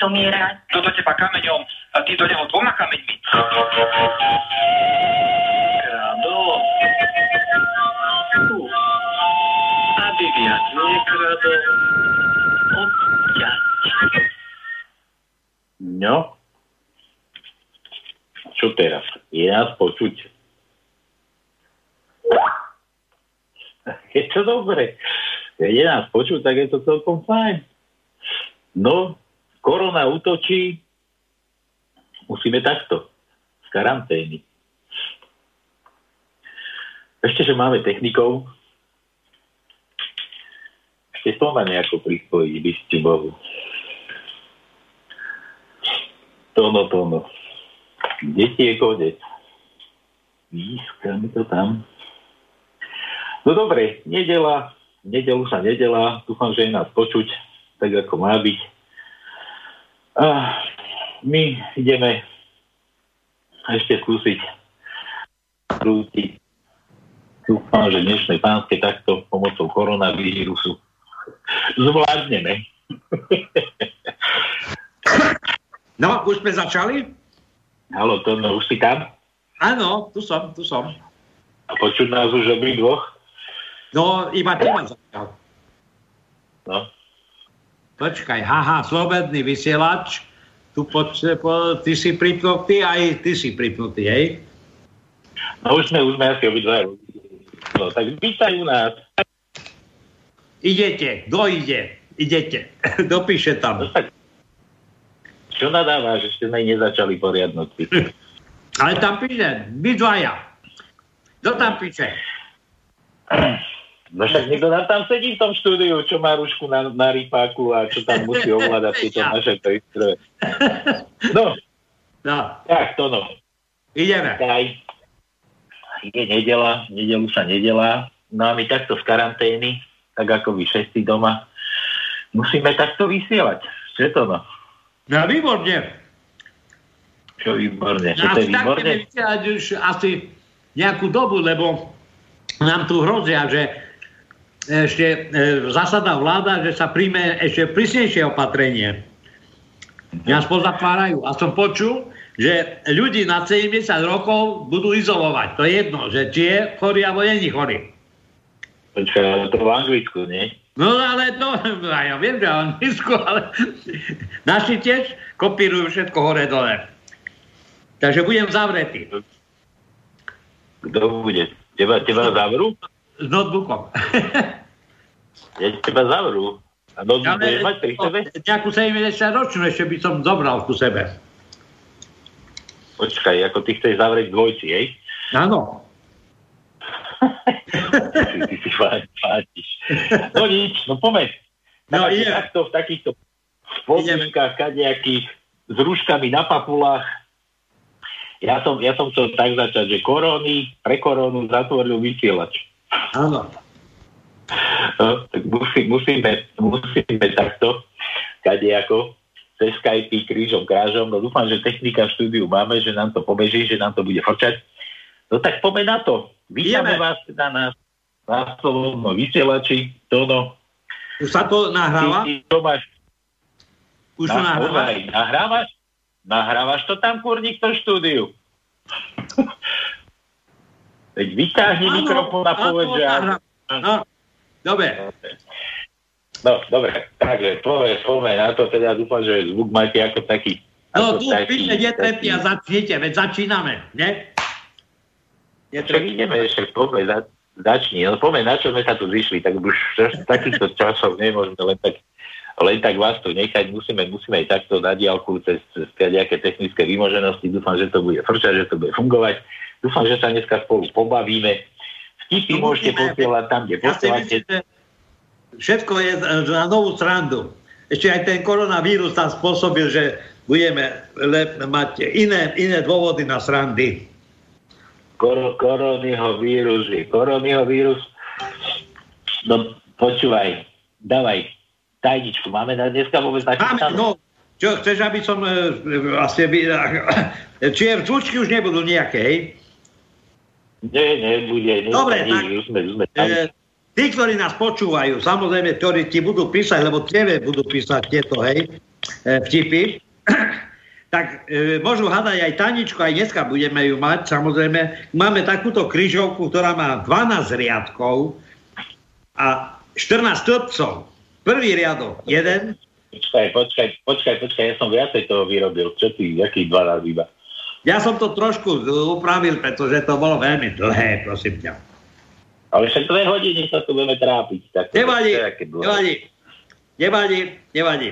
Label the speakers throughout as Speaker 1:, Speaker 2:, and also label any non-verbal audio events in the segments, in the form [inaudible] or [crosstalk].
Speaker 1: zomierať.
Speaker 2: To do teba kameňom a ty do neho dvoma kameňmi.
Speaker 3: Krado. Aby viac nekradol. Odťať.
Speaker 4: No. Čo teraz? Je nás počuť? [laughs] Je to dobre. Je nás počuť, tak je to celkom fajn. No, korona útočí, musíme takto, z karantény. Ešte, že máme technikov, ešte ma nejako prispojiť, by ste Bohu. Tono, tono. Deti je konec. Výskame to tam. No dobre, nedela, nedelu sa nedela, dúfam, že je nás počuť, tak ako má byť. A my ideme ešte skúsiť krútiť. Dúfam, že dnešné pánske takto pomocou koronavírusu zvládneme.
Speaker 5: No, už sme začali?
Speaker 4: Halo, to no, už si tam?
Speaker 5: Áno, tu som, tu som.
Speaker 4: A počuť nás už obi dvoch?
Speaker 5: No, iba teba začal.
Speaker 4: No.
Speaker 5: Počkaj, haha, slobodný vysielač. Tu po, po, ty si pripnutý, aj ty si pripnutý, hej?
Speaker 4: No už sme, už sme asi obidva. No, tak vítajú nás.
Speaker 5: Idete, kto ide? Idete. [laughs] Dopíše tam.
Speaker 4: No, tak, čo nadávaš, ešte sme nezačali poriadno. [laughs]
Speaker 5: Ale tam píše, vy dvaja. Kto tam píše? [clears throat]
Speaker 4: No však niekto nám tam sedí v tom štúdiu, čo má rušku na, na rypáku a čo tam musí [laughs] ovládať tieto naše prístroje. [laughs] No,
Speaker 5: No,
Speaker 4: tak to no.
Speaker 5: ideme.
Speaker 4: Aj. Je nedela, nedelu sa nedela. No a my takto z karantény, tak ako vy všetci doma, musíme takto vysielať. Čo to no?
Speaker 5: No, výborne.
Speaker 4: Čo výborne, čo
Speaker 5: No,
Speaker 4: to je výborne?
Speaker 5: vysielať už asi nejakú dobu, lebo nám tu hrozia, že ešte e, zasadá vláda, že sa príjme ešte prísnejšie opatrenie. Nás pozatvárajú. A som počul, že ľudí na 70 rokov budú izolovať. To je jedno, že či je chorý alebo není chorý.
Speaker 4: Počkaj, to v Anglicku, nie?
Speaker 5: No ale to, ja viem, že v Anglicku, ale naši tiež kopírujú všetko hore dole. Takže budem zavretý
Speaker 4: Kto bude? Teba, teba zavrú?
Speaker 5: S notebookom. [laughs]
Speaker 4: Ja teba zavrú. A no,
Speaker 5: Ale
Speaker 4: budeš mať pri sebe?
Speaker 5: nejakú 70 ročnú ešte by som zobral ku sebe.
Speaker 4: Počkaj, ako ty chceš zavrieť dvojci, hej?
Speaker 5: Áno.
Speaker 4: Ty, ty si fátiš. No nič, no pomeď.
Speaker 5: No,
Speaker 4: Tak, takto v takýchto podmienkách kadejakých s rúškami na papulách. Ja som, ja som chcel tak začať, že koróny, pre korónu zatvoril vysielač.
Speaker 5: Áno.
Speaker 4: No, tak musí, musíme, musíme takto, kadejako, cez Skype, krížom, krážom. No dúfam, že technika v štúdiu máme, že nám to pobeží, že nám to bude frčať. No tak poďme na to. Vítame vás teda na, na slobodnom vysielači. Tono,
Speaker 5: Už sa to nahráva?
Speaker 4: ty, ty to máš
Speaker 5: Už to
Speaker 4: na,
Speaker 5: nahráva?
Speaker 4: nahrávaš? Nahrávaš to tam, kurník, v tom štúdiu? [laughs] Veď vyťahni mikrofón a povedz, že...
Speaker 5: No, dobre.
Speaker 4: No, dobre, takže poďme, poďme na to, teda dúfam, že zvuk máte ako taký...
Speaker 5: No tu píše, netrepí a začnite, veď začíname, ne?
Speaker 4: Čo ideme ešte, poďme, za, začni, no poďme, na čo sme sa tu zišli, tak už [laughs] takýchto časov nemôžeme len tak, len tak vás tu nechať, musíme, musíme aj takto na diálku cez, cez nejaké technické vymoženosti, dúfam, že to bude frčať, že to bude fungovať, dúfam, že sa dneska spolu pobavíme, vtipy
Speaker 5: No,
Speaker 4: môžete posielať tam, kde posielate,
Speaker 5: všetko je na novú srandu. Ešte aj ten koronavírus tam spôsobil, že budeme mať iné, iné dôvody na srandy.
Speaker 4: Kor, koronyho vírus je koronyho vírus. No počúvaj, dávaj tajničku. Máme na dneska vôbec
Speaker 5: Máme, no, čo, chceš, aby som e, vlastne... [coughs] Čiže zvučky už nebudú nejaké, hej?
Speaker 4: Nie, nebude.
Speaker 5: Dobre, tak, už sme, už sme e, tí, ktorí nás počúvajú, samozrejme, ktorí ti budú písať, lebo tebe budú písať tieto, hej, e, vtipy, [clears throat] tak e, môžu hádať aj Taničku, aj dneska budeme ju mať, samozrejme. Máme takúto kryžovku, ktorá má 12 riadkov a 14 stĺpcov. Prvý riadok, jeden.
Speaker 4: Počkaj, počkaj, počkaj, počkaj, ja som viacej toho vyrobil. Čo ty, aký 12 iba?
Speaker 5: Ja som to trošku upravil, pretože to bolo veľmi dlhé, prosím ťa.
Speaker 4: Ale však dve hodiny sa tu budeme trápiť. Tak
Speaker 5: nevadí, nevadí, nevadí, nevadí.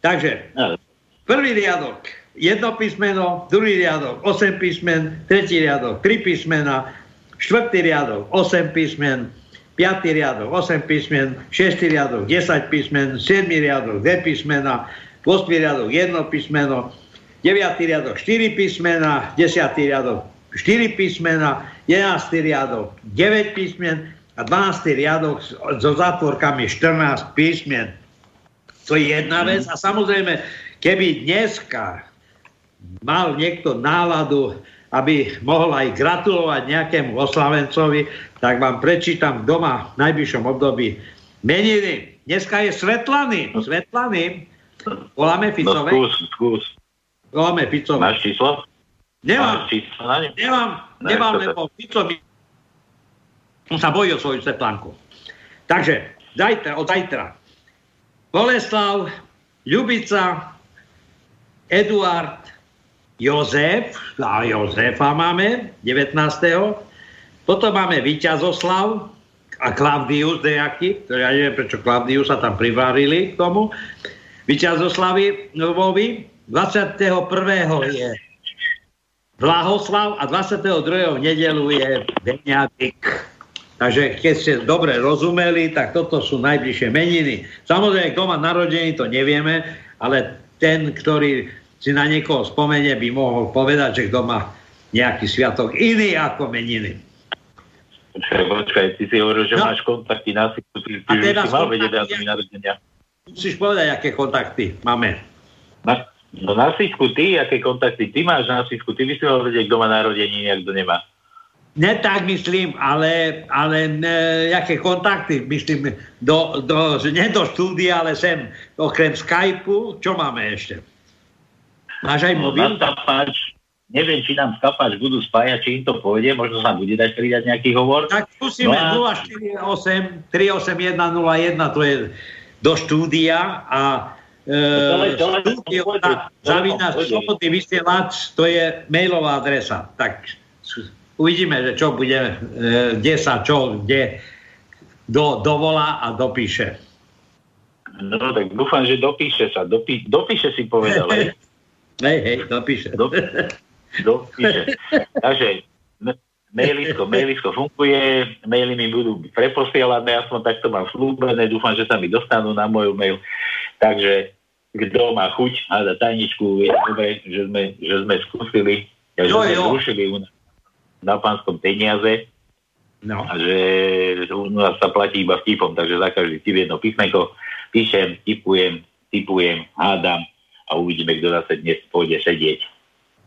Speaker 5: Takže, no. prvý riadok, jedno písmeno, druhý riadok, 8 písmen, tretí riadok, 3 písmena, štvrtý riadok, 8 písmen, 5. riadok, 8 písmen, 6. riadok, 10 písmen, 7. riadok, 2 písmena, 8. riadok, 1 písmeno, 9. riadok 4 písmena, 10. riadok 4 písmena, 11. riadok 9 písmen a 12. riadok so zátvorkami 14 písmen. To je jedna vec. A samozrejme, keby dneska mal niekto náladu, aby mohol aj gratulovať nejakému oslavencovi, tak vám prečítam doma v najbližšom období meniny. Dneska je Svetlany. Svetlany. Voláme Ficovej.
Speaker 4: No skús, skús.
Speaker 5: Voláme Fico.
Speaker 4: Máš číslo?
Speaker 5: Nemám.
Speaker 4: Máš číslo na ne?
Speaker 5: Nemám, ne, nemám, lebo Fico mi... On sa bojí o svoju Svetlánku. Takže, zajtra, od zajtra. Boleslav, Ľubica, Eduard, Jozef, a Jozefa máme, 19. Potom máme Vyťazoslav a Klavdius nejaký, ja neviem, prečo Klavdius sa tam privárili k tomu. Vyťazoslavi Lvovi, 21. je Blahoslav a 22. v nedelu je Beňatik. Takže keď ste dobre rozumeli, tak toto sú najbližšie meniny. Samozrejme, kto má narodení, to nevieme, ale ten, ktorý si na niekoho spomenie, by mohol povedať, že kto má nejaký sviatok iný ako meniny.
Speaker 4: Počkaj, počkaj, ty si hovoril, že no. máš kontakty na ty, ty, ty si mal vedieť dátumy narodenia.
Speaker 5: Musíš povedať, aké kontakty máme.
Speaker 4: No na sísku ty, aké kontakty ty máš na sísku, ty by si mal vedieť, kto má narodení, a kto nemá.
Speaker 5: Ne tak myslím, ale, ale ne, jaké kontakty, myslím, do, do, nie do štúdia, ale sem, okrem Skypeu, čo máme ešte? Máš aj no, mobil?
Speaker 4: Skapáč, neviem, či nám skapáč budú spájať, či im to pôjde, možno sa bude dať pridať nejaký hovor.
Speaker 5: Tak skúsime no a... 048 38101, to je do štúdia a Zavináč slobodný vysielač, to je mailová adresa. Tak uvidíme, že čo bude, e, kde sa čo, kde do, dovolá a dopíše.
Speaker 4: No tak dúfam, že dopíše sa. Dopí, dopíše si povedal.
Speaker 5: hej, [laughs] hej, dopíše.
Speaker 4: Do, dopíše. Takže mailisko, mailisko funguje, maily mi budú preposielané, aspoň takto mám slúbené, dúfam, že sa mi dostanú na môj mail. Takže kto má chuť hľadať tajničku, je dobre, že sme, že sme skúsili, že sme zrušili u nás na pánskom peniaze no. a že u nás sa platí iba vtipom, takže za každý tip jedno písmenko píšem, typujem, typujem, hádam a uvidíme, kto zase dnes pôjde sedieť.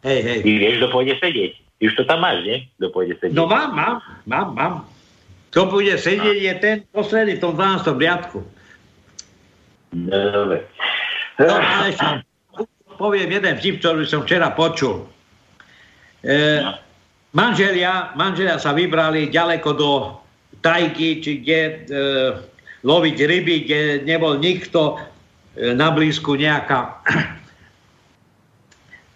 Speaker 5: Hej, hej.
Speaker 4: Ty vieš, kto pôjde sedieť? Ty už to tam máš, nie? Kto pôjde sedieť?
Speaker 5: No mám, mám, mám, mám. Kto bude sedieť je ten posledný v tom 12. riadku.
Speaker 4: Dobre.
Speaker 5: No, ale ešte poviem jeden vtip, ktorý som včera počul. E, manželia, manželia sa vybrali ďaleko do tajky, či kde e, loviť ryby, kde nebol nikto e, na blízku nejaká, [clears throat]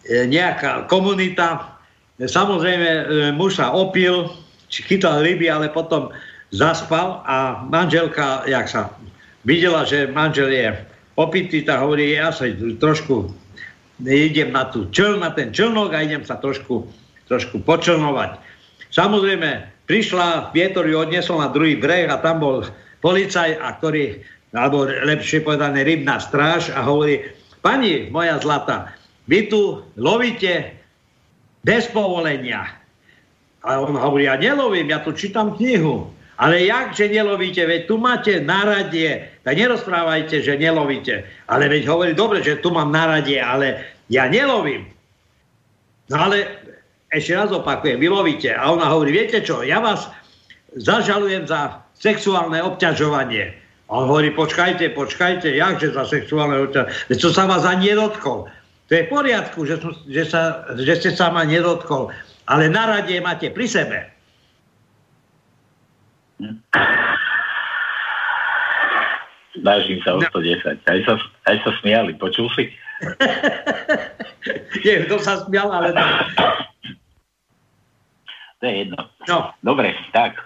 Speaker 5: e, nejaká komunita. Samozrejme, e, muž sa opil, chytal ryby, ale potom zaspal a manželka, jak sa videla, že manžel je opitý, tak hovorí, ja sa trošku idem na tú čl, na ten člnok a idem sa trošku, trošku počlnovať. Samozrejme, prišla, vietor ju odnesol na druhý breh a tam bol policaj, a ktorý, alebo lepšie povedané rybná stráž a hovorí, pani moja zlata, vy tu lovíte bez povolenia. A on hovorí, ja nelovím, ja tu čítam knihu. Ale jak, že nelovíte? Veď tu máte naradie. Tak nerozprávajte, že nelovíte. Ale veď hovorí, dobre, že tu mám naradie, ale ja nelovím. No ale ešte raz opakujem, vy lovíte. A ona hovorí, viete čo, ja vás zažalujem za sexuálne obťažovanie. A on hovorí, počkajte, počkajte, jakže za sexuálne obťažovanie? Som sa vás ani nedotkol. To je v poriadku, že, že, sa, že ste sa ma nedotkol. Ale naradie máte pri sebe.
Speaker 4: Snažím sa o 110. Aj sa, aj sa smiali, počul si? [laughs]
Speaker 5: Nie, kto sa smial, ale...
Speaker 4: To je jedno.
Speaker 5: No.
Speaker 4: Dobre, tak.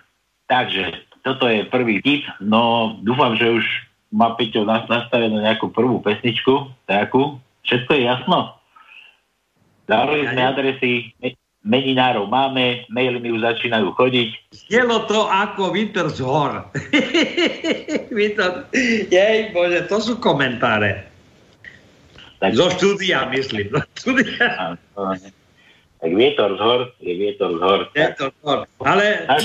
Speaker 4: Takže toto je prvý tip. No, dúfam, že už má Peťo nastavenú nejakú prvú pesničku. Takú. Všetko je jasno? Dali sme adresy, meninárov máme, maily mi už začínajú chodiť.
Speaker 5: Znelo to ako Winter z hor. Jej, bože, to sú komentáre.
Speaker 4: Tak,
Speaker 5: Zo štúdia, myslím. Zo štúdia.
Speaker 4: tak vietor z hor je vietor z hor.
Speaker 5: Je to z hor. Ale
Speaker 4: Tak,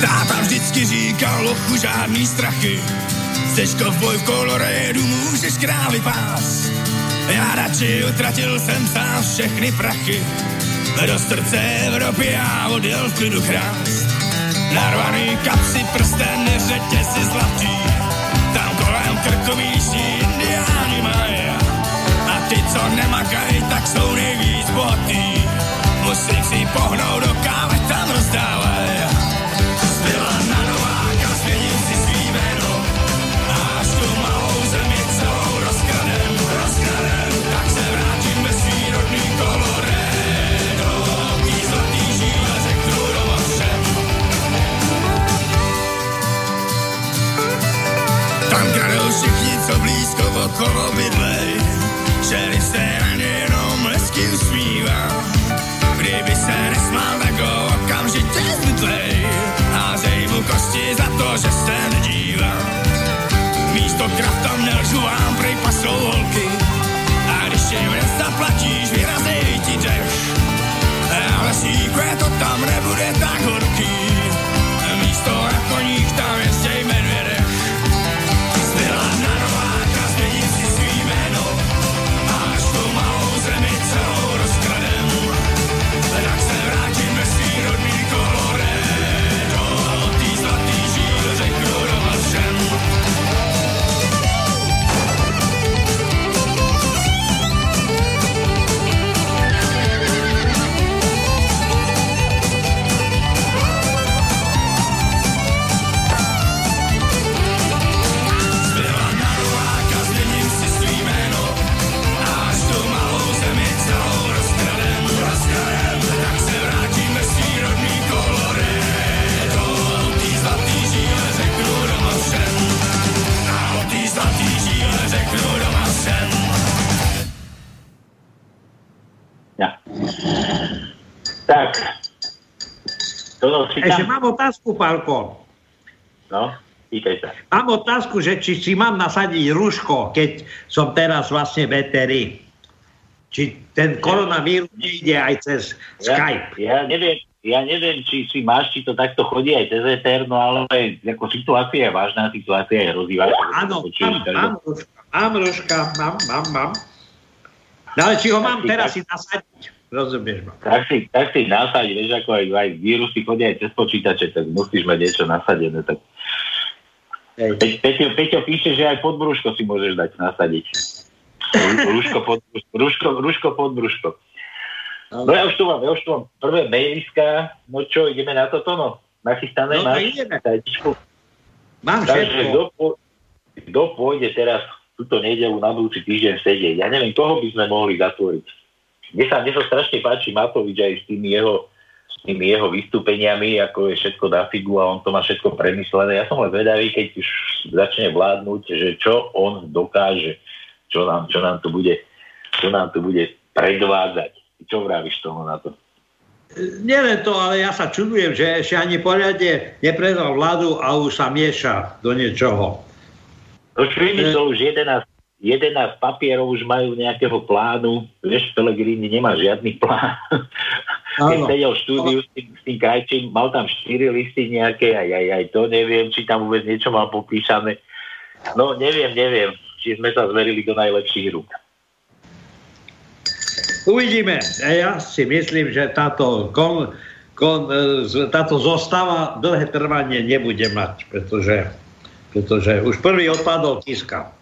Speaker 6: Táta vždycky říkal, lochu žádný strachy. Chceš kovboj v kolorédu, můžeš králi pás. Já radši utratil jsem sám všechny prachy. Do srdce Evropy já odjel v klidu krást. Narvaný kapsy, prsten, řetězy zlatý. Tam kolem krkovíší indiáni mají. A ty, co nemakají, tak jsou nejvíc bohatý. Musím si pohnout do kávy, blízko okolo bydlej. Šerif se na jenom lesky usmívá. Kdyby se nesmál, tak ho okamžitě zbytlej. Házej mu kosti za to, že se nedívá. Místo krav tam nelžu vám, prej pasou holky. A když jim nezaplatíš, vyrazej ti dech. A v lesíku je to tam nebude tak horký.
Speaker 4: Ja. tak.
Speaker 5: Ešte mám otázku, Pálko.
Speaker 4: No, pýtaj sa.
Speaker 5: Mám otázku, že či si mám nasadiť rúško, keď som teraz vlastne v eteri. Či ten koronavírus nejde aj cez Skype.
Speaker 4: Ja, ja, neviem, ja neviem, či si máš, či to takto chodí aj cez ETR, no ale ako situácia je vážna, situácia je hrozivá.
Speaker 5: Áno, mám, mám mám rúška, mám, mám, mám. No ale či ho mám teraz si nasadiť? Rozumieš ma?
Speaker 4: Tak si, tak si nasaď, vieš, ako aj, aj vírusy chodia aj cez počítače, tak musíš mať niečo nasadené. Tak... Pe, Peťo, Peťo píše, že aj podbrúško si môžeš dať nasadiť. Rú- Rúško pod, rúško, rúško pod brúško. No ja už tu mám, ja už tu mám prvé mailiska, no čo, ideme na toto, no? Nachystané
Speaker 5: No,
Speaker 4: máš?
Speaker 5: ideme. Mám
Speaker 4: Takže
Speaker 5: všetko.
Speaker 4: kto, kto pôjde teraz túto nedelu na budúci týždeň sedieť? Ja neviem, koho by sme mohli zatvoriť. Mne sa, mne sa strašne páči Matovič aj s tými jeho, s tými jeho vystúpeniami, ako je všetko na figu a on to má všetko premyslené. Ja som len vedavý, keď už začne vládnuť, že čo on dokáže, čo nám, čo nám tu bude, čo nám tu bude predvádzať. Čo vravíš tomu na to?
Speaker 5: Nielen to, ale ja sa čudujem, že ešte ani poriadne nepredal vládu a už sa mieša do niečoho.
Speaker 4: No čo to už 11, 11 papierov už majú nejakého plánu. Vieš, Pelegrini nemá žiadny plán. Keď sedel v štúdiu s tým, s tým krajčím, mal tam 4 listy nejaké, aj, aj, aj to neviem, či tam vôbec niečo mal popísané. No neviem, neviem, či sme sa zverili do najlepších rúk.
Speaker 5: Uvidíme. A Ja si myslím, že táto, kon, kon, e, táto zostava dlhé trvanie nebude mať, pretože, pretože už prvý odpadol Kiska.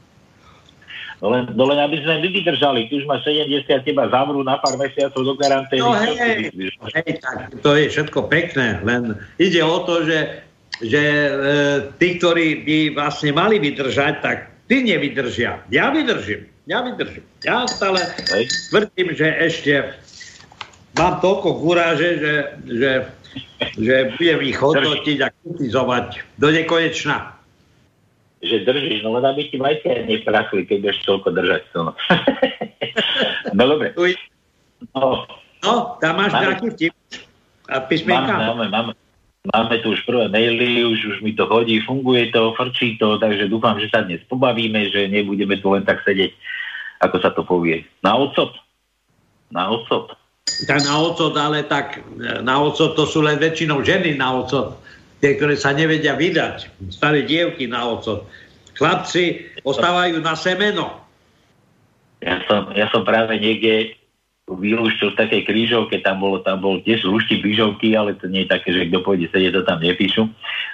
Speaker 4: No len, no len aby sme my vydržali, ty už máš 70, teba zavrú na pár mesiacov do karantény.
Speaker 5: No hej,
Speaker 4: ty
Speaker 5: hej, tak to je všetko pekné, len ide o to, že, že e, tí, ktorí by vlastne mali vydržať, tak tí nevydržia. Ja vydržím, ja vydržím. Ja stále
Speaker 4: Hej.
Speaker 5: tvrdím, že ešte mám toľko kuráže, že, že, že budem ich hodnotiť a kritizovať do nekonečna.
Speaker 4: Že držíš, no len aby ti majte neprachli, keď budeš toľko držať to. [laughs] No, dobre. No,
Speaker 5: No, tam máš
Speaker 4: Máme.
Speaker 5: nejaký vtip a
Speaker 4: máme,
Speaker 5: písmenka.
Speaker 4: máme, máme, máme tu už prvé maily, už, už mi to chodí, funguje to, frčí to, takže dúfam, že sa dnes pobavíme, že nebudeme tu len tak sedieť, ako sa to povie. Na odsop. Na odsop.
Speaker 5: Tak na ocot, ale tak e, na ocot to sú len väčšinou ženy na ocot. Tie, ktoré sa nevedia vydať. Staré dievky na ocot. Chlapci ostávajú na semeno.
Speaker 4: Ja som, ja som práve niekde vylúštil v takej krížovke, tam, bolo, tam bol tiež lúšti krížovky, ale to nie je také, že kto pôjde sedieť, to tam nepíšu.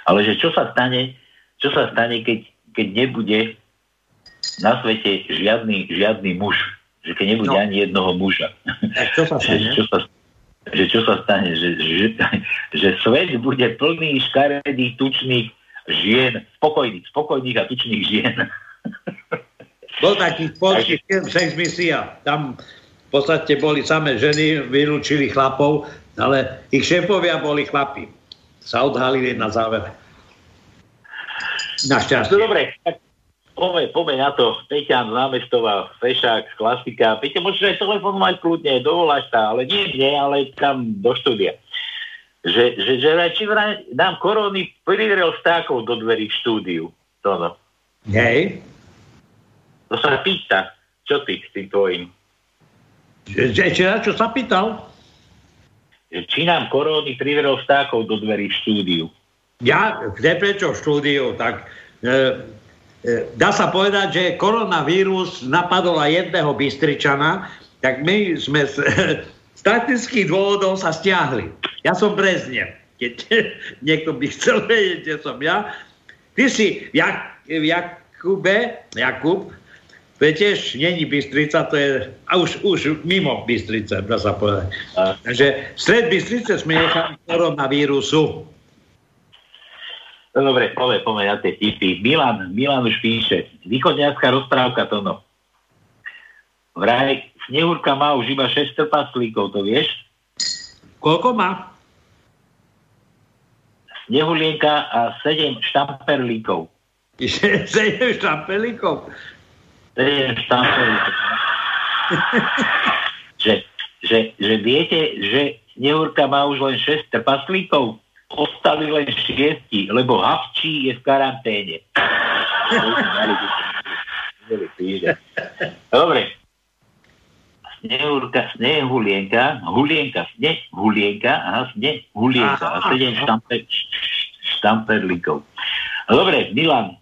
Speaker 4: Ale že čo sa stane, čo sa stane, keď, keď nebude na svete žiadny, žiadny muž. Že keď nebude
Speaker 5: No.
Speaker 4: ani jednoho muža. [laughs]
Speaker 5: Čo sa stane?
Speaker 4: čo sa, že čo sa stane? Že, že, že svet bude plný škaredých, tučných žien, spokojných, spokojných a tučných žien.
Speaker 5: Bol taký polský film Sex Misia. Tam v podstate boli samé ženy, vylúčili chlapov, ale ich šéfovia boli chlapi. Sa odhalili na závere. Našťastie.
Speaker 4: No dobre, tak poďme, poďme na to. Peťan, námestová, Fešák, klasika. Peťa, môžeš aj telefonovať kľudne, dovoláš sa, ale nie mne, ale tam do štúdia. Že, že, že či vraj nám korony prirel stákov do dverí v štúdiu. To no.
Speaker 5: Hej.
Speaker 4: To sa pýta, čo ty s tým tvojim?
Speaker 5: Že, že, že, čo sa pýtal?
Speaker 4: Či nám koróny privrel vtákov do dverí v štúdiu.
Speaker 5: Ja, kde prečo v štúdiu, tak e, dá sa povedať, že koronavírus napadol aj jedného Bystričana, tak my sme z, [laughs] z taktických dôvodov sa stiahli. Ja som Brezne, keď [laughs] niekto by chcel vedieť, kde som ja. Ty si v, Jak, v Jakube, Jakub, to je tiež není Bystrica, to je a už, už mimo Bystrice, dá sa povedať. Takže stred Bystrice sme nechali koronavírusu.
Speaker 4: No dobre, poďme, poďme na tie tipy. Milan, Milan už píše. Východňarská rozprávka to no. Vraj, Snehurka má už iba 6 trpaslíkov, to vieš?
Speaker 5: Koľko má?
Speaker 4: Snehulienka a 7 [laughs] štamperlíkov.
Speaker 5: Sedem štampelíkov.
Speaker 4: 7 štamperlíkov. [laughs] že, že, že viete, že Snehurka má už len 6 trpaslíkov? Ostali len 6, lebo Havčí je v karanténe. Dobre. Snehurka, snehulienka, hulienka, snehulienka, aha, snehulienka a
Speaker 5: Aha.
Speaker 4: 7 štamper, štamperlíkov. No Dobre, Milan,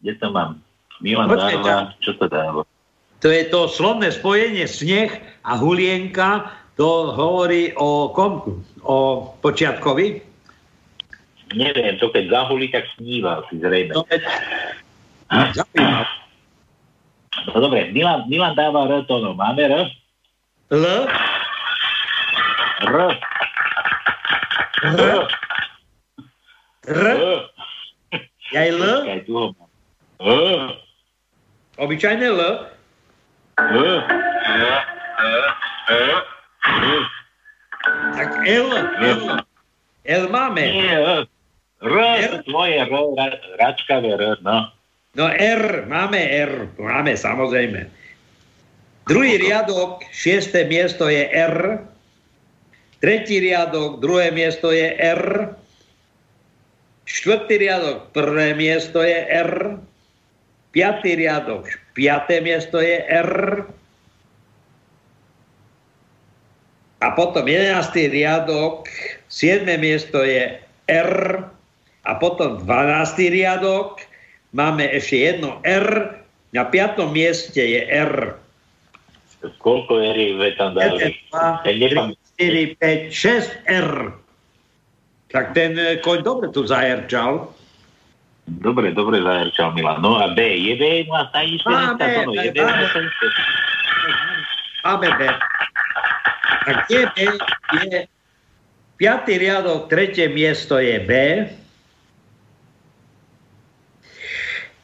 Speaker 4: kde to mám? Milan
Speaker 5: Počkaj,
Speaker 4: dáva, čo to dáva?
Speaker 5: To je to slovné spojenie sneh a hulienka, to hovorí o kom? O počiatkovi?
Speaker 4: Neviem, to keď zahulí, tak sníva si zrejme.
Speaker 5: No, veď- Zaujímavé.
Speaker 4: No dobre, Milan, Milan dáva R tónom. Máme R?
Speaker 5: L?
Speaker 4: R.
Speaker 5: R?
Speaker 4: R.
Speaker 5: Aj L?
Speaker 4: Počkaj, tu ho mám. R.
Speaker 5: Obyčajné L?
Speaker 4: R.
Speaker 5: Tak L? L? L máme.
Speaker 4: Nie, R. Tvoje R, ra, račkavé R, no.
Speaker 5: No R, máme R, máme samozrejme. Druhý riadok, šiesté miesto je R. Tretí riadok, druhé miesto je R. Štvrtý riadok, prvé miesto je R. Piatý riadok, piaté miesto je R. A potom jedenáctý riadok, siedme miesto je R. A potom dvanáctý riadok, máme ešte jedno R. Na piatom mieste je R.
Speaker 4: Koľko R je tam dali?
Speaker 5: 1, 2, 3, 4, 5, 6 R. Tak ten e, koň dobre tu zajerčal.
Speaker 4: Dobre, dobre zajerčal Milan. No a B, je B, no a tajnička
Speaker 5: Máme,
Speaker 4: no, je B,
Speaker 5: máme.
Speaker 4: no,
Speaker 5: Máme B. Tak je B, je piatý riadok, tretie miesto je B.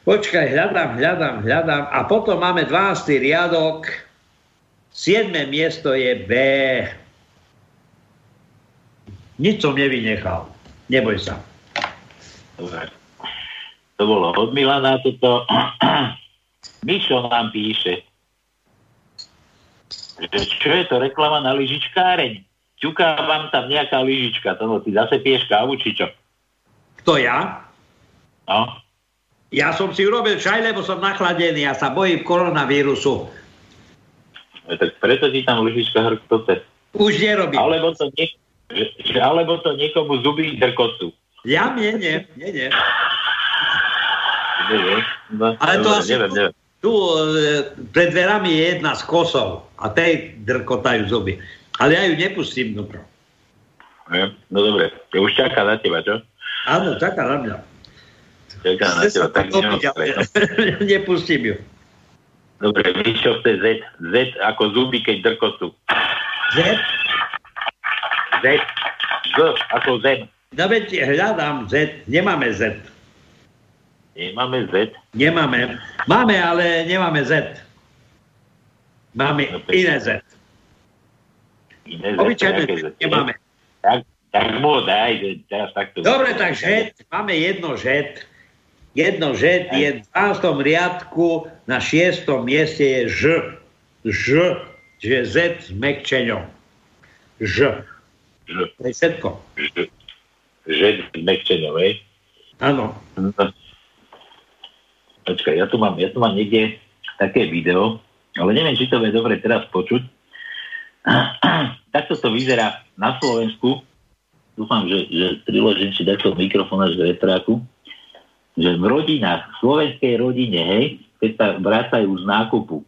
Speaker 5: Počkaj, hľadám, hľadám, hľadám. A potom máme 12. riadok, siedme miesto je B. Nič som nevynechal. Neboj sa.
Speaker 4: Dobre. To bolo od Milana toto. [clears throat] Mišo nám píše, že čo je to reklama na lyžičkáreň? Ťuká vám tam nejaká lyžička, to no, ty zase piješ kávu, či čo?
Speaker 5: Kto ja?
Speaker 4: No,
Speaker 5: Ja som si urobil čaj, lebo som nachladený a sa bojím koronavírusu.
Speaker 4: e, tak preto ti tam lyžička hrktote.
Speaker 5: Už nerobím.
Speaker 4: Alebo to, nie, alebo to niekomu zuby drkotu.
Speaker 5: Ja nie, nie, nie, nie.
Speaker 4: Neviem. No,
Speaker 5: Ale to
Speaker 4: dobre,
Speaker 5: asi
Speaker 4: neviem, neviem.
Speaker 5: tu e, pred dverami je jedna z kosov a tej drkotajú zuby. Ale ja ju nepustím dnútro.
Speaker 4: Ne? No dobre, už čaká na teba, čo?
Speaker 5: Áno, čaká na mňa.
Speaker 4: Čaká na teba, tak [laughs]
Speaker 5: nepustím ju.
Speaker 4: Dobre, Mišo chce Z. Z ako zuby, keď drkotu.
Speaker 5: Z?
Speaker 4: Z. Z ako zem.
Speaker 5: No veď hľadám Z. Nemáme Z.
Speaker 4: Nemáme Z.
Speaker 5: Nemáme. Máme, ale nemáme Z. Máme
Speaker 4: No,
Speaker 5: iné Z.
Speaker 4: Iné Z.
Speaker 5: Obyčajné Z
Speaker 4: Z.
Speaker 5: nemáme.
Speaker 4: Tak, tak mu daj, teraz takto.
Speaker 5: Dobre, tak Z. Máme jedno Z. Jedno Z je v 12. riadku, na 6. mieste je Ž. Ž. Čiže Z s mekčeňom. Ž.
Speaker 4: Ž.
Speaker 5: To je všetko.
Speaker 4: Ž. Ž s mekčeňom, hej?
Speaker 5: Áno.
Speaker 4: No. Počkaj, ja tu mám, ja tu mám niekde také video, ale neviem, či to je dobre teraz počuť. [clears throat] Takto to vyzerá na Slovensku. Dúfam, že, že priložím si takto mikrofón až k retráku. Že v rodinách, v slovenskej rodine, hej, keď sa vracajú z nákupu.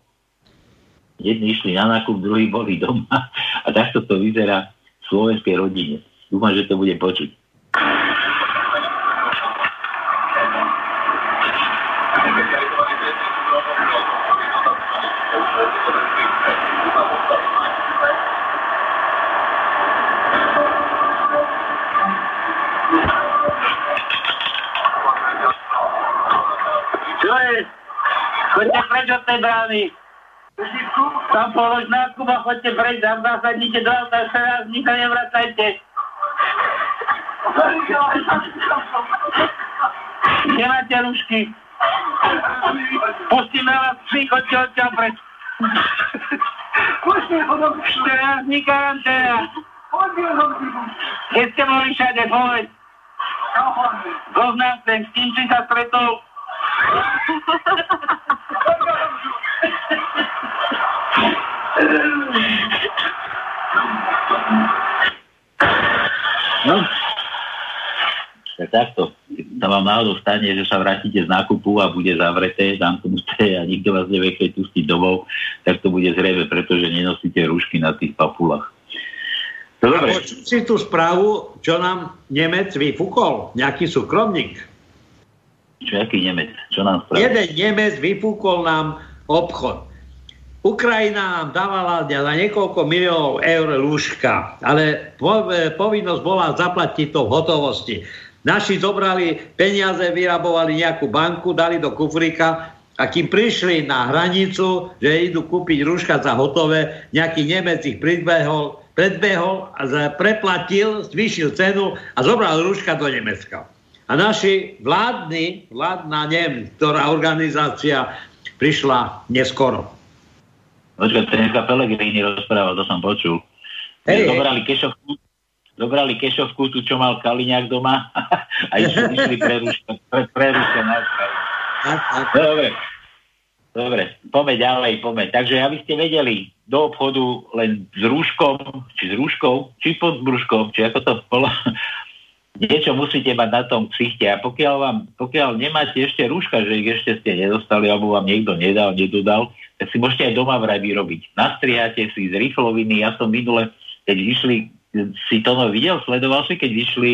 Speaker 4: Jedni išli na nákup, druhí boli doma. [laughs] A takto to vyzerá v slovenskej rodine. Dúfam, že to bude počuť.
Speaker 2: Brány. Tam polož nákup a choďte preč, tam zasadnite do auta, ešte raz nikto nevracajte. Nemáte rušky. Pustíme vás vši, choďte odtiaľ preč. Ešte raz karanténa. Keď ste boli všade, povedz. Zoznam ten, s tým, či sa stretol.
Speaker 4: No. Tak takto. Keď sa vám náhodou stane, že sa vrátite z nákupu a bude zavreté, zamknuté a nikto vás nevie keď pustiť domov, tak to bude zrejme, pretože nenosíte rúšky na tých papulách. No dobre,
Speaker 5: si tú správu, čo nám Nemec vyfúkol, nejaký súkromník.
Speaker 4: čo aký Nemec? Čo nám spravil?
Speaker 5: Jeden Nemec vyfúkol nám obchod. Ukrajina nám dávala na niekoľko miliónov eur lúžka, ale e, povinnosť bola zaplatiť to v hotovosti. Naši zobrali peniaze, vyrabovali nejakú banku, dali do kufrika a kým prišli na hranicu, že idú kúpiť rúška za hotové, nejaký Nemec ich predbehol, predbehol a preplatil, zvýšil cenu a zobral rúška do Nemecka. A naši vládni, vládna, neviem, ktorá organizácia prišla neskoro.
Speaker 4: Počkaj, to dneska Pelegrini rozprával, to som počul.
Speaker 5: Hej.
Speaker 4: zobrali kešovku, zobrali kešovku, tu čo mal Kaliňák doma [laughs] a išli, [laughs] išli pre Ruška, pre, pre Ruška na Ukrajinu.
Speaker 5: Tak, tak.
Speaker 4: Dobre. Dobre, poďme ďalej, poďme. Takže aby ste vedeli, do obchodu len s rúškom, či s rúškou, či pod brúškom, či ako to bolo. Niečo musíte mať na tom ksichte a pokiaľ, vám, pokiaľ nemáte ešte rúška, že ich ešte ste nedostali, alebo vám niekto nedal, nedodal, tak si môžete aj doma vraj vyrobiť. Nastriháte si z rifloviny, ja som minule, keď vyšli, si to no videl, sledoval si, keď vyšli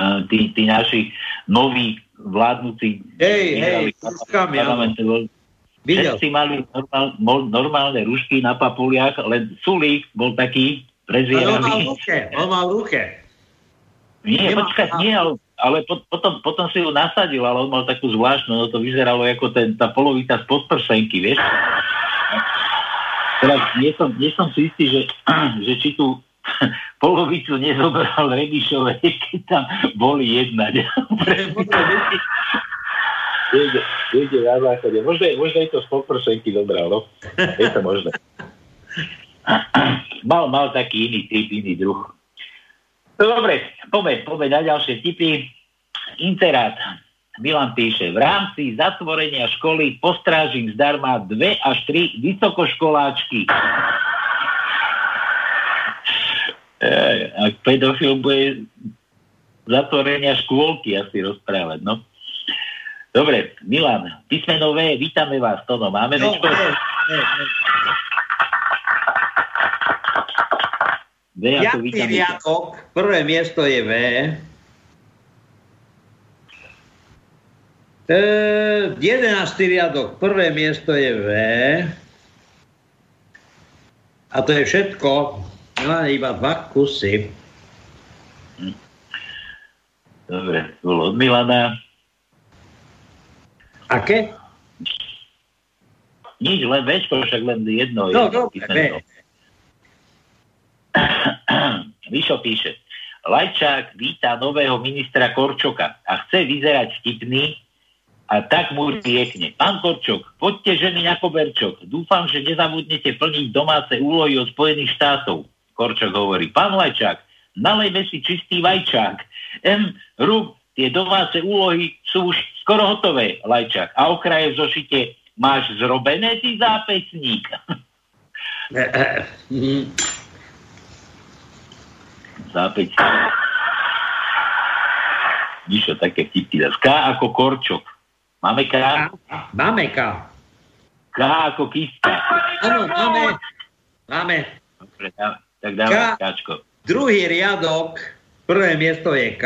Speaker 4: uh, tí, tí naši noví vládnúci
Speaker 5: Hej,
Speaker 4: vyhrali
Speaker 5: hej, ja. Videl.
Speaker 4: Všetci mali normál, normálne rušky na papuliach, len Sulík bol taký
Speaker 5: Ale on mal ruke, on mal ruke.
Speaker 4: Nie,
Speaker 5: Nemá-
Speaker 4: počkaj, nie, ale, ale pot, potom, potom si ju nasadil, ale on mal takú zvláštnu, no to vyzeralo ako ten, tá polovica z podprsenky, vieš? Teraz nie som, nie som si istý, že, [clears throat] že či tú [laughs] polovicu nezobral Remišové, [laughs] keď tam boli jednať. Niekde, [laughs] niekde na záchode. Možno, možno je to z podprsenky zobral, no. Je to možné. [clears throat] Mal, mal taký iný typ, iný druh. No dobre, poďme, poďme na ďalšie tipy. Interát. Milan píše, v rámci zatvorenia školy postrážim zdarma dve až tri vysokoškoláčky. Ej, Ak pedofil bude zatvorenia škôlky asi rozprávať, no. Dobre, Milan, písmeno V, vítame vás, Tono. Máme
Speaker 5: No,
Speaker 4: Včko?
Speaker 5: hej, hej,
Speaker 4: V ako
Speaker 5: Piatý riadok, prvé miesto je V. E, jedenáctý riadok, prvé miesto je V. A to je všetko. Má iba dva kusy.
Speaker 4: Dobre, bolo od Milana.
Speaker 5: Aké?
Speaker 4: Nič, len Včko, však len jedno.
Speaker 5: No,
Speaker 4: jedno
Speaker 5: dobre. [coughs]
Speaker 4: Vyšo píše, Lajčák víta nového ministra Korčoka a chce vyzerať vtipný a tak mu riekne. Pán Korčok, poďte ženy na koberčok. Dúfam, že nezabudnete plniť domáce úlohy od Spojených štátov. Korčok hovorí, pán Lajčák, nalejme si čistý vajčák. M. Rub, tie domáce úlohy sú už skoro hotové, Lajčák. A okraje v zošite máš zrobené, ty zápesník. [laughs] Zápäť. Ničo také vtipky. K ako korčok. Máme K?
Speaker 5: Máme K.
Speaker 4: K ako kistka.
Speaker 5: Áno, máme. Máme.
Speaker 4: Dobre, dá- tak dáme
Speaker 5: K.
Speaker 4: Kčko.
Speaker 5: Druhý riadok, prvé miesto je K.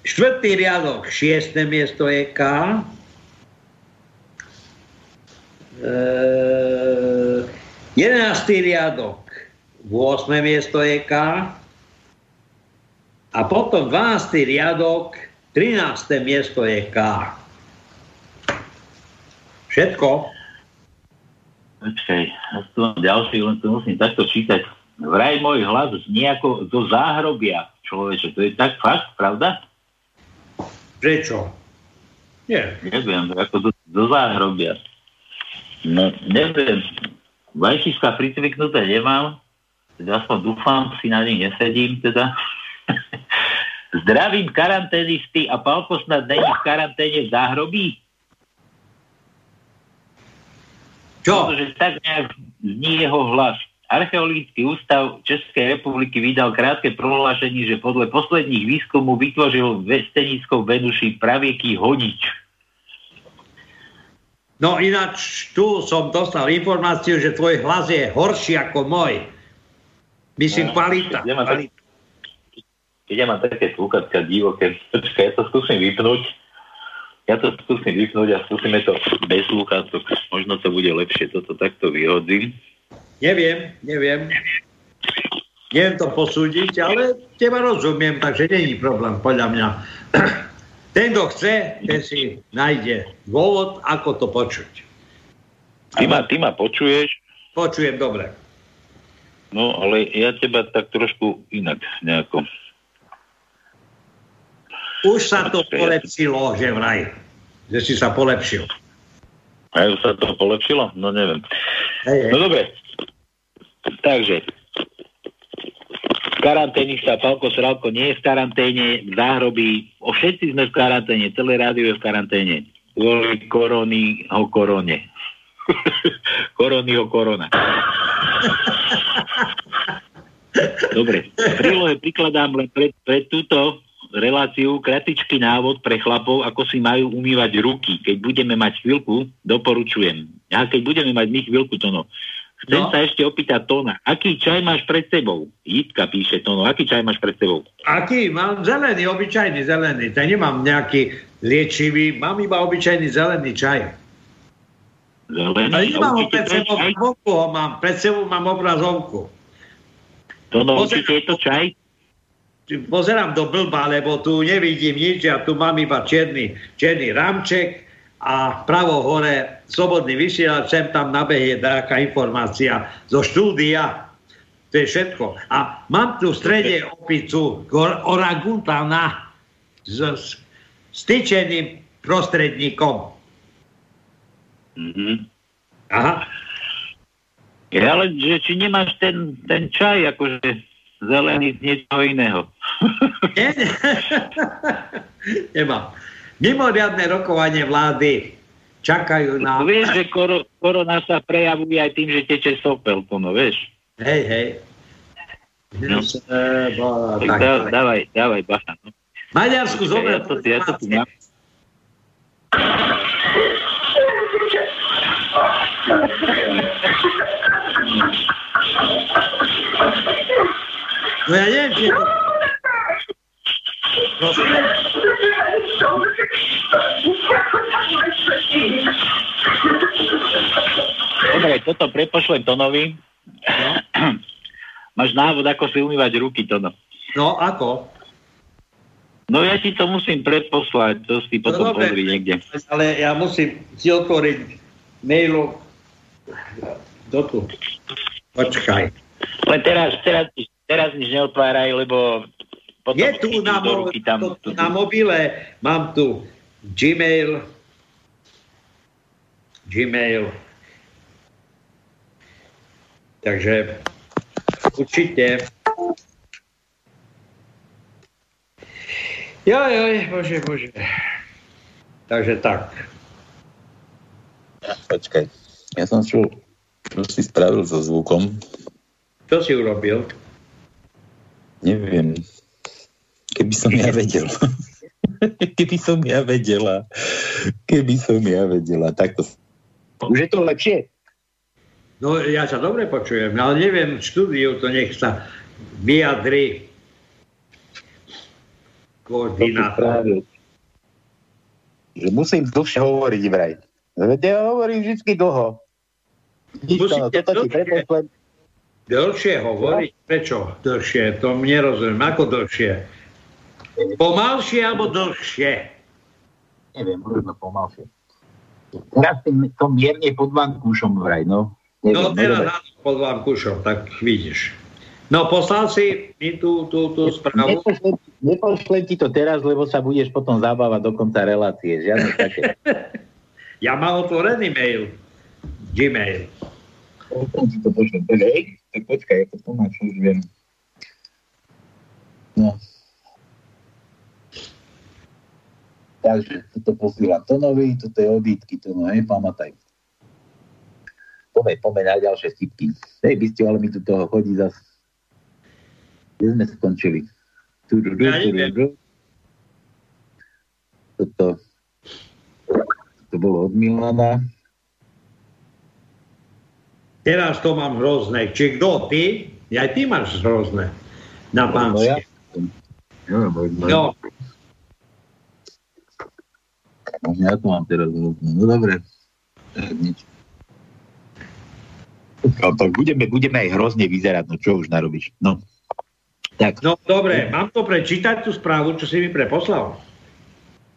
Speaker 5: Štvrtý riadok, šiesté miesto je K. E, jedenáctý riadok, 8. miesto je K. A potom 12. riadok, 13. miesto je K. Všetko.
Speaker 4: Počkaj, tu mám ďalší, len to musím takto čítať. Vraj môj hlas ako do záhrobia, človeče. To je tak fakt, pravda?
Speaker 5: Prečo? Nie.
Speaker 4: Neviem, ako do, do záhrobia. No, neviem. Vajčička pricviknuté nemám. Teda aspoň dúfam, si na nich nesedím, teda. [laughs] Zdravím karanténisty a Palko snad není v karanténe v záhrobí?
Speaker 5: Čo?
Speaker 4: Pretože tak nejak zní jeho hlas. Archeologický ústav Českej republiky vydal krátke prohlášenie, že podľa posledných výskumov vytvoril v Stenisko v Venuši pravieký honič.
Speaker 5: No ináč tu som dostal informáciu, že tvoj hlas je horší ako môj. Myslím, kvalita.
Speaker 4: Ja mám,
Speaker 5: kvalita.
Speaker 4: keď ja mám také slúchatka divoké, počkaj, ja to skúsim vypnúť. Ja to skúsim vypnúť a skúsime to bez slúchatok. Možno to bude lepšie, toto takto vyhodím.
Speaker 5: Neviem, neviem. Neviem to posúdiť, ale teba rozumiem, takže není problém, podľa mňa. [clears throat] Ten, kto chce, ten si nájde dôvod, ako to počuť.
Speaker 4: Ty ma, ty ma počuješ,
Speaker 5: Počujem dobre.
Speaker 4: No ale ja teba tak trošku inak nejako.
Speaker 5: Už sa to polepšilo, že vraj. Že si sa polepšil.
Speaker 4: A už sa to polepšilo? No neviem.
Speaker 5: Hej, hej.
Speaker 4: No dobre. Takže, v karanténe sa Palko Sralko nie je v karanténe, v záhrobí, o všetci sme v karanténe, celé rádio je v karanténe. Kvôli korony o korone. [laughs] korony o korona. Dobre, v prílohe prikladám len pre, pre túto reláciu kratičký návod pre chlapov, ako si majú umývať ruky. Keď budeme mať chvíľku, doporučujem. Ja keď budeme mať my chvíľku, to no. Chcem
Speaker 5: No.
Speaker 4: sa ešte opýtať Tona, aký čaj máš pred sebou? Jitka píše Tono, aký čaj máš pred sebou?
Speaker 5: Aký? Mám zelený, obyčajný zelený. To nemám nejaký liečivý, mám iba obyčajný zelený čaj.
Speaker 4: Zelený?
Speaker 5: Ale
Speaker 4: A
Speaker 5: nemám ho pred
Speaker 4: to
Speaker 5: sebou,
Speaker 4: čaj?
Speaker 5: vonku ho mám, pred sebou mám obrazovku.
Speaker 4: Tono,
Speaker 5: Pozerám.
Speaker 4: určite je to čaj?
Speaker 5: Pozerám do blba, lebo tu nevidím nič, ja tu mám iba čierny, čierny rámček a pravo hore slobodný vysielač, sem tam nabehne nejaká informácia zo štúdia. To je všetko. A mám tu v strede opicu or- orangutana s, s styčeným prostredníkom.
Speaker 4: Mhm.
Speaker 5: Aha.
Speaker 4: Ja, ale že či nemáš ten, ten čaj, akože zelený z niečoho iného.
Speaker 5: Nie, nie. [laughs] Nemám. Mimoriadne rokovanie vlády čakajú na...
Speaker 4: No, vieš, že koro, korona sa prejavuje aj tým, že teče sopel, to no, vieš.
Speaker 5: Hej, hej.
Speaker 4: No.
Speaker 5: Seba,
Speaker 4: Tak
Speaker 5: tak,
Speaker 4: dá,
Speaker 5: tak.
Speaker 4: dávaj, dávaj, bacha. No.
Speaker 5: Maďarsku zober.
Speaker 4: Ja to, ja to tu mám.
Speaker 5: No ja neviem, či je to... Prosím?
Speaker 4: Dobre, toto prepošlem Tonovi. Máš návod, ako si umývať ruky, Tono.
Speaker 5: No, ako?
Speaker 4: No ja ti to musím predposlať, to si potom
Speaker 5: dobre.
Speaker 4: pozri niekde.
Speaker 5: Ale ja musím si otvoriť mailu do tu. Počkaj.
Speaker 4: Len teraz, teraz, teraz nič neotváraj, lebo potom
Speaker 5: Je tu na, mo-
Speaker 4: ruky tam,
Speaker 5: to-
Speaker 4: tu,
Speaker 5: na mobile, mám tu Gmail, Gmail. Takže určite. Joj, joj, bože, bože. Takže tak.
Speaker 7: Počkaj, ja som čo, čo si spravil so zvukom,
Speaker 5: Čo si urobil?
Speaker 7: neviem. Keby som ja vedel. [laughs] Keby som ja vedela. Keby som ja vedela. Takto.
Speaker 4: Už je to lepšie?
Speaker 5: No, ja sa dobre počujem, ale neviem, v štúdiu to nech sa vyjadri koordinátor.
Speaker 4: Že musím dlhšie hovoriť vraj. Veď ja hovorím vždy dlho.
Speaker 5: Musíte
Speaker 4: no, ti
Speaker 5: dlhšie. Dlhšie hovoriť? Prečo dlhšie? To nerozumiem. Ako dlhšie? Pomalšie alebo dlhšie?
Speaker 4: Neviem, možno pomalšie. Teraz tým, to mierne pod vankúšom vraj, no. Neviem,
Speaker 5: No
Speaker 4: no
Speaker 5: teraz áno, pod vám kušom, tak vidíš. No poslal si mi tú, tú, tú správu.
Speaker 4: Nepošlem, nepošlem ti to teraz, lebo sa budeš potom zabávať do konca relácie. [laughs] Žiadne také.
Speaker 5: Ja mám otvorený mail. Gmail.
Speaker 4: Potom ti to. Takže, hej, tak počkaj, ja to pomáč už viem. No. Takže, toto posílam Tonovi, toto je odítky, to no, hej, pamätaj. Poďme, poďme na ďalšie stipky. Hej, by ste, ale mi tu toho chodí zas. Kde sme skončili? Tu, tu, tu,
Speaker 5: Ja
Speaker 4: tu,
Speaker 5: neviem.
Speaker 4: tu. Toto, to bolo od Milana.
Speaker 5: Teraz to mám hrozné. Či kto? Ty? Ja aj ty máš hrozné. Na
Speaker 4: No ja.
Speaker 5: pánske.
Speaker 4: No.
Speaker 5: No,
Speaker 4: ja to mám teraz hrozné. No dobre. Tak nič. No, tak budeme, budeme aj hrozne vyzerať, no čo už narobíš. No. Tak,
Speaker 5: no dobre, mám to prečítať tú správu, čo si mi preposlal.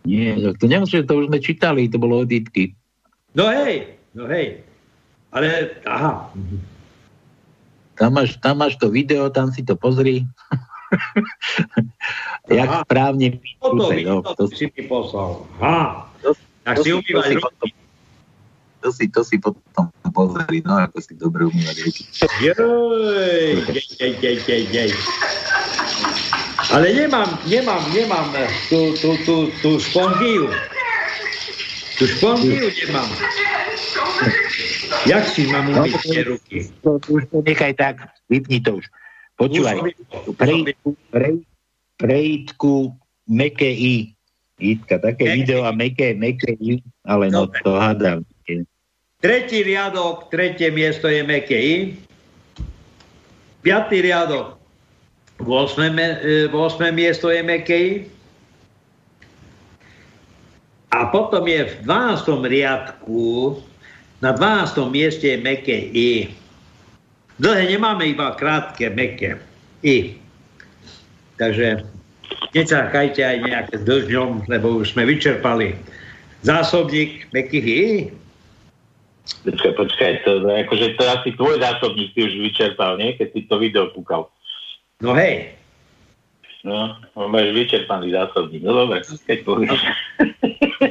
Speaker 4: nie, to nemusíš, to už sme čítali, to bolo odítky.
Speaker 5: No hej, no hej. Ale, aha.
Speaker 4: Tam máš, tam máš to video, tam si to pozri. [laughs] Jak
Speaker 5: Aha.
Speaker 4: správne
Speaker 5: Toto
Speaker 4: píšute,
Speaker 5: mi,
Speaker 4: no,
Speaker 5: to
Speaker 4: to,
Speaker 5: si mi poslal. Aha.
Speaker 4: to,
Speaker 5: Tak
Speaker 4: to
Speaker 5: si umývať
Speaker 4: to si
Speaker 5: ruky.
Speaker 7: to si, to si potom pozri, no ako si dobre umýva rieky.
Speaker 5: Joj, jej, jej, jej, jej, jej. Ale nemám, nemám, nemám tú, tú, tú, tú spongiu. Tú spongiu nemám. [laughs] Jak si mám umyť tie ruky?
Speaker 4: To, to už to nechaj tak, vypni to už. Počúvaj, prejítku, prej, prejítku meké i. Jitka, také
Speaker 5: Meké
Speaker 4: video a meké, meké i, ale no to hádam.
Speaker 5: Tretí riadok, tretie miesto je meké I. Piatý riadok, 8. me- e, 8. miesto je meké I. A potom je v 12. riadku, na 12. mieste je meké I. Dlhé nemáme iba krátke, meké I. Takže nečakajte aj nejaké s dlžňom, lebo už sme vyčerpali zásobník mekých I.
Speaker 4: Počkaj, počkaj, to, to, akože to asi tvoj zásobník si už vyčerpal, nie? Keď si to video kúkal.
Speaker 5: No hej,
Speaker 4: No, no máš vyčerpaný zásobník. No dobre, keď povieš.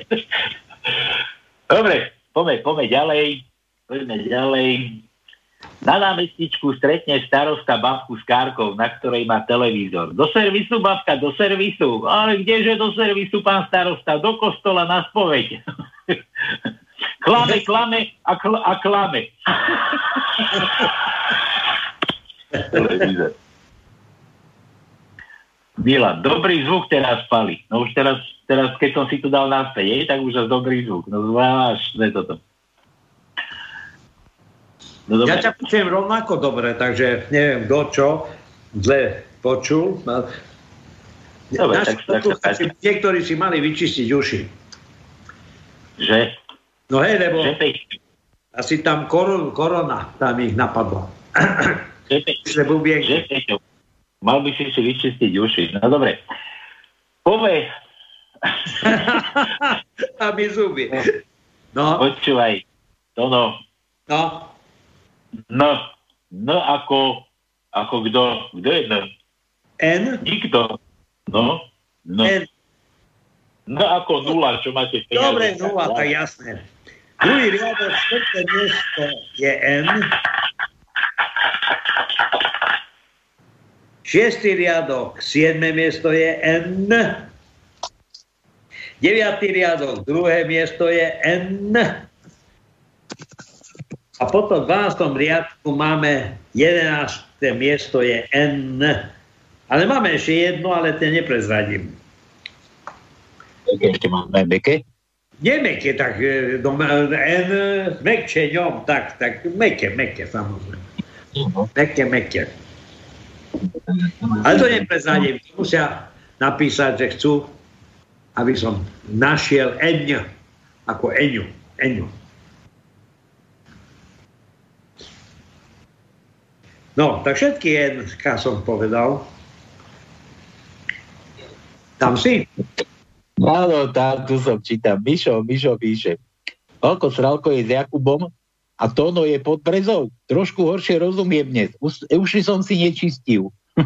Speaker 4: [laughs] dobre, poďme, poďme ďalej. Poďme ďalej. Na námestičku stretne starosta babku s kárkou, na ktorej má televízor. Do servisu, babka, do servisu. Ale kdeže do servisu, pán starosta? Do kostola na spoveď. [laughs] klame, klame a, kl- a klame. [laughs] televízor. Milan, dobrý zvuk teraz pali. No už teraz, teraz keď som si to dal naspäť, je, tak už dobrý zvuk. No zvláštne toto. No dobre.
Speaker 5: ja ťa počujem rovnako dobre, takže neviem, kto čo zle počul.
Speaker 4: Dobre,
Speaker 5: Naši
Speaker 4: tak- tak
Speaker 5: poslucháči, niektorí si mali vyčistiť uši.
Speaker 4: Že?
Speaker 5: No hej, lebo
Speaker 4: Že,
Speaker 5: asi tam koron, korona tam ich napadla.
Speaker 4: že, Peť,
Speaker 5: Že
Speaker 4: mal by si si vyčistiť uši. No dobre. Pove, [laughs]
Speaker 5: Aby zuby. No,
Speaker 4: počúvaj. To no,
Speaker 5: no,
Speaker 4: no, no ako, ako kto, kto je no?
Speaker 5: N,
Speaker 4: Nikto. No, no,
Speaker 5: N.
Speaker 4: no ako nula, čo máte peniaze.
Speaker 5: Dobre, nula, tak jasné. Druhý riadok, štvrté miesto je N. Šiestý riadok, siedme miesto je N. Deviatý riadok, druhé miesto je N. A potom v 12. riadku máme 11. miesto je N. Ale máme ešte jedno, ale ten neprezradím.
Speaker 4: Ešte máme meké?
Speaker 5: Nie meké, tak do, N mekčie ňom, tak, tak meké, meké samozrejme. Meké, meké. Ale to neprezradím. Musia napísať, že chcú, aby som našiel Eň, ako Eňu. Eňu. No, tak všetky N som povedal. Tam si?
Speaker 4: Áno, tá, tu som čítam. Mišo, Mišo píše. Olko Sralko je s Jakubom a Tono je pod brezou. Trošku horšie rozumiem dnes. Už, uši som si nečistil. [laughs]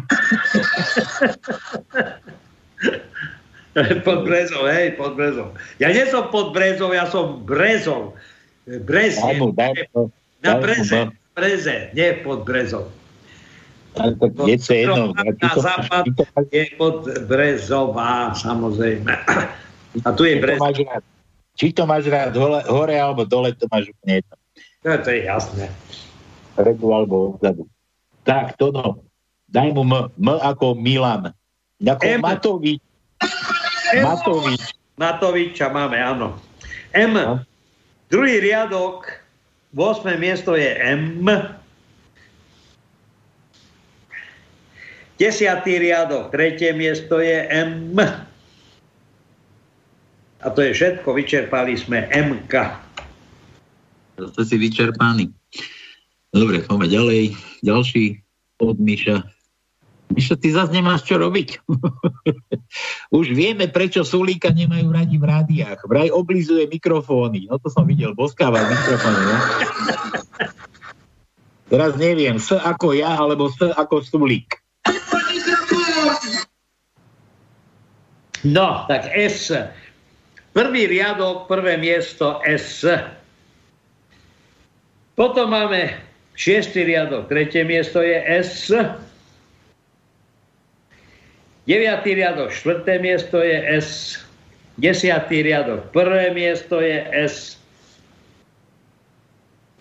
Speaker 5: pod brezou, hej, pod brezou. Ja nie som pod brezou, ja som brezou. Brez
Speaker 4: mu, daj mu.
Speaker 5: na breze,
Speaker 4: no.
Speaker 5: breze, nie pod brezou.
Speaker 4: Je to jedno.
Speaker 5: Na
Speaker 4: to,
Speaker 5: západ
Speaker 4: to,
Speaker 5: je pod brezová, samozrejme. [clears throat] A tu je
Speaker 4: ty to
Speaker 5: brez.
Speaker 4: máš rád. Či to máš rád hore, hore alebo dole, to máš úplne jedno.
Speaker 5: No, to je jasné.
Speaker 4: Predu alebo odzadu. Tak, Tono, daj mu M, M ako Milan. Ako
Speaker 5: M.
Speaker 4: Matovič.
Speaker 5: M.
Speaker 4: Matovič.
Speaker 5: Matoviča máme, áno. M.
Speaker 4: No.
Speaker 5: Druhý riadok, 8. miesto je M. Desiatý riadok, tretie miesto je M. A to je všetko, vyčerpali sme MK.
Speaker 7: To si vyčerpaný. Dobre, poďme ďalej. Ďalší od Miša. Mišo, ty zase nemáš čo robiť. [laughs]
Speaker 4: Už vieme, prečo Sulíka nemajú radi v rádiách. Vraj oblizuje mikrofóny. No to som videl, boskáva mikrofóny. No? [laughs] Teraz neviem, S ako ja, alebo S ako Sulík.
Speaker 5: No, tak S. Prvý riadok, prvé miesto S. Potom máme šiestý riadok, tretie miesto je S. Deviatý riadok, štvrté miesto je S. Desiatý riadok, prvé miesto je S.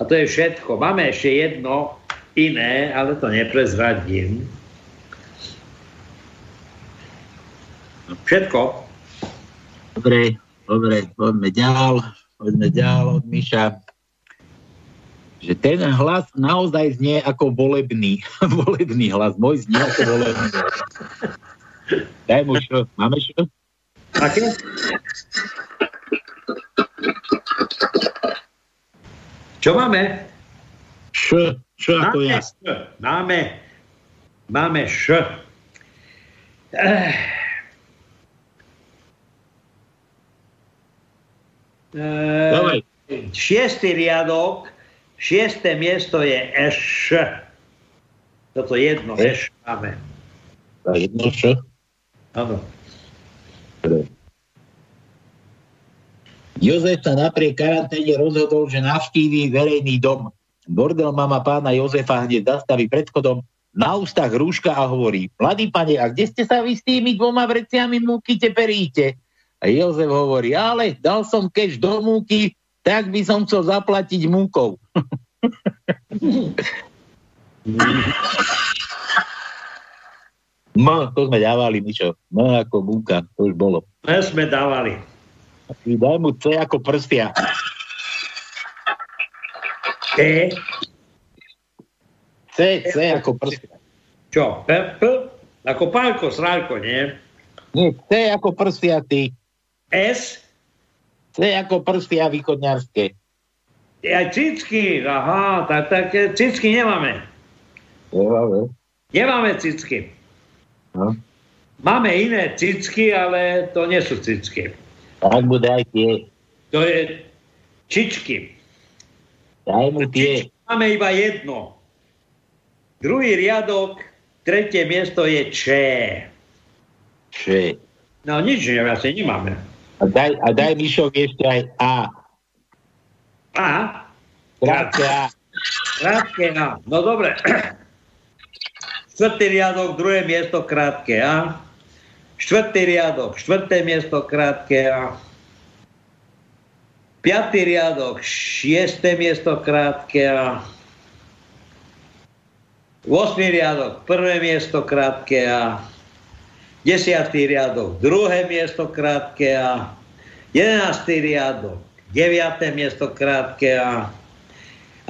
Speaker 5: A to je všetko. Máme ešte jedno iné, ale to neprezradím. Všetko.
Speaker 4: Dobre, dobre, poďme ďal, poďme ďal od Miša. Že ten hlas naozaj znie ako volebný, [laughs] volebný hlas. Môj znie ako volebný. Daj mu čo, máme čo?
Speaker 5: Aké? Čo máme?
Speaker 4: Š, čo ako
Speaker 5: Máme
Speaker 4: ja.
Speaker 5: š. Máme, máme š. Eh. Eh,
Speaker 4: Dobre.
Speaker 5: Šiestý riadok, šiesté miesto je eš. Toto jedno
Speaker 4: Eš.
Speaker 5: eš máme.
Speaker 4: Tak jedno čo?
Speaker 5: Áno.
Speaker 4: Jozef sa napriek karanténe rozhodol, že navštíví verejný dom. Bordel mama pána Jozefa hneď zastaví pred chodom, na ústach rúška a hovorí, mladý pane, a kde ste sa vy s tými dvoma vreciami múky teperíte? A Jozef hovorí, ale dal som keš do múky, tak by som chcel zaplatiť múkou. M, to sme dávali, Mičo. M ako múka, to už bolo.
Speaker 5: My sme dávali.
Speaker 4: Daj mu C ako prstia.
Speaker 5: E,
Speaker 4: C, C ako prstia.
Speaker 5: čo? P, P? Ako pálko, srálko, nie?
Speaker 4: Nie, C ako prstia ty.
Speaker 5: S?
Speaker 4: C ako prstia východňarské.
Speaker 5: Aj cicky, aha, tak, tak eh, cicky nemáme.
Speaker 4: Jo,
Speaker 5: Nemáme cicky.
Speaker 4: No.
Speaker 5: Máme iné cicky, ale to nie sú cicky.
Speaker 4: Tak mu daj tie.
Speaker 5: To je čičky.
Speaker 4: Daj mu tie.
Speaker 5: Máme iba jedno. Druhý riadok, tretie miesto je Č.
Speaker 4: Č.
Speaker 5: No nič ne, vlastne nemáme.
Speaker 4: A daj, a daj Mišok ešte aj A.
Speaker 5: A,
Speaker 4: Krátke A.
Speaker 5: krátke A. No dobre. Štvrtý riadok, druhé miesto, krátke A. Štvrtý riadok, štvrté miesto, krátke A. Piatý riadok, šiesté miesto, krátke A. 8. riadok, prvé miesto, krátke A. 10. riadok, druhé miesto, krátke A. 11. riadok, 9. miesto, krátke A.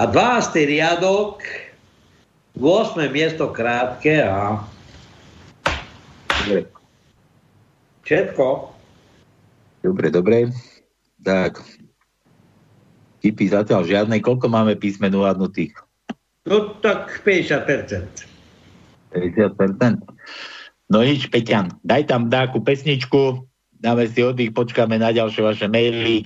Speaker 5: A 12. riadok, 8. miesto, krátke A.
Speaker 4: Dobre,
Speaker 5: Všetko.
Speaker 4: dobre. dobre. Tak. Typy zatiaľ žiadne. Koľko máme písmen uvádnutých?
Speaker 5: No tak 50%.
Speaker 4: 50%. No nič, Peťan, daj tam dáku pesničku, dáme si oddych, počkáme na ďalšie vaše maily.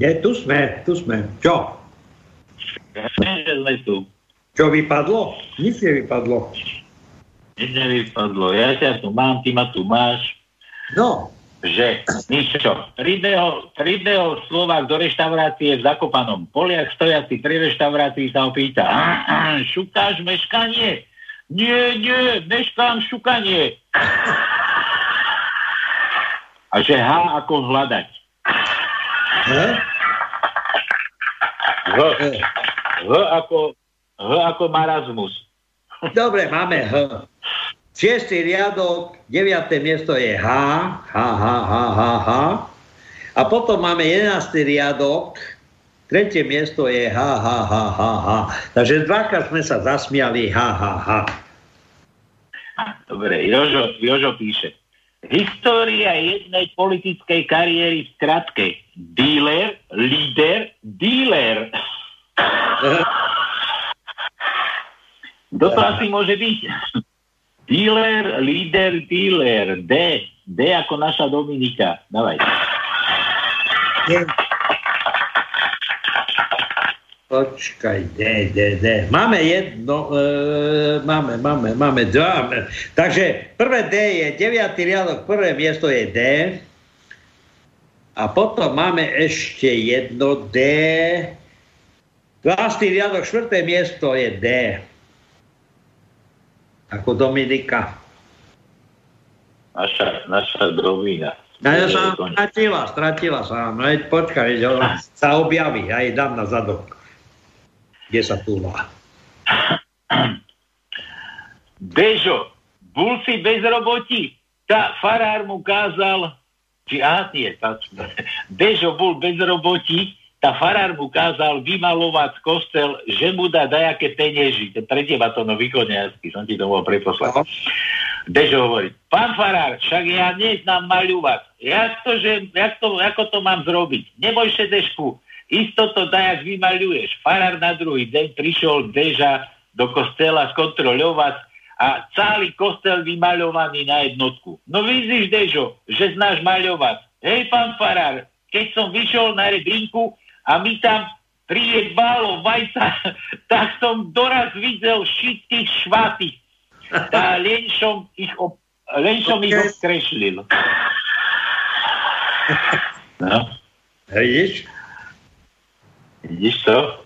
Speaker 5: Nie, tu sme, tu sme. Čo?
Speaker 4: Že sme tu.
Speaker 5: Čo vypadlo? Nic nevypadlo.
Speaker 4: Nič nevypadlo. Ja ťa tu mám, ty ma tu máš.
Speaker 5: No,
Speaker 4: že ničo, prídeho, prídeho Slovák do reštaurácie v Zakopanom. Poliak stojaci pri reštaurácii sa ho pýta, "A, a, šukáš meškanie? Nie, nie, meškám šukanie. A že H ako hľadať.
Speaker 5: he?
Speaker 4: H, H ako, H ako marazmus.
Speaker 5: Dobre, máme H. Šiestý riadok, deviaté miesto je H, H, H, H, H, H. A potom máme jedenáctý riadok, tretie miesto je H, H, H, H, H. Takže dvakrát sme sa zasmiali H, H, H.
Speaker 4: Dobre, Jožo, Jožo píše. História jednej politickej kariéry v skratke. Dealer, líder, dealer. Kto to asi môže byť? Dealer, líder, dealer. D. D ako naša Dominika. Dávaj.
Speaker 5: Počkaj, D, D, D. Máme jedno, e, máme, máme, máme dva. Takže prvé D je, deviatý riadok, prvé miesto je D. A potom máme ešte jedno D. 12. riadok, štvrté miesto je D. Ako Dominika.
Speaker 4: Naša, naša Domina.
Speaker 5: A ja sa stratila, stratila sa. No, počkaj, sa objaví, ja jej dám na zadok. Kde sa túla?
Speaker 4: Dežo, bol si bez roboti? Tá farár mu kázal, či á, nie, tá, Dežo bol bez roboti, tá farár mu kázal vymalovať kostel, že mu dá dajaké penieži. Pre teba to no východňarsky, som ti to mohol preposlať. Dežo hovorí, pán farár, však ja neznám maľovať. Jak to, že, jak to, ako to mám zrobiť? Neboj sa, Dežku, isto to dajak vymaľuješ. Farár na druhý deň prišiel Deža do kostela skontrolovať a celý kostel vymaľovaný na jednotku. No vidíš, Dežo, že znáš maľovať. Hej, pán farár, keď som vyšiel na redrinku a mi tam prijedbalo vajca, [laughs] tak som doraz videl všetkých švatých. [laughs] A len som ich, ob, len som ich obkreslil. [laughs] No,
Speaker 5: Vidíš?
Speaker 4: Vidíš to?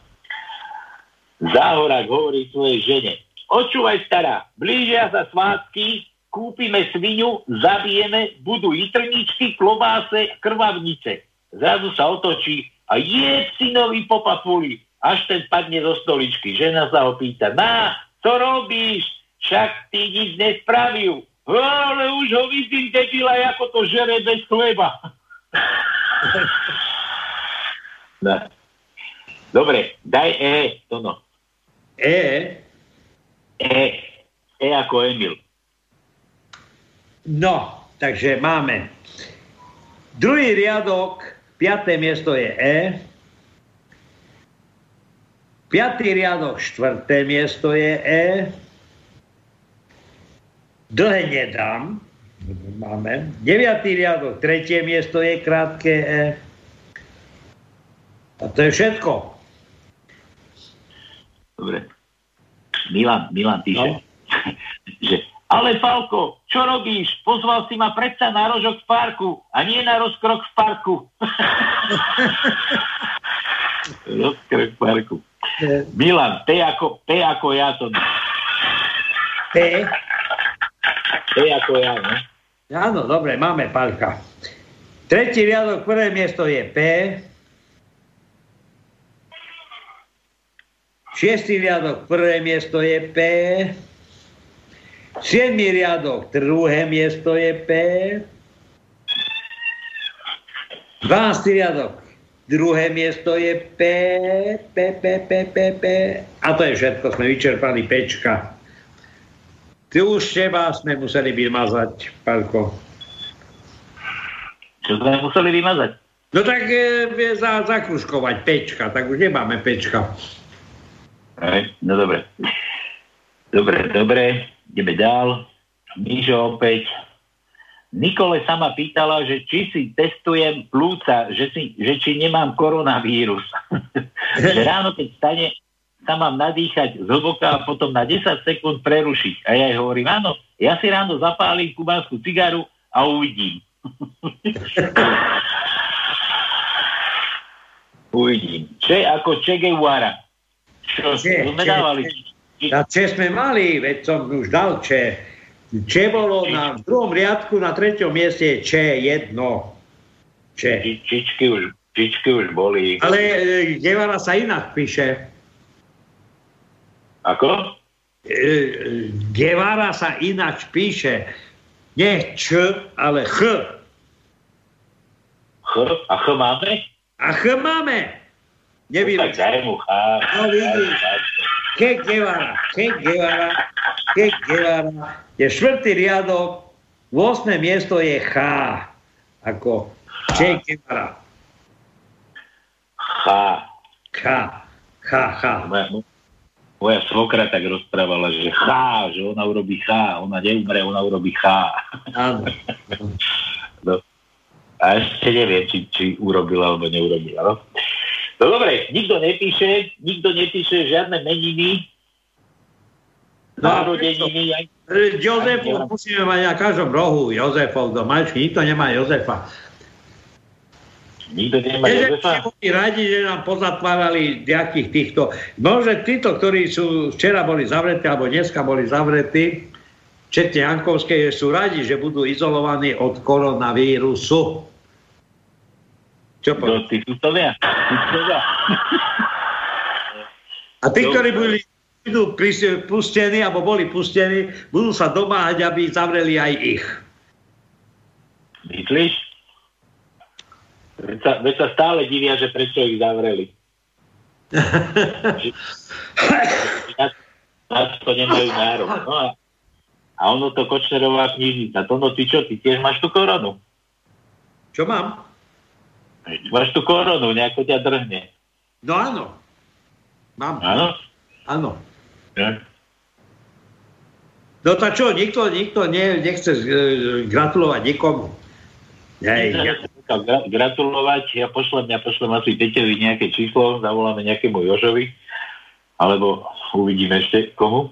Speaker 4: Záhorak hovorí svojej žene. Očúvaj, stará, blížia sa svátky, kúpime svinu, zabijeme, budú jitrničky, klobáse, krvavnice. Zrazu sa otočí a je synovi po papuli, až ten padne do stoličky. Žena sa ho pýta, na, co robíš? Však ty nič nespravil. "No, Ale už ho vidím, debila, ako to žere bez chleba. [laughs] no. Dobre, daj E, to no.
Speaker 5: E.
Speaker 4: E, E ako Emil.
Speaker 5: No, takže máme druhý riadok, piaté miesto je E. Piatý riadok, štvrté miesto je E. Dlhé nedám. Máme. Deviatý riadok, tretie miesto je krátke E. A to je všetko.
Speaker 4: Dobre. Milan, Milan píše,
Speaker 5: No. [laughs]
Speaker 4: že ale Falko, čo robíš? Pozval si ma predsa na rožok v parku a nie na rozkrok v parku. [laughs] rozkrok v parku. Milan, P ako, P ako ja to...
Speaker 5: P.
Speaker 4: P ako ja, no?
Speaker 5: Áno, dobre, máme Palka. Tretí riadok, prvé miesto je P. Šiestý riadok, prvé miesto je P. Siedmý riadok, druhé miesto je P. Dvanáctý riadok, druhé miesto je P. P, P, P, P, P. A to je všetko, sme vyčerpali Pčka. Ty už teba sme museli vymazať, Palko.
Speaker 4: Čo sme museli vymazať?
Speaker 5: No tak e, za, zakruškovať pečka, tak už nemáme pečka.
Speaker 4: Hej, no dobre. Dobre, dobre, ideme dál. Mížo opäť. Nikole sa ma pýtala, že či si testujem plúca, že, si, že či nemám koronavírus. [laughs] že ráno, keď stane, sa mám nadýchať zhlboka a potom na 10 sekúnd prerušiť. A ja jej hovorím, áno, ja si ráno zapálim kubánsku cigaru a uvidím. [laughs] uvidím. Če ako Che Guevara. Čo
Speaker 5: Če,
Speaker 4: sme dávali?
Speaker 5: A če sme mali, veď som už dal če. Če bolo na druhom riadku, na treťom mieste je če jedno.
Speaker 4: Či- Čičky už, čičky už boli.
Speaker 5: Ale e, Guevara sa inak píše.
Speaker 4: Ako?
Speaker 5: E, e, Guevara sa ináč píše. Nie č, ale ch.
Speaker 4: Ch? A ch máme?
Speaker 5: A ch máme.
Speaker 4: No, tak daj mu chá.
Speaker 5: No, vidíš. Che Guevara, Che Guevara, Che Guevara. Je štvrtý riadok, 8. miesto je Ch. Ako Che Guevara. Ch. Ch, Ch.
Speaker 4: Moja, moja svokra tak rozprávala, že chá, že ona urobí chá, ona neumre, ona urobí chá.
Speaker 5: Áno.
Speaker 4: No. A ešte neviem, či, či urobila alebo neurobila. No? No dobre, nikto nepíše, nikto nepíše žiadne meniny,
Speaker 5: No
Speaker 4: narodeniny, aj
Speaker 5: E, Jozefov musíme mať na každom rohu. Jozefov do Mačky. Nikto nemá Jozefa.
Speaker 4: nikto nemá Jozefa.
Speaker 5: boli radi, že nám pozatvárali nejakých týchto. Môže títo, ktorí sú včera boli zavretí, alebo dneska boli zavretí, četne Jankovskej, sú radi, že budú izolovaní od koronavírusu. Čo
Speaker 4: Do
Speaker 5: povedal?
Speaker 4: tí. Tutovia.
Speaker 5: A tí, ktorí boli, budú pustení, alebo boli pustení, budú sa domáhať, aby zavreli aj ich.
Speaker 4: Myslíš? Veď sa, veď sa stále divia, že prečo ich zavreli. Na to nemajú nárok. No a, a ono to Kočnerová knižnica. To no ty čo, ty tiež máš tú koronu?
Speaker 5: Čo mám?
Speaker 4: Máš tú koronu, nejako ťa drhne.
Speaker 5: No áno. Mám.
Speaker 4: Áno?
Speaker 5: Áno.
Speaker 4: Ja.
Speaker 5: No tak čo, nikto, nikto nie, nechce e, gratulovať nikomu. Hej, ja,
Speaker 4: Gra- gratulovať, ja pošlem, ja pošlem asi Peťovi nejaké číslo, zavoláme nejakému Jožovi, alebo uvidíme ešte komu.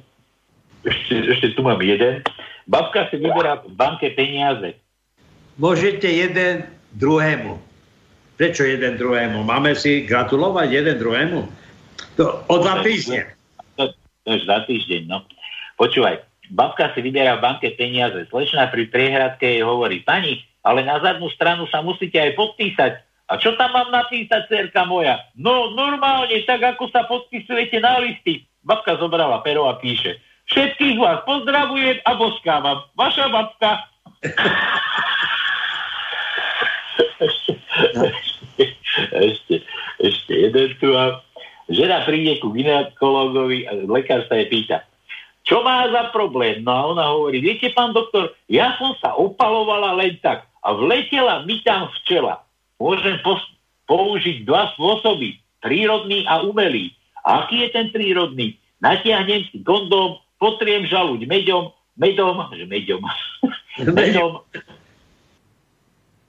Speaker 4: Ešte, ešte tu mám jeden. Babka si vyberá v banke peniaze.
Speaker 5: môžete jeden druhému. Prečo jeden druhému? Máme si gratulovať jeden druhému? To o dva týždne.
Speaker 4: To, to je za týždeň, no. Počúvaj, babka si vyberá v banke peniaze. Slečna pri priehradke jej hovorí, pani, ale na zadnú stranu sa musíte aj podpísať. A čo tam mám napísať, cerka moja? No, normálne, tak ako sa podpisujete na listy. Babka zobrala pero a píše. Všetkých vás pozdravujem a boskávam. Vaša babka. [laughs] [laughs] [laughs] ešte, ešte jeden tu mám. Žena príde ku ginekologovi a lekár sa jej pýta, čo má za problém? No a ona hovorí, viete, pán doktor, ja som sa opalovala len tak a vletela mi tam včela. Môžem pos- použiť dva spôsoby, prírodný a umelý. A aký je ten prírodný? Natiahnem si kondóm, potriem žaluť medom, medom, že medom, [laughs] medom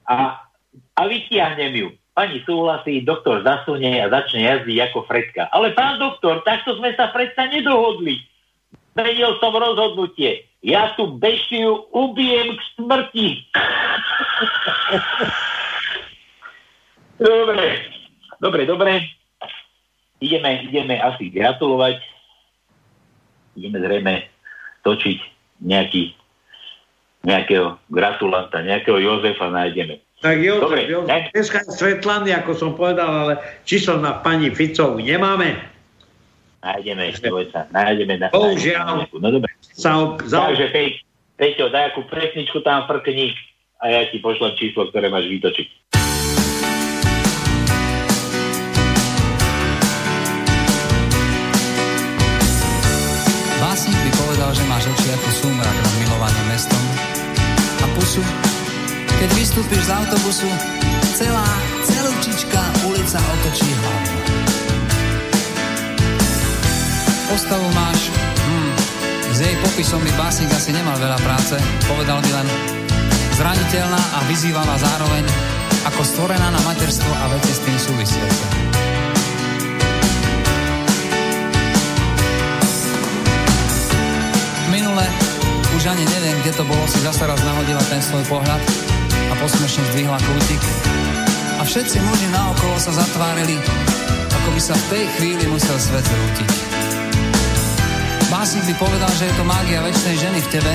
Speaker 4: a, a vytiahnem ju. Pani súhlasí, doktor zasunie a začne jazdiť ako Fredka. Ale pán doktor, takto sme sa predsa nedohodli. Zmenil som rozhodnutie. Ja tú beštiu ubijem k smrti. dobre, dobre, dobre. Ideme, ideme asi gratulovať. Ideme zrejme točiť nejaký, nejakého gratulanta, nejakého Jozefa nájdeme.
Speaker 5: Tak Jozef,
Speaker 4: Dobre,
Speaker 5: Jozef,
Speaker 4: daj-
Speaker 5: dneska je Svetlany, ako som povedal, ale číslo na pani Ficovu nemáme.
Speaker 4: Nájdeme, nájdeme. Na,
Speaker 5: Bohužiaľ.
Speaker 4: No dobre.
Speaker 5: Sa o, za,
Speaker 4: Takže Pej, Peťo, daj akú presničku tam frkni a ja ti pošlem číslo, ktoré máš vytočiť.
Speaker 8: Básnik by povedal, že máš oči ako súmrak nad milovaným mestom a pusu, keď vystúpiš z autobusu, celá, celúčička ulica otočí hlavu. Postavu máš, hmm, s jej popisom by básnik asi nemal veľa práce, povedal by len, zraniteľná a vyzývavá zároveň ako stvorená na materstvo a veci s tým súvisiace. Minule, už ani neviem, kde to bolo, si zase raz nahodila ten svoj pohľad a posmešne zdvihla kútik a všetci muži naokolo sa zatvárili, ako by sa v tej chvíli musel svet zrútiť. Básnik by povedal, že je to mágia väčšnej ženy v tebe,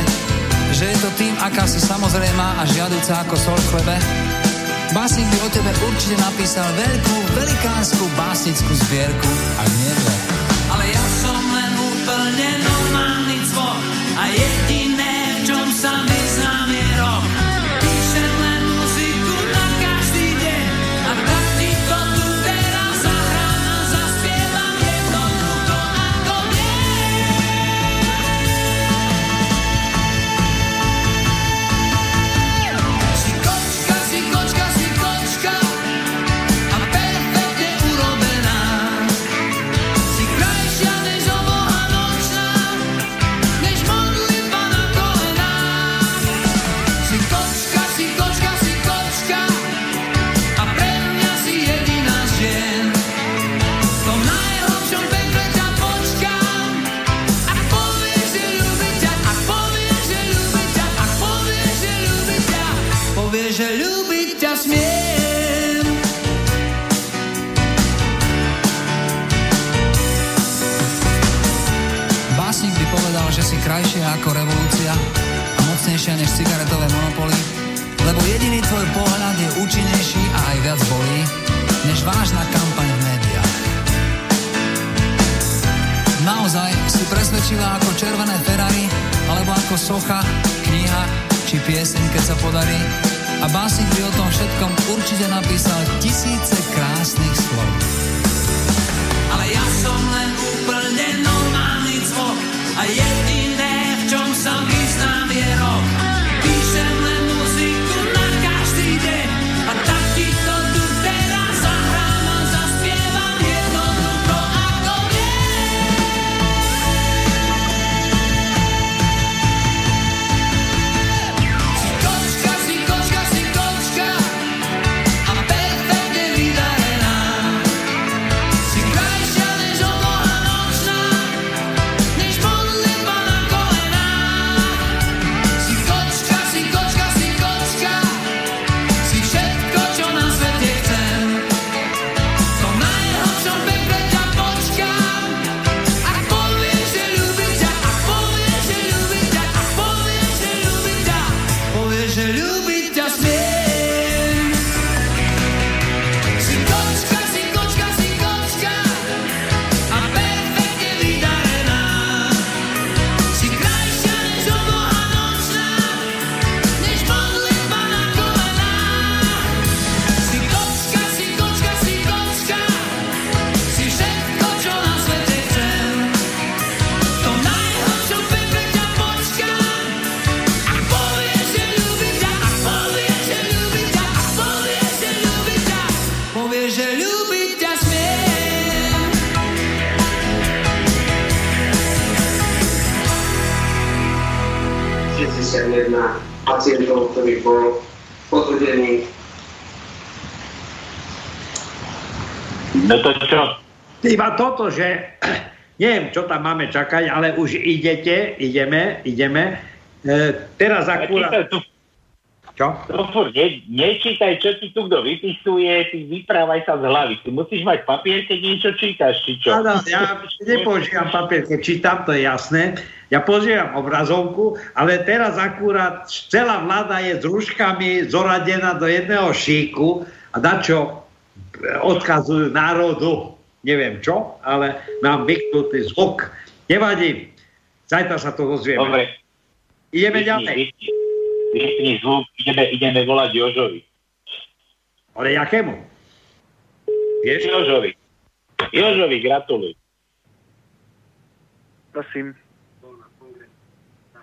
Speaker 8: že je to tým, aká si samozrejmá a žiaduca ako sol v chlebe. Básnik by o tebe určite napísal veľkú, velikánsku básnickú zbierku, ak nie dve. Ale ja som len úplne normálny a jediné, v čom sa vyznám je rok. Krajšia ako revolúcia a mocnejšia než cigaretové monopoly, lebo jediný tvoj pohľad je účinnejší a aj viac bolí, než vážna kampaň v médiách. Naozaj si presvedčila ako červené Ferrari, alebo ako socha, kniha či pieseň, keď sa podarí. A básnik by o tom všetkom určite napísal tisíce krásnych slov. Ale ja som len úplne normálny cvok a jediné,
Speaker 5: Iba toto, že [clears throat] neviem, čo tam máme čakať, ale už idete, ideme, ideme. E, teraz akurát... Čo?
Speaker 4: to furt ne, nečítaj, čo ti tu kto vypisuje, ty vyprávaj sa z hlavy. Ty musíš mať papier, keď niečo čítaš, či čo?
Speaker 5: Áno, ja nepoužívam papier, keď čítam, to je jasné. Ja používam obrazovku, ale teraz akurát celá vláda je s rúškami zoradená do jedného šíku a dačo odkazujú národu, neviem čo, ale mám vyknutý zvuk. Nevadí, zajtra sa to dozvieme.
Speaker 4: Dobre,
Speaker 5: Ideme
Speaker 4: vypni,
Speaker 5: ďalej.
Speaker 4: vypni, vypni zvuk, ideme, ideme volať Jožovi.
Speaker 5: Ale jakému? Vieš?
Speaker 4: Jožovi. Jožovi, gratuluj.
Speaker 9: Prosím.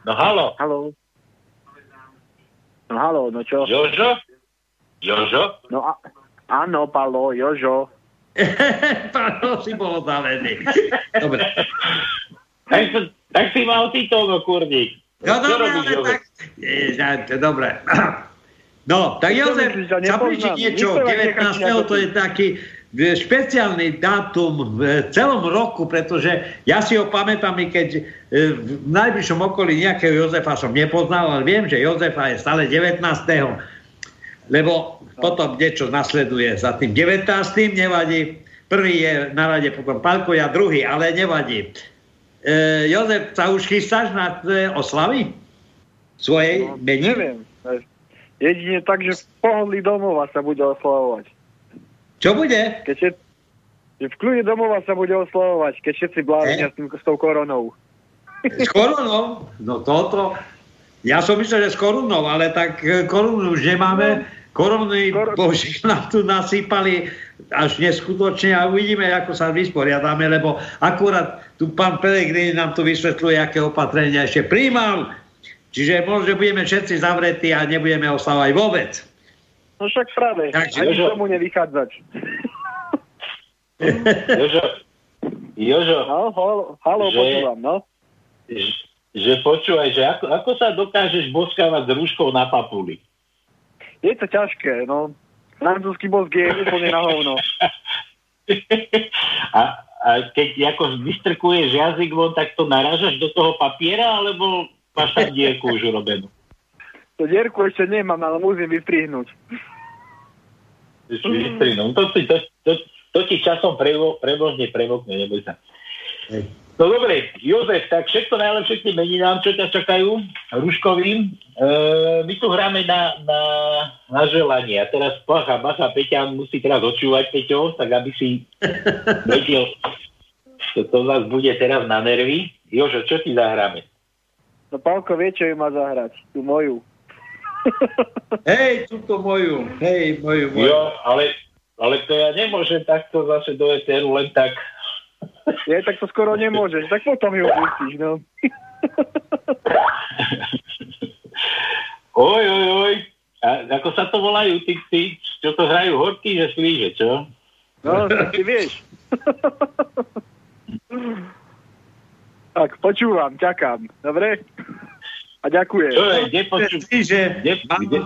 Speaker 4: No halo,
Speaker 9: Haló. No haló, no čo?
Speaker 4: Jožo? Jožo?
Speaker 9: No a, áno, Palo, Jožo. [laughs]
Speaker 5: Páno, si bol oddalený. Dobre.
Speaker 4: Tak, to- tak si mal ty to, no kurník.
Speaker 5: No dobre, ale tak... Je, ja, to- dobre. [clears throat] No, tak Jozef,
Speaker 9: myslíš, že
Speaker 5: zapriči
Speaker 9: nepoznám?
Speaker 5: niečo,
Speaker 9: Nikto vás
Speaker 5: 19.
Speaker 9: nechá
Speaker 5: to je taký e, špeciálny dátum v celom roku, pretože ja si ho pamätám, keď e, v najbližšom okolí nejakého Jozefa som nepoznal, ale viem, že Jozefa je stále 19. Lebo potom niečo nasleduje za tým 19. nevadí. Prvý je na rade potom Palko, ja druhý, ale nevadí. E, Jozef, sa už chystáš na tvoje oslavy? Svojej
Speaker 9: No,
Speaker 5: meniny?
Speaker 9: neviem. Jedine tak, že v pohodlí domova sa bude oslavovať.
Speaker 5: Čo bude?
Speaker 9: Keď je, že v kľude domova sa bude oslavovať, keď všetci bláznia s, tým, s tou koronou.
Speaker 5: S korunou? No toto. Ja som myslel, že s korunou, ale tak e, korunu už nemáme. Koruny,
Speaker 9: Kor-
Speaker 5: bože, nám tu nasypali až neskutočne a uvidíme, ako sa vysporiadame, lebo akurát tu pán Pelegrini nám tu vysvetľuje, aké opatrenia ešte príjmal. Čiže možno budeme všetci zavretí a nebudeme oslavať vôbec.
Speaker 9: No však práve,
Speaker 5: Takže-
Speaker 9: ani z tomu nevychádzať. [laughs]
Speaker 4: Jožo, Jožo,
Speaker 9: No, halo, halo
Speaker 4: Že-
Speaker 9: počúvam, no.
Speaker 4: Že, počúvaj, že ako, ako sa dokážeš boskávať s rúškou na papuli?
Speaker 9: Je to ťažké, no. Francúzsky bosk je úplne na hovno. [laughs]
Speaker 4: A, a keď ako vystrkuješ jazyk von, tak to naražaš do toho papiera, alebo máš tam dierku už urobenú?
Speaker 9: To dierku ešte nemám, ale musím vystrihnúť.
Speaker 4: Ešte vystrihnu. To, to, to, to ti časom prevo, premožne premokne, neboj sa.
Speaker 5: Hej.
Speaker 4: No dobre, Jozef, tak všetko najlepšie k tým meninám, čo ťa čakajú, Ruškovým. E, my tu hráme na, na, na želanie. A teraz bacha, bacha, Peťa musí teraz očúvať, Peťo, tak aby si [laughs] vedel, to, to vás bude teraz na nervy. Jožo, čo ti zahráme?
Speaker 9: No Pálko vie, čo ju má zahrať. Tú moju. [laughs]
Speaker 5: Hej, túto moju, hej, moju, moju.
Speaker 4: Jo, ale, ale to ja nemôžem takto zase do eteru len tak.
Speaker 9: Je, tak to skoro nemôžeš. Tak potom ju pustíš, no.
Speaker 4: Oj, oj, oj. A ako sa to volajú, tí, tí čo to hrajú horky, že slíže, čo?
Speaker 9: No, tak ty vieš. tak, počúvam, čakám. Dobre? A ďakujem.
Speaker 4: Čo je, kde.
Speaker 5: Že,
Speaker 4: Kde, kde,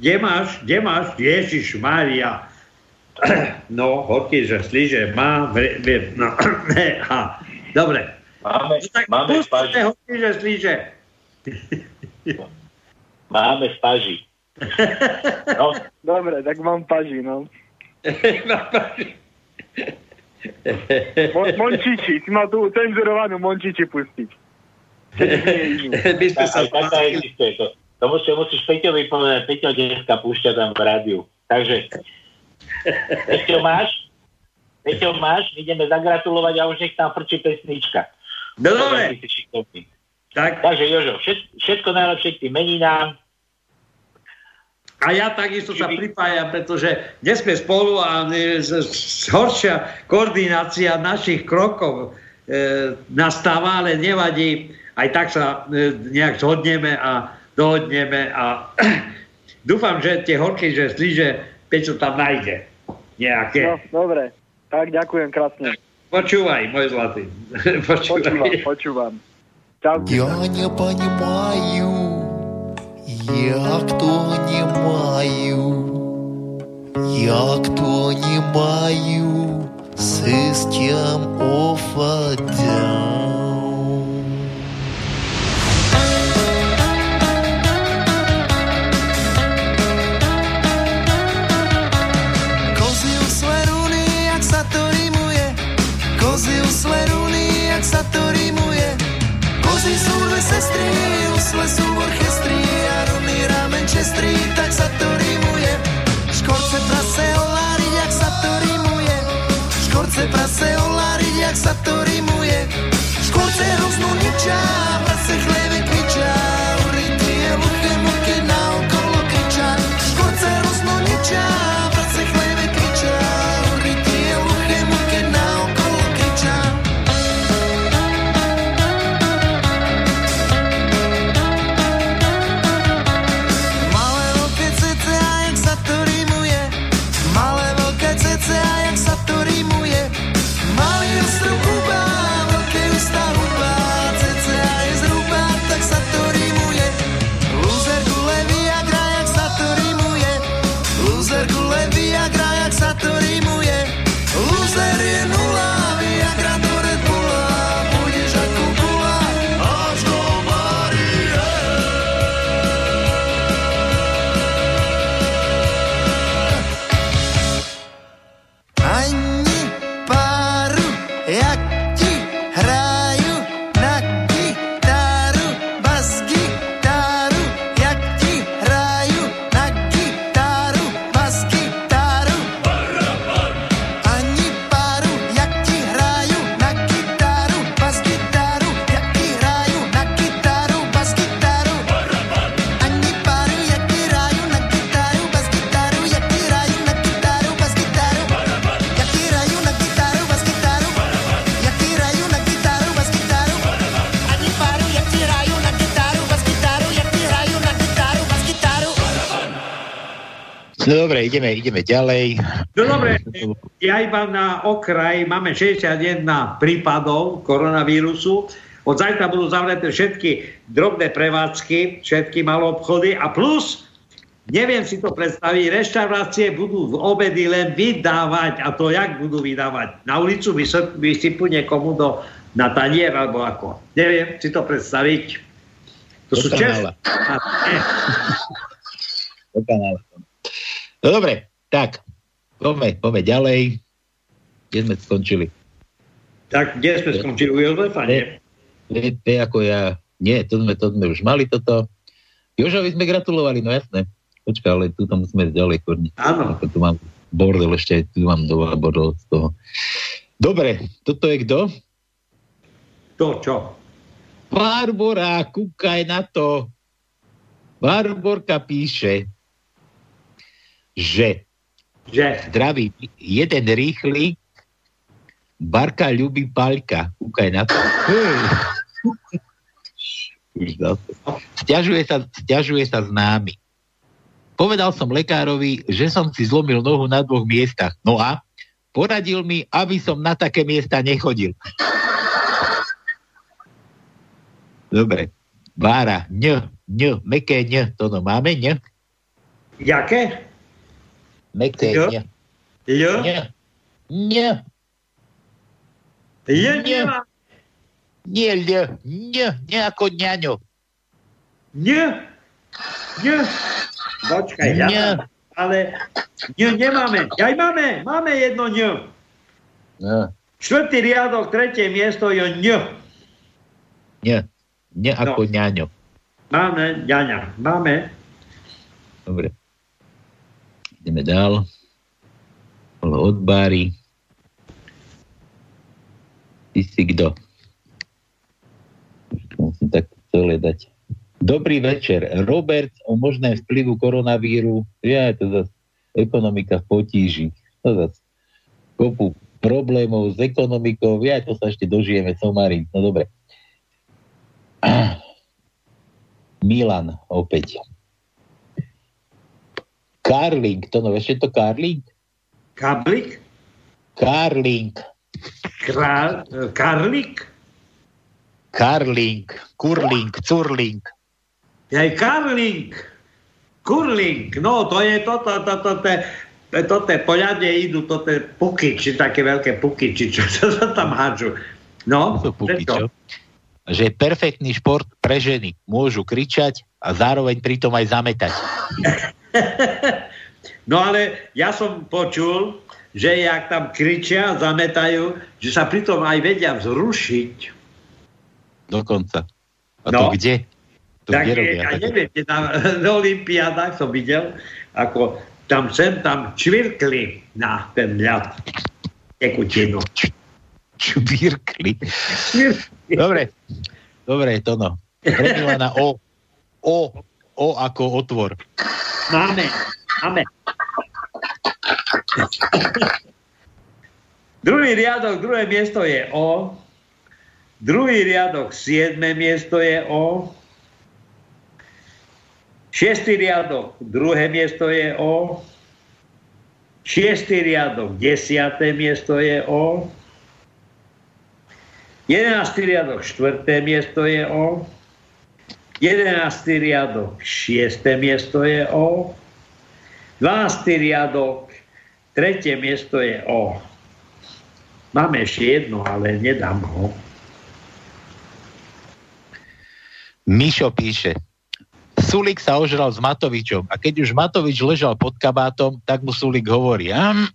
Speaker 5: kde máš, kde máš, Ježiš Mária. No, horký, že slíže, má, vre, vre, no, [clears throat] ha, dobre.
Speaker 4: máme,
Speaker 5: No, tak
Speaker 4: máme, paži,
Speaker 5: horký, že slíže.
Speaker 4: máme paži. [laughs] No,
Speaker 9: Dobre, tak mám paži, no. [laughs] Mon- Mončiči, si mal tú cenzurovanú Mončiči pustiť.
Speaker 5: My [laughs] sme
Speaker 4: tak,
Speaker 5: sa
Speaker 4: to. To musíš, musíš Peťovi povedať, Peťo dneska púšťa tam v rádiu. Takže, Peťo máš? Peťo máš? Ideme zagratulovať a už nech tam frčí pesnička.
Speaker 5: No dobre, tak
Speaker 4: Takže Jožo, všetko, všetko najlepšie k tým meninám.
Speaker 5: a ja takisto sa pripájam, pretože dnes sme spolu a horšia koordinácia našich krokov e, nastáva, ale nevadí. Aj tak sa e, nejak zhodneme a dohodneme a [clears throat] dúfam, že tie horky, že slíže, Pečo tam nájde nejaké.
Speaker 9: No, dobre. Tak, ďakujem krásne.
Speaker 5: Počúvaj, môj zlatý.
Speaker 9: Počúvam,
Speaker 5: Počúvaj.
Speaker 9: počúvam. Čau.
Speaker 10: Я не понимаю, я кто не маю, я кто не маю, system of a down.
Speaker 11: Rímuje Kozy sú dve sestry, usle sú orchestri A rovný ramen čestri, tak sa to rímuje Škorce prase oláriť, jak sa to rímuje Škorce prase oláriť, jak sa to rímuje Škorce hroznú ničá, prase chleve
Speaker 4: ideme, ideme ďalej.
Speaker 5: No dobre, ja iba na okraj máme 61 prípadov koronavírusu. Od zajtra budú zavreté všetky drobné prevádzky, všetky malé obchody a plus, neviem si to predstaviť, reštaurácie budú v obedy len vydávať. A to jak budú vydávať? Na ulicu vysyp- vysypu niekomu do, na tanier alebo ako? Neviem si to predstaviť. To sú
Speaker 4: Do
Speaker 5: čest... [laughs]
Speaker 4: No dobre, tak, poďme, poďme ďalej. Kde sme skončili?
Speaker 5: Tak kde sme skončili? U Jozefa, nie?
Speaker 4: To je ako ja... Nie, to sme, to sme už mali toto. Jožovi sme gratulovali, no jasné. Počkaj, ale tu to musíme ďalej, korni.
Speaker 5: Áno.
Speaker 4: Ako tu mám bordel ešte, tu mám do bordel z toho. Dobre, toto je kto?
Speaker 5: To čo?
Speaker 4: Barbora, kúkaj na to. Barborka píše, že
Speaker 5: Že?
Speaker 4: zdraví jeden rýchly, Barka ľubí Paľka. Kúkaj na to. Zase. [laughs] Sťažuje sa, sťažuje sa známy. Povedal som lekárovi, že som si zlomil nohu na dvoch miestach. No a poradil mi, aby som na také miesta nechodil. Dobre. Bára, ň, ň, meké ň, to no máme, ň?
Speaker 5: Jaké?
Speaker 4: Meké.
Speaker 5: J?
Speaker 4: Ň.
Speaker 5: J
Speaker 4: Nie.
Speaker 5: nemá.
Speaker 4: Nie, ľ, ň, ň ako ňaňo.
Speaker 5: Ň? Ň? Počkaj, ja tam, ale ň nemáme. Aj máme, máme jedno ň.
Speaker 4: No,
Speaker 5: Štvrtý riadok, tretie miesto je ň.
Speaker 4: ň, ň ako ňaňo.
Speaker 5: Máme ňaňa. Máme.
Speaker 4: Dobre. Ideme dál. Od Bári. Ty si kto? Musím tak celé dať. Dobrý večer. Robert o možném vplyvu koronavíru. Ja, to zase ekonomika v potíži. To zase kopu problémov s ekonomikou. Ja, to sa ešte dožijeme, somarín. No dobre. [clears throat] Milan opäť. Carling, to no, vieš, je to Carling?
Speaker 5: Kablik?
Speaker 4: Carling.
Speaker 5: Král, karlik?
Speaker 4: Carling, kurling, curling.
Speaker 5: Aj karling. Kurling. No, to je toto, toto, toto, toto, poľade idú, toto puky, či také veľké puky, či čo sa tam hádžu. No,
Speaker 4: To sú puky,
Speaker 5: preto.
Speaker 4: čo? Že je perfektný šport pre ženy. Môžu kričať a zároveň pritom aj zametať. [laughs] [laughs]
Speaker 5: No ale ja som počul, že jak tam kričia, zametajú, že sa pritom aj vedia vzrušiť.
Speaker 4: Dokonca. A
Speaker 5: No.
Speaker 4: to kde? To
Speaker 5: tak
Speaker 4: kde robia?
Speaker 5: ja
Speaker 4: také?
Speaker 5: neviem, kde na, [laughs] na Olympiádach som videl, ako tam sem tam čvirkli na ten ľad tekutinu.
Speaker 4: Čvirkli. Dobre. Dobre, to no. Pre Milana O. O. O ako otvor.
Speaker 5: Máme, máme. Druhý riadok, druhé miesto je O. Druhý riadok, siedme miesto je O. Šiestý riadok, druhé miesto je O. Šiestý riadok, desiaté miesto je O. Jedenáctý riadok, štvrté miesto je O. Jedenáctý riadok, šiesté miesto je O. 12. riadok, tretie miesto je O. Máme ešte jedno, ale nedám ho.
Speaker 4: Mišo píše. Sulik sa ožral s Matovičom a keď už Matovič ležal pod kabátom, tak mu Sulik hovorí. "Am,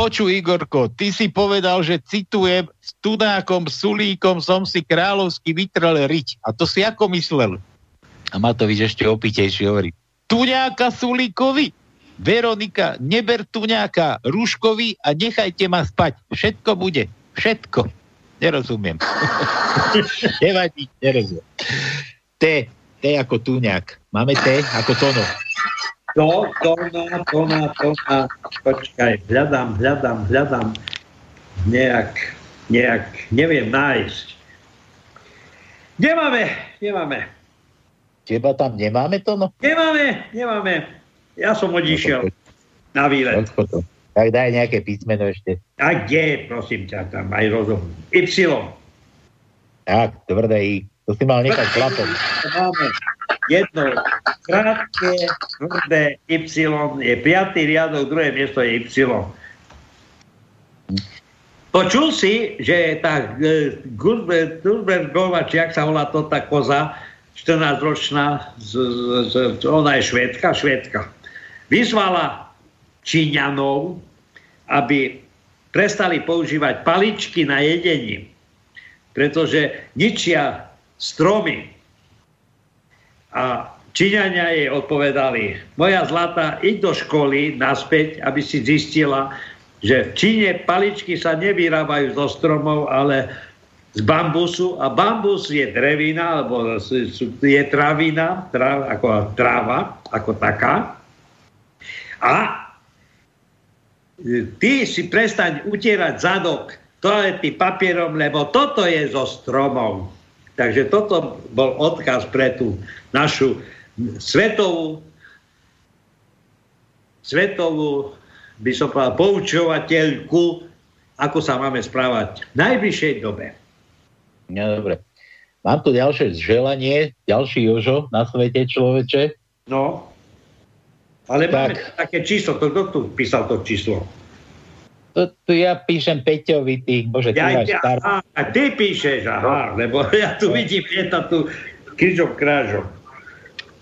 Speaker 4: počuj Igorko, ty si povedal, že citujem, s Tunákom Sulíkom som si kráľovsky vytrel riť. A to si ako myslel? A Matovič ešte opitejšie hovorí. Tuňáka Sulíkovi? Veronika, neber Tuňáka Rúškovi a nechajte ma spať. Všetko bude. Všetko. Nerozumiem. [laughs] Nevadí, nerozumiem. T, T ako Tuňák. Máme T ako Tono.
Speaker 5: To, to, no, to, na, to, na. Počkaj, hľadám, hľadám, hľadám. Nejak, nejak, neviem nájsť. Nemáme, nemáme.
Speaker 4: Teba tam nemáme Tono?
Speaker 5: Nemáme, nemáme. Ja som odišiel na výlet.
Speaker 4: Tak daj nejaké písmeno ešte.
Speaker 5: A kde, prosím ťa, tam aj rozum. Y.
Speaker 4: Tak, tvrdé I. To si mal nechať chlapom.
Speaker 5: Máme jedno krátke, tvrdé Y, je piatý riadok, druhé miesto je Y. Počul si, že tá e, Gulbergová, či jak sa volá to tá koza, 14-ročná, z, z, z, ona je švédka, švédka, vyzvala Číňanov, aby prestali používať paličky na jedení, pretože ničia stromy. A Číňania jej odpovedali, moja zlata, iď do školy naspäť, aby si zistila, že v Číne paličky sa nevyrábajú zo stromov, ale z bambusu a bambus je drevina, alebo je travina, trav, ako tráva, ako taká. A ty si prestaň utierať zadok toalety papierom, lebo toto je zo stromov. Takže toto bol odkaz pre tú našu svetovú svetovú by som povedal, poučovateľku, ako sa máme správať v najbližšej dobe.
Speaker 4: No, dobre. Mám tu ďalšie želanie, ďalší Jožo na svete človeče.
Speaker 5: No, ale
Speaker 4: Tak.
Speaker 5: máme také číslo, to, kto tu písal to číslo?
Speaker 4: To, tu ja píšem Peťovi, ty, bože, ty
Speaker 5: Ja,
Speaker 4: máš
Speaker 5: ja,
Speaker 4: star...
Speaker 5: a, a ty píšeš, aha, lebo ja tu vidím, je to tu križom krážom.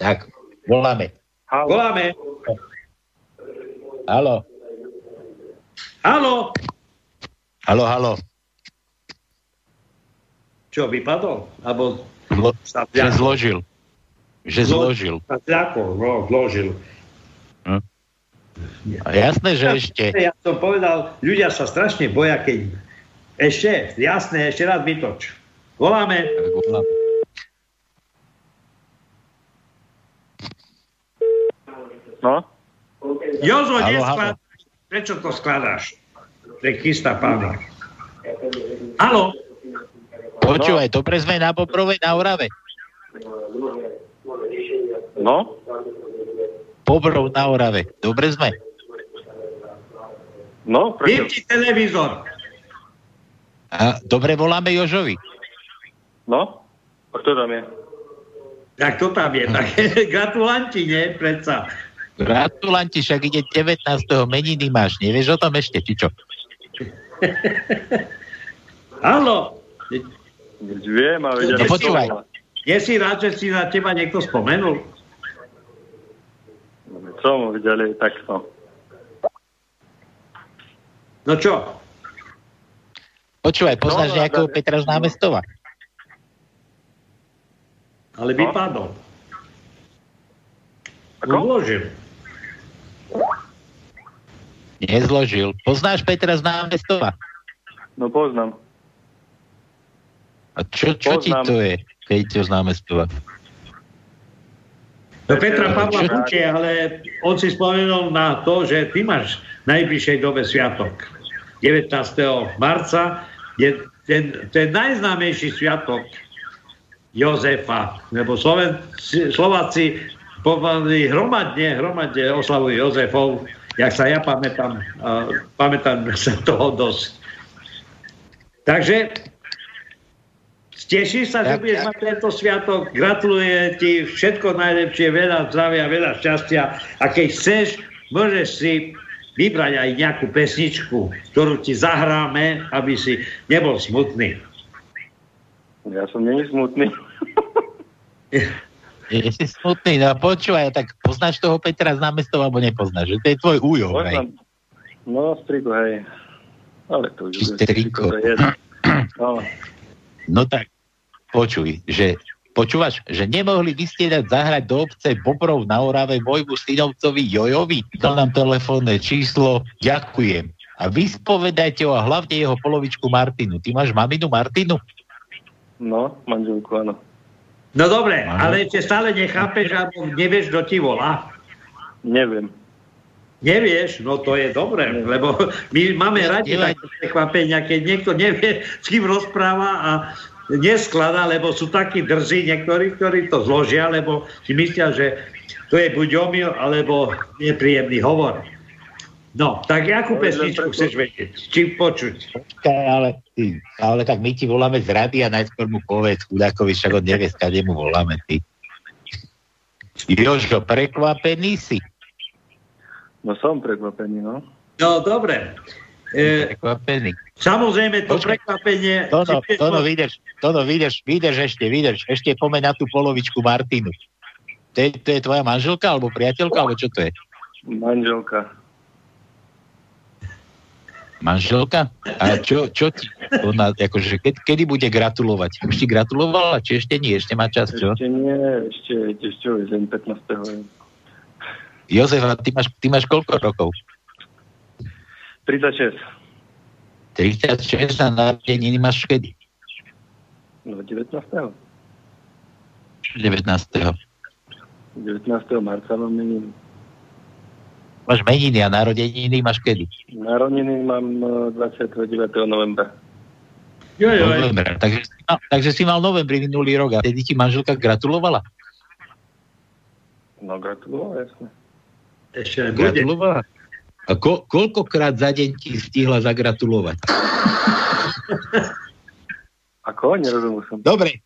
Speaker 4: Tak, voláme.
Speaker 5: Voláme.
Speaker 4: Halo,
Speaker 5: Halo,
Speaker 4: halo, halo.
Speaker 5: čo, vypadol? Alebo
Speaker 4: Zlo,
Speaker 5: sa
Speaker 4: zložil. Že zložil.
Speaker 5: Sa zľakol, no, zložil.
Speaker 4: A jasné, že ešte. [laughs]
Speaker 5: Ja som povedal, ľudia sa strašne boja, keď... Ešte, jasné, ešte raz vytoč. Voláme.
Speaker 12: No?
Speaker 5: Jozo,
Speaker 4: Halo,
Speaker 5: nesklad... Prečo to skladáš? Pre Krista pána. Halo,
Speaker 4: Počúvaj, dobre sme na Bobrove, na Orave.
Speaker 12: No?
Speaker 4: Bobrov na Orave. Dobre sme.
Speaker 12: No? Prečo?
Speaker 5: vypni televízor.
Speaker 4: A, dobre voláme Jožovi.
Speaker 12: No? A kto tam je?
Speaker 5: Tak to tam je. Tak, [laughs] gratulanti, nie? Predsa.
Speaker 4: Gratulanti, však ide 19. meniny máš. Nevieš o tom ešte, či čo? [laughs]
Speaker 5: Halo,
Speaker 12: Viem, ale.
Speaker 4: No počúvaj.
Speaker 5: je si rád, že si na teba niekto spomenul?
Speaker 12: Som, videli, takto.
Speaker 5: No čo?
Speaker 4: Počúvaj, poznáš
Speaker 12: No, no,
Speaker 4: nejakého
Speaker 12: no,
Speaker 4: Petra z námestova?
Speaker 5: Ale vypadol.
Speaker 12: Ako?
Speaker 5: Uložil.
Speaker 4: Nezložil. Poznáš Petra z námestova?
Speaker 12: No poznám.
Speaker 4: A čo, čo ti to je, to z námestova?
Speaker 5: No Petra Pavla
Speaker 4: Čo?
Speaker 5: Buče, ale on si spomenul na to, že ty máš v najbližšej dobe sviatok. 19. marca je ten, ten najznámejší sviatok Jozefa, lebo Sloven, Slováci pomaly hromadne, hromadne oslavujú Jozefov, jak sa ja pamätám, a pamätám sa toho dosť. Takže Tešíš sa, že budeš mať tento sviatok. Gratulujem ti všetko najlepšie, veľa zdravia, veľa šťastia. A keď chceš, môžeš si vybrať aj nejakú pesničku, ktorú ti zahráme, aby si nebol smutný.
Speaker 12: Ja som není smutný. [laughs]
Speaker 4: Je si smutný, no počúvaj, tak poznáš toho Petra z námestova, alebo nepoznáš? Že to je tvoj újo.
Speaker 12: No, striku, hej. Ale to už...
Speaker 4: Čisté triko.
Speaker 12: To je, no, [clears throat]
Speaker 4: No tak, počuj, že počúvaš, že nemohli dať zahrať do obce Bobrov na Orave môjmu synovcovi Jojovi? Dal nám telefónne číslo, ďakujem. A vyspovedajte ho a hlavne jeho polovičku Martinu. Ty máš maminu Martinu?
Speaker 12: no, manželku, áno.
Speaker 5: No dobre, ale ešte stále nechápeš, alebo nevieš, kto ti volá.
Speaker 12: Neviem.
Speaker 5: Nevieš? No to je dobré, lebo my máme radi také prekvapenia, keď niekto nevie, s kým rozpráva a neskladá, lebo sú takí drzí niektorí, ktorí to zložia, lebo si myslia, že to je buď omyl, alebo nepríjemný hovor. No, tak akú pesničku chceš vedieť? Čím počuť?
Speaker 4: Ale, ty, ale tak my ti voláme z rady a najskôr mu povedz chudákovi, však on nevie, skade mu voláme, ty. Jožo, prekvapený si.
Speaker 12: No som prekvapený, no.
Speaker 5: No, dobre. E,
Speaker 4: Prekvapený.
Speaker 5: samozrejme, to
Speaker 4: Počkaj.
Speaker 5: prekvapenie...
Speaker 4: Tono,
Speaker 5: si-
Speaker 4: Tono, vydrž, Tono, vydrž, vydrž ešte, vydrž. Ešte pomeň na tú polovičku Martinu. To je, to je tvoja manželka, alebo priateľka, alebo čo to je?
Speaker 12: Manželka.
Speaker 4: Manželka? A čo, čo ti ona, akože, keď, kedy bude gratulovať? Už ti gratulovala, či ešte nie? Ešte má čas, čo?
Speaker 12: Ešte nie, ešte, ešte je deň 15.
Speaker 4: Jozef, a ty máš, ty máš koľko rokov?
Speaker 12: 36.
Speaker 4: 36 a narodeniny máš kedy?
Speaker 12: No 19.
Speaker 4: 19.
Speaker 12: 19. marca mám meniny.
Speaker 4: Máš meniny a narodeniny máš kedy?
Speaker 12: Narodeniny mám e, 29. novembra.
Speaker 5: Jo, jo,
Speaker 4: Novembra. Takže, si mal- takže si mal novembri minulý rok a vtedy ti manželka gratulovala?
Speaker 12: No gratuloval, jasne.
Speaker 5: ešte aj bude.
Speaker 4: Gratulovala? A ko, koľkokrát za deň ti stihla zagratulovať?
Speaker 12: Ako? Nerozumel som.
Speaker 4: Dobre,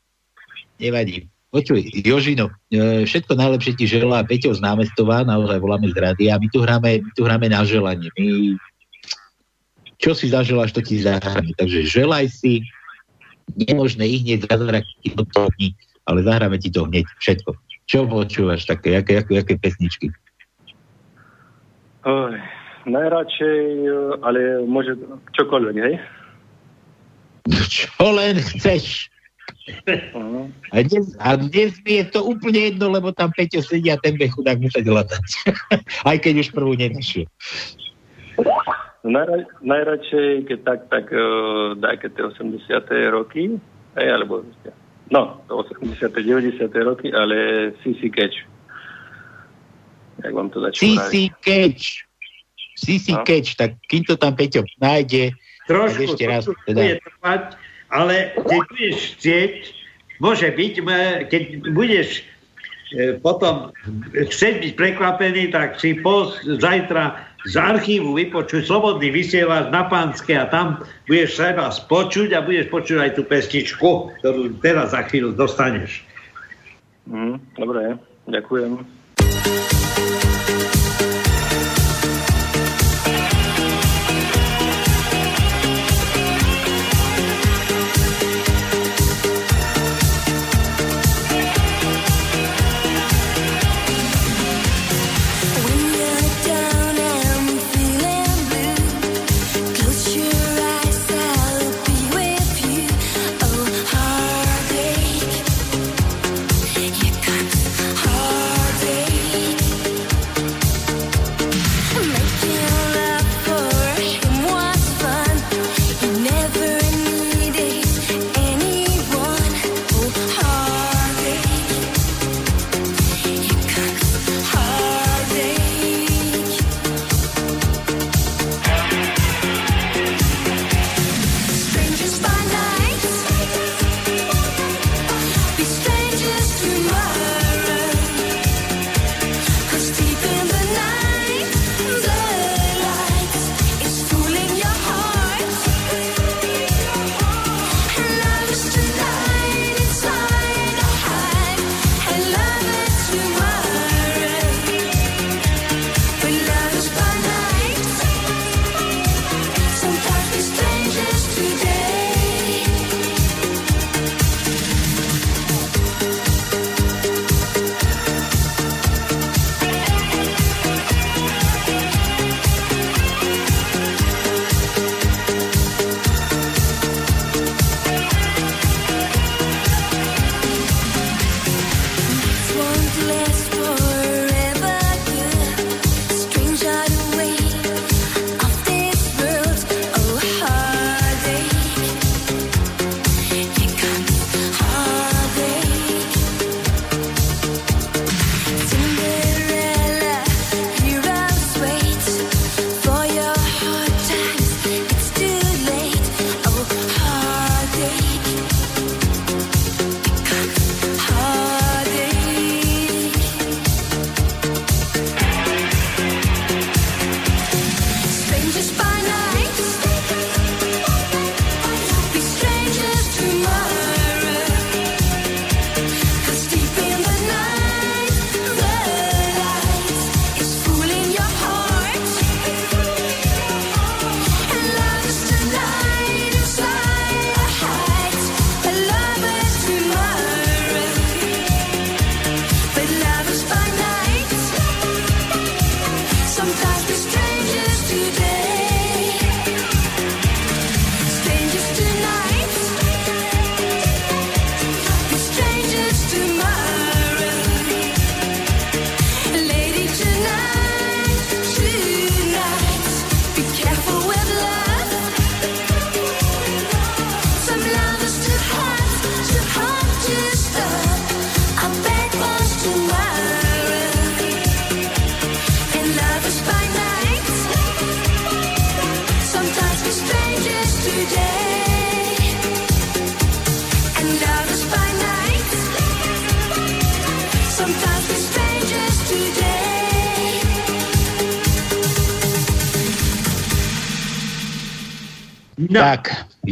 Speaker 4: nevadí. Počuj, Jožino, e, všetko najlepšie ti želá Peťo z námestová, naozaj voláme z rady a my tu hráme, my tu hráme na želanie. My, čo si zaželáš, to ti zahráme. Takže želaj si, nemožné ich hneď zázraky do toho dní, ale zahráme ti to hneď, všetko. Čo počúvaš také, aké, aké, aké pesničky?
Speaker 12: Oj, najradšej, e, ale môže čokoľvek, hej?
Speaker 4: Čo len chceš. A dnes, a dnes mi je to úplne jedno, lebo tam Peťo sedí a ten bude chudák musieť latať. [laughs] Aj keď už prvú nevyšiel.
Speaker 12: Najra, najradšej, keď tak, tak uh, dajke tie 80. roky, hej, alebo no, to 80. 90. roky, ale CC Catch. Jak vám to dať
Speaker 4: CC Catch. CC
Speaker 12: No.
Speaker 4: Catch, tak kým to tam Peťo nájde,
Speaker 5: Trošku,
Speaker 4: Tak ešte raz, teda.
Speaker 5: bude trvať, ale keď budeš chcieť, môže byť, keď budeš e, potom chcieť byť prekvapený, tak si pos, zajtra z archívu vypočuj Slobodný vysielač na Pánske a tam budeš sa vás počuť a budeš počuť aj tú pesničku, ktorú teraz za chvíľu dostaneš.
Speaker 12: Mhm, dobre, ďakujem.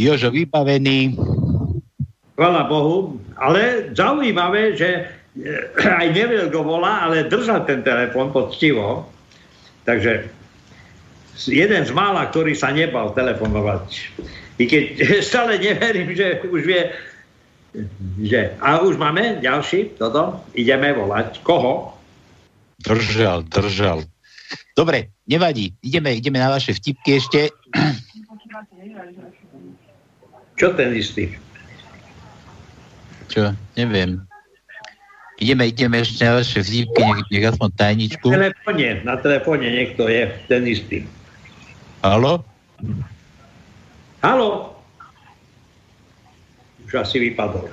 Speaker 4: Jožo vybavený.
Speaker 5: Chvala Bohu, ale zaujímavé, že eh, [clears throat] aj neviem, kto volá, ale držal ten telefon poctivo. Takže jeden z mála, ktorý sa nebal telefonovať. I keď [laughs] stále neverím, že už vie, že... A už máme ďalší, toto, ideme volať. Koho?
Speaker 4: Držal, držal. Dobre, nevadí. Ideme, ideme na vaše vtipky ešte. [clears throat]
Speaker 5: Čo ten istý?
Speaker 4: Čo? Neviem. Ideme, ideme ešte na vaše vtipky, nech, nech aspoň tajničku.
Speaker 5: Na telefóne, na telefóne niekto je ten istý.
Speaker 4: Halo?
Speaker 5: Halo? Už asi vypadol.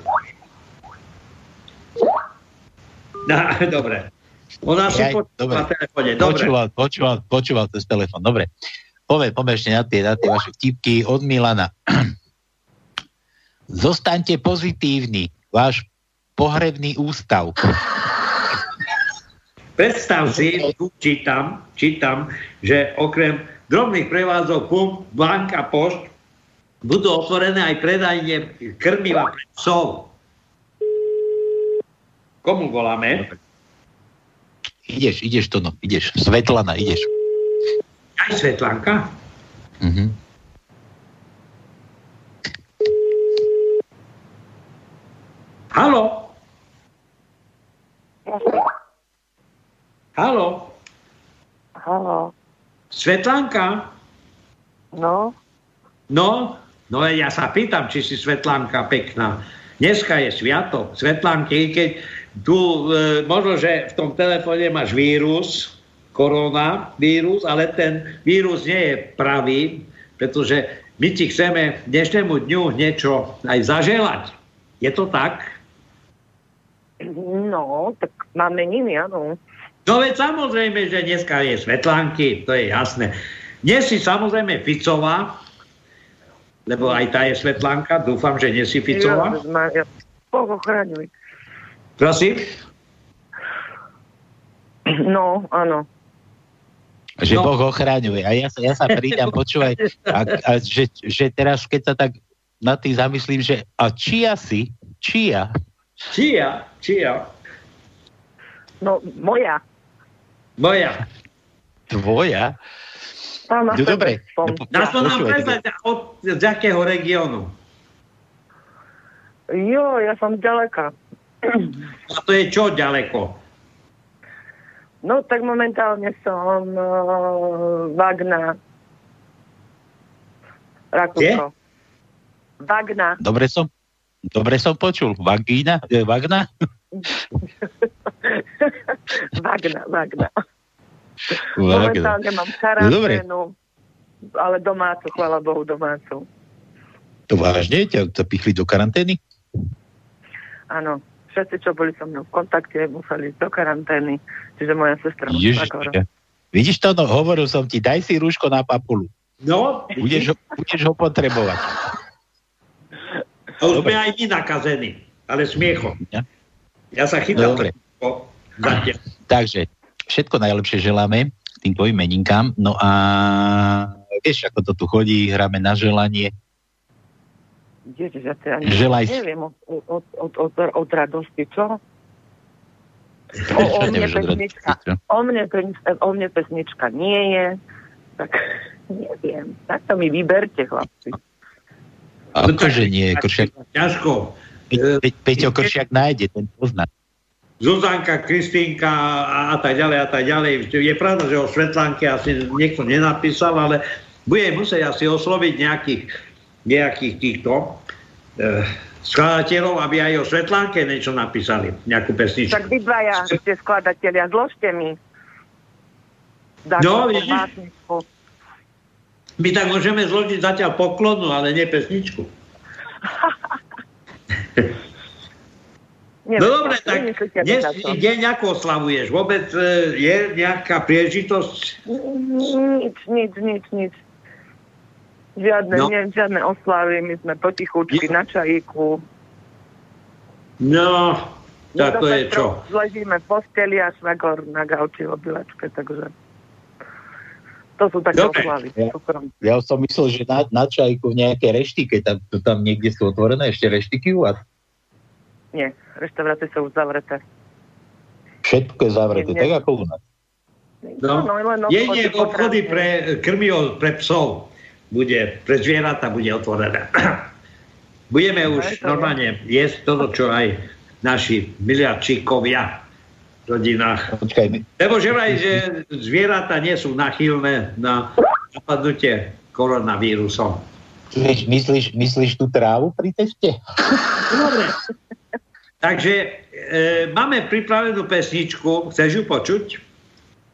Speaker 5: No, dobre. Ona si na telefóne. Dobre.
Speaker 4: Počúval, počúval, počúval cez telefón. Dobre. Poviem, poviem ešte na tie, na tie vaše vtipky od Milana. Zostaňte pozitívni. Váš pohrebný ústav.
Speaker 5: Predstav si, tu čítam, čítam, že okrem drobných prevádzok pump, bank a pošt budú otvorené aj predajne krmiva pre psov. Komu voláme?
Speaker 4: Ideš, ideš to, no, ideš. Svetlana, ideš.
Speaker 5: Aj Svetlanka?
Speaker 4: Mhm.
Speaker 5: Halo? Halo?
Speaker 13: Halo,
Speaker 5: Svetlanka?
Speaker 13: no,
Speaker 5: No, no ja sa pýtam, či si Svetlanka pekná. Dneska je sviatok Svetlanky, keď tu e, možno, že v tom telefóne máš vírus, koronavírus, ale ten vírus nie je pravý, pretože my ti chceme dnešnému dňu niečo aj zaželať. Je to tak?
Speaker 13: no, tak mám meniny, áno.
Speaker 5: No veď samozrejme, že dneska je Svetlanky, to je jasné. Dnes si samozrejme Ficová, lebo aj tá je Svetlanka, dúfam, že nie si Ficová. Prosím?
Speaker 13: No, áno.
Speaker 4: Že
Speaker 5: No.
Speaker 4: Boh ochráňuje. A ja sa, ja sa pridám, počúvaj, a, a že, že teraz, keď sa tak nad tým zamyslím, že a čia si, čia,
Speaker 5: Čia, čia,
Speaker 13: No, moja.
Speaker 5: Moja.
Speaker 4: tvoja, No dobre. No,
Speaker 5: to nám prezať od z akého regiónu.
Speaker 13: Jo, ja som ďaleka.
Speaker 5: A to je čo ďaleko?
Speaker 13: No, tak momentálne som uh, Vagna. Rakúsko. Vagna.
Speaker 4: dobre som, dobre som počul, vagína, e, vagna, [laughs] [laughs]
Speaker 13: Vagna, Vagna. Momentálne mám
Speaker 4: dobre.
Speaker 13: karanténu, ale domácu, chvála Bohu, domácu.
Speaker 4: To vážne? Ťa to pichli do karantény?
Speaker 13: Áno, všetci, čo boli so mnou v kontakte, museli ísť do karantény. Čiže moja sestra
Speaker 4: Ježiš,
Speaker 13: musela
Speaker 4: Vidíš to, no, hovoril som ti, daj si rúško na papulu.
Speaker 5: No,
Speaker 4: Budeš ho, budeš ho potrebovať.
Speaker 5: a už sme aj my nakazení, ale smiechom.
Speaker 4: Ja.
Speaker 5: Ja sa chytám.
Speaker 4: Dobre.
Speaker 5: Zatiaľ. [laughs]
Speaker 4: Takže, všetko najlepšie želáme tým tvojim meninkám. No a vieš, ako to tu chodí, hráme na želanie.
Speaker 13: Ježiš, ja
Speaker 4: Želaj
Speaker 13: neviem od, od, od, od, od radosti, čo? [laughs] O, o, mne pesnička, o, mne, pe- o mne pesnička nie je, tak [laughs] neviem. Tak to mi vyberte, chlapci.
Speaker 4: Akože nie, Kršiak,
Speaker 5: Ťažko.
Speaker 4: Pe- Pe- Peťo Kršiak nájde, ten pozná.
Speaker 5: Zuzanka, Kristínka a, a tak ďalej a tak ďalej. Je pravda, že o Svetlánke asi niekto nenapísal, ale bude musieť asi osloviť nejakých, nejakých týchto e, skladateľov, aby aj o Svetlánke niečo napísali, nejakú pesničku.
Speaker 13: Tak vy dvaja ste skladatelia, zložte mi.
Speaker 5: No, vidíš?
Speaker 13: básničku.
Speaker 5: My tak môžeme zložiť zatiaľ poklonu, ale nie pesničku. [laughs]
Speaker 13: Neviem,
Speaker 5: No dobre,
Speaker 13: čo
Speaker 5: tak
Speaker 13: to?
Speaker 5: deň ako oslavuješ? Vôbec e, je nejaká príležitosť?
Speaker 13: Nič, nič, nič, nič. Žiadne,
Speaker 5: No.
Speaker 13: no. nie, žiadne oslavy, my sme potichučky na čajíku.
Speaker 5: No, tak to je čo?
Speaker 13: Zležíme v posteli a švagor na gauči v obyvačke, takže... To sú také
Speaker 4: Dobre.
Speaker 13: oslavy.
Speaker 4: Ja, ja som myslel, že na, na čajku v nejaké reštike, tam, to tam niekde sú otvorené ešte reštiky u vás?
Speaker 13: Nie, reštaurácie sú už zavreté.
Speaker 4: Všetko je zavreté,
Speaker 13: Nie,
Speaker 4: tak ako u nás.
Speaker 5: No,
Speaker 13: no, len
Speaker 5: jedine
Speaker 13: obchody,
Speaker 5: pre krmivo pre psov bude, pre zvieratá bude otvorené. [clears throat] Budeme
Speaker 13: No,
Speaker 5: už normálne jesť toto, čo aj naši miliardčíkovia v rodinách.
Speaker 4: Počkaj,
Speaker 5: Lebo že vraj, že zvieratá nie sú nachylné na napadnutie koronavírusom.
Speaker 4: Myslíš, myslíš, myslíš tú trávu pri teste?
Speaker 5: Dobre. [laughs] Takže e, máme pripravenú pesničku, chceš ju počuť?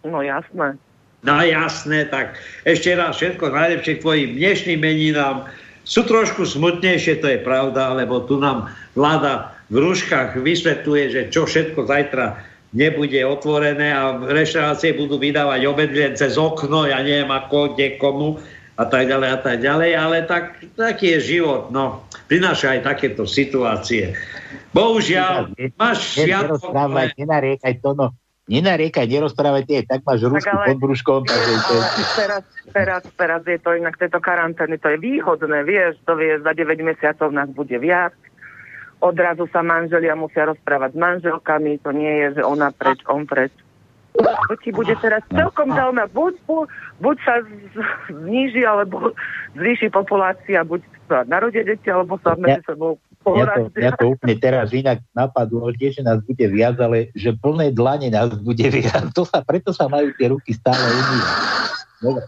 Speaker 13: No jasné.
Speaker 5: No jasné, tak ešte raz všetko najlepšie k tvojim dnešným meninám. Sú trošku smutnejšie, to je pravda, lebo tu nám vláda v rúškach vysvetľuje, že čo všetko zajtra nebude otvorené a reštaurácie budú vydávať obedlien cez okno, ja neviem ako, kde, komu a tak ďalej a tak ďalej, ale tak, taký je život, no. Prináša aj takéto situácie. Bohužiaľ, máš
Speaker 4: Ne-
Speaker 5: sviatok,
Speaker 4: Nerozprávaj, nenariekaj to, no. Nenariekaj, nerozprávaj tie, tak máš rúšku
Speaker 13: ale-
Speaker 4: pod brúškom, [laughs] takže to
Speaker 13: teraz, teraz, teraz je to inak, tieto karantény, to je výhodné, vieš, to vieš, za 9 mesiacov nás bude viac. Odrazu sa manželia musia rozprávať s manželkami, to nie je, že ona preč, on preč. To ti bude teraz celkom zaujímavé. Buď, buď, buď sa zníži, alebo zvýši populácia, buď sa narodia deti, alebo sa medzi sebou
Speaker 4: Ja to, ja to úplne teraz inak napadlo, nie, že nás bude viac, ale že plné dlane nás bude viac. To sa, preto sa majú tie ruky stále umývať. Dobre.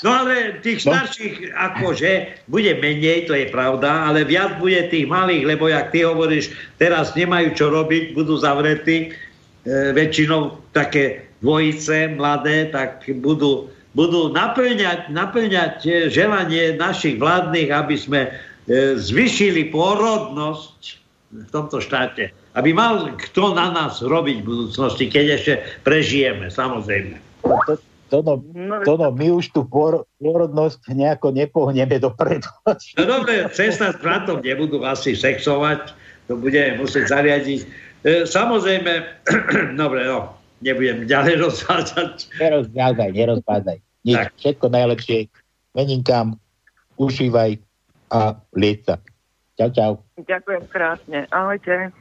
Speaker 5: No ale tých starších akože bude menej, to je pravda, ale viac bude tých malých, lebo jak ty hovoríš, teraz nemajú čo robiť, budú zavretí, väčšinou také dvojice mladé, tak budú, budú naplňať, naplňať e, želanie našich vládnych, aby sme e, zvyšili pôrodnosť v tomto štáte. Aby mal kto na nás robiť v budúcnosti, keď ešte prežijeme, samozrejme.
Speaker 4: To, to, no, to no, my už tú pôr, pôrodnosť nejako nepohneme dopredu.
Speaker 5: No dobre, 16 bratov nebudú asi sexovať, to budeme musieť zariadiť. E, samozrejme, [clears throat] dobre, no, nebudem ďalej [laughs] rozvádzať.
Speaker 4: Nerozvádzaj, nerozvádzaj. Nič,
Speaker 5: Tak.
Speaker 4: všetko najlepšie. Meninkám, užívaj a lieť sa. Čau, čau.
Speaker 13: Ďakujem krásne. Ahojte.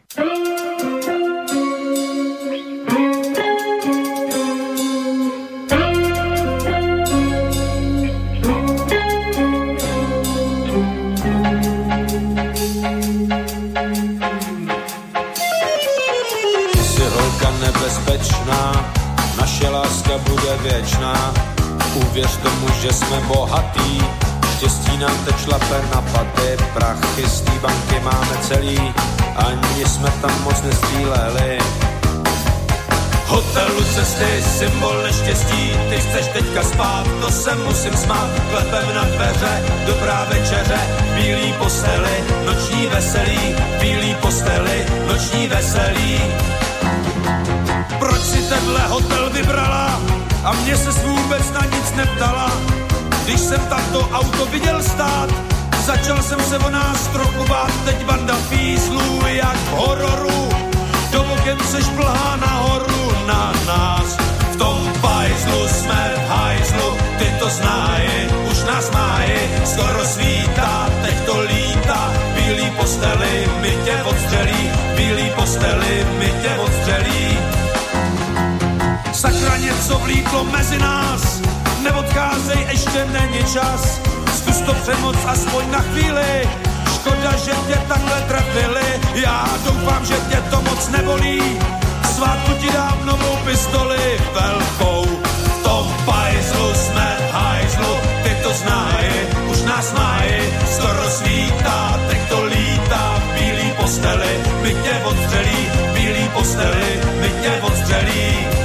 Speaker 6: Láska bude věčná. Uvěř tomu, že jsme bohatý, štěstí nám teď šlape na paty, prachy z té banky máme celý, ani jsme tam moc nestříleli. Hotelu cesty, symbol neštěstí, ty chceš teďka spát, to se musím smát, klepem na dveře, dobrá večeře, bílý postely, noční veselí, bílý postely, noční veselí. Proč si tenhle hotel vybrala a mě se vůbec na nic neptala? Když jsem tam to auto viděl stát, začal jsem se o nás trochu bát, teď banda fízlů jak v hororu. Do oken seš plhá nahoru na nás. V tom pajzlu jsme v hajzlu, ty to znají, už nás májí, skoro svítá, teď to lítá, bílý posteli, my tě odstřelí, bílý posteli, my tě odstřelí. Sakra něco vlíklo mezi nás, neodcházej, ještě není čas. Zkus to přemoc aspoň na chvíli, škoda, že tě takhle trefili. Já doufám, že tě to moc nebolí, svátku ti dám novou pistoli. Velkou. V tom pajzlu jsme v hajzlu, ty to znají, už nás mají, skoro svítá, teď to lítá, bílý posteli, my tě odstřelí, bílý posteli, my tě odstřelí.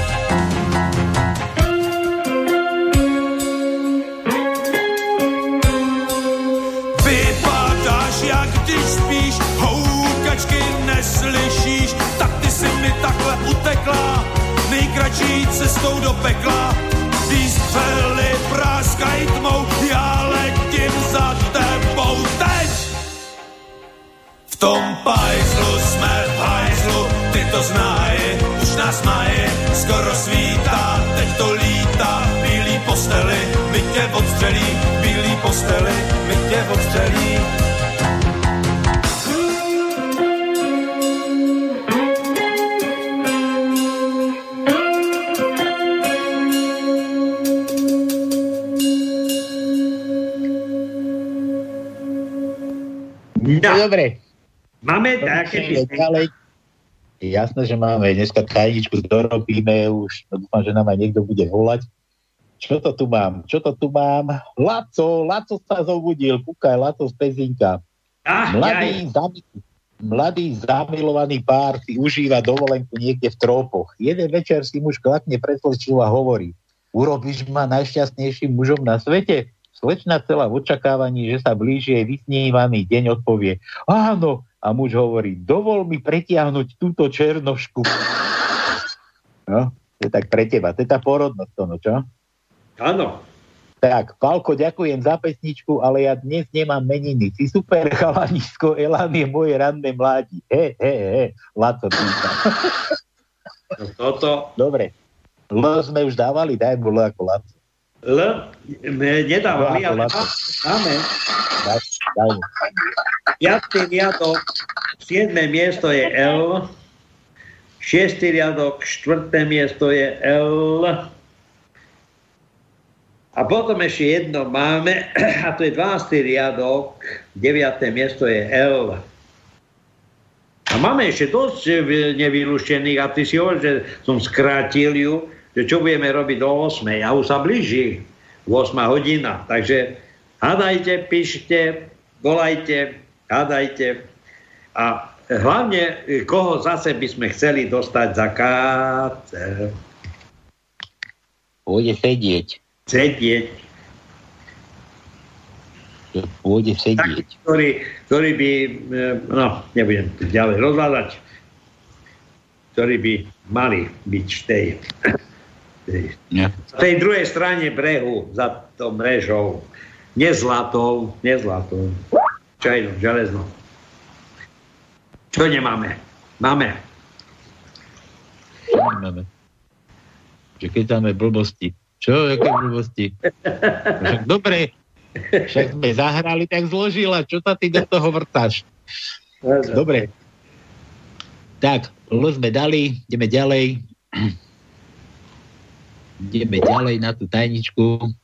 Speaker 6: Takhle utekla, nejkratší cestou do pekla. Výstřely práskají tmou, já letím za tebou teď. V tom pajzlu jsme v hajzlu, ty to znají, už nás mají, skoro svítá, teď to lítá, bílý posteli, tě odstřelí, bílý posteli, my tě odstřelí.
Speaker 4: Dobre.
Speaker 5: Máme také.
Speaker 4: Jasné, že máme dneska tajničku, dorobíme už. No, Dúfam, že nám aj niekto bude volať. Čo to tu mám? Čo to tu mám? Laco, Laco sa zobudil. Kúkaj, Laco z Pezinka.
Speaker 5: Ah,
Speaker 4: Mladý, mladý zamilovaný pár si užíva dovolenku niekde v trópoch. Jeden večer si muž klatne pretlčil a hovorí urobíš ma najšťastnejším mužom na svete? Slečna celá v očakávaní, že sa blíži jej vysnívaný deň odpovie áno. A muž hovorí, dovol mi pretiahnuť túto černošku. No, to je tak pre teba. To je tá porodnosť, to, no čo?
Speaker 5: Áno.
Speaker 4: Tak, Palko, ďakujem za pesničku, ale ja dnes nemám meniny. Si super chalanisko, Elán je moje ranné mládi. He, he, he, Laco.
Speaker 5: No toto,
Speaker 4: Dobre. L sme už dávali, daj mu L ako Laco.
Speaker 5: L nedávali, ale máme. Piatý riadok, siedme miesto je L, šiestý riadok, štvrté miesto je L, a potom ešte jedno máme, [clears throat] a to je 12. riadok, 9. miesto je L. A máme ešte dosť eh, nevylúštených a ty si hovoril, že som skrátil ju, že čo budeme robiť do 8. A už sa blíži 8 hodina. Takže hádajte, píšte, volajte, hádajte. A hlavne, koho zase by sme chceli dostať za kácer.
Speaker 4: Pôjde sedieť.
Speaker 5: Sedieť.
Speaker 4: Pôjde sedieť.
Speaker 5: ktorý, ktorý by, e, no, nebudem ďalej rozvázať, ktorí by mali byť v tej,
Speaker 4: Ja.
Speaker 5: v tej druhej strane brehu, za tou mrežou, nezlatou, nezlatou, čajnou, železnou. Čo nemáme? Máme.
Speaker 4: Čo nemáme? Že keď dáme blbosti. Čo, aké blbosti? Však dobre, však sme zahrali, tak zložila. Čo sa ty do toho vrtáš? Dobre. Tak, sme dali, ideme ďalej. Ideme ďalej na tú tajničku.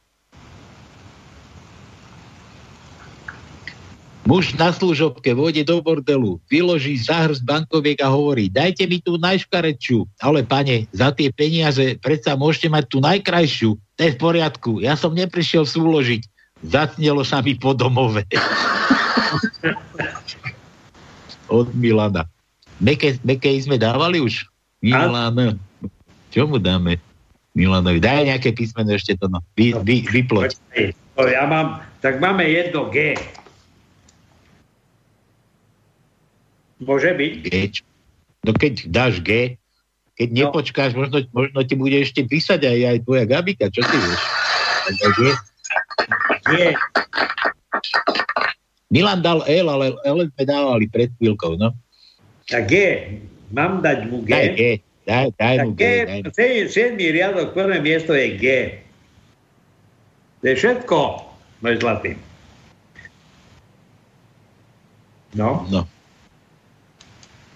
Speaker 4: Muž na služobke vôjde do bordelu, vyloží záhrst bankoviek a hovorí, dajte mi tú najškaredšiu. Ale pane, za tie peniaze predsa môžete mať tú najkrajšiu. To je v poriadku. Ja som neprišiel súložiť. Zacnelo sa mi po domove. [laughs] Od Milana. Mekej, Mekej sme dávali už? Milan. Čo mu dáme? Milanovi. Daj nejaké písmeno ešte to, no. Vy, vy,
Speaker 5: to ja mám, tak máme jedno G. Môže byť?
Speaker 4: G. No keď dáš G, keď nepočkáš, možno, možno ti bude ešte písať aj, aj tvoja Gabika, čo ty vieš? G. Milan dal L, ale L sme dávali pred chvíľkou, no.
Speaker 5: Tak G. Mám dať mu G?
Speaker 4: Daj G, daj, daj mu
Speaker 5: G.
Speaker 4: Daj mu.
Speaker 5: 7. riadok, prvé miesto je G. To je všetko, môj zlatý. No.
Speaker 4: no.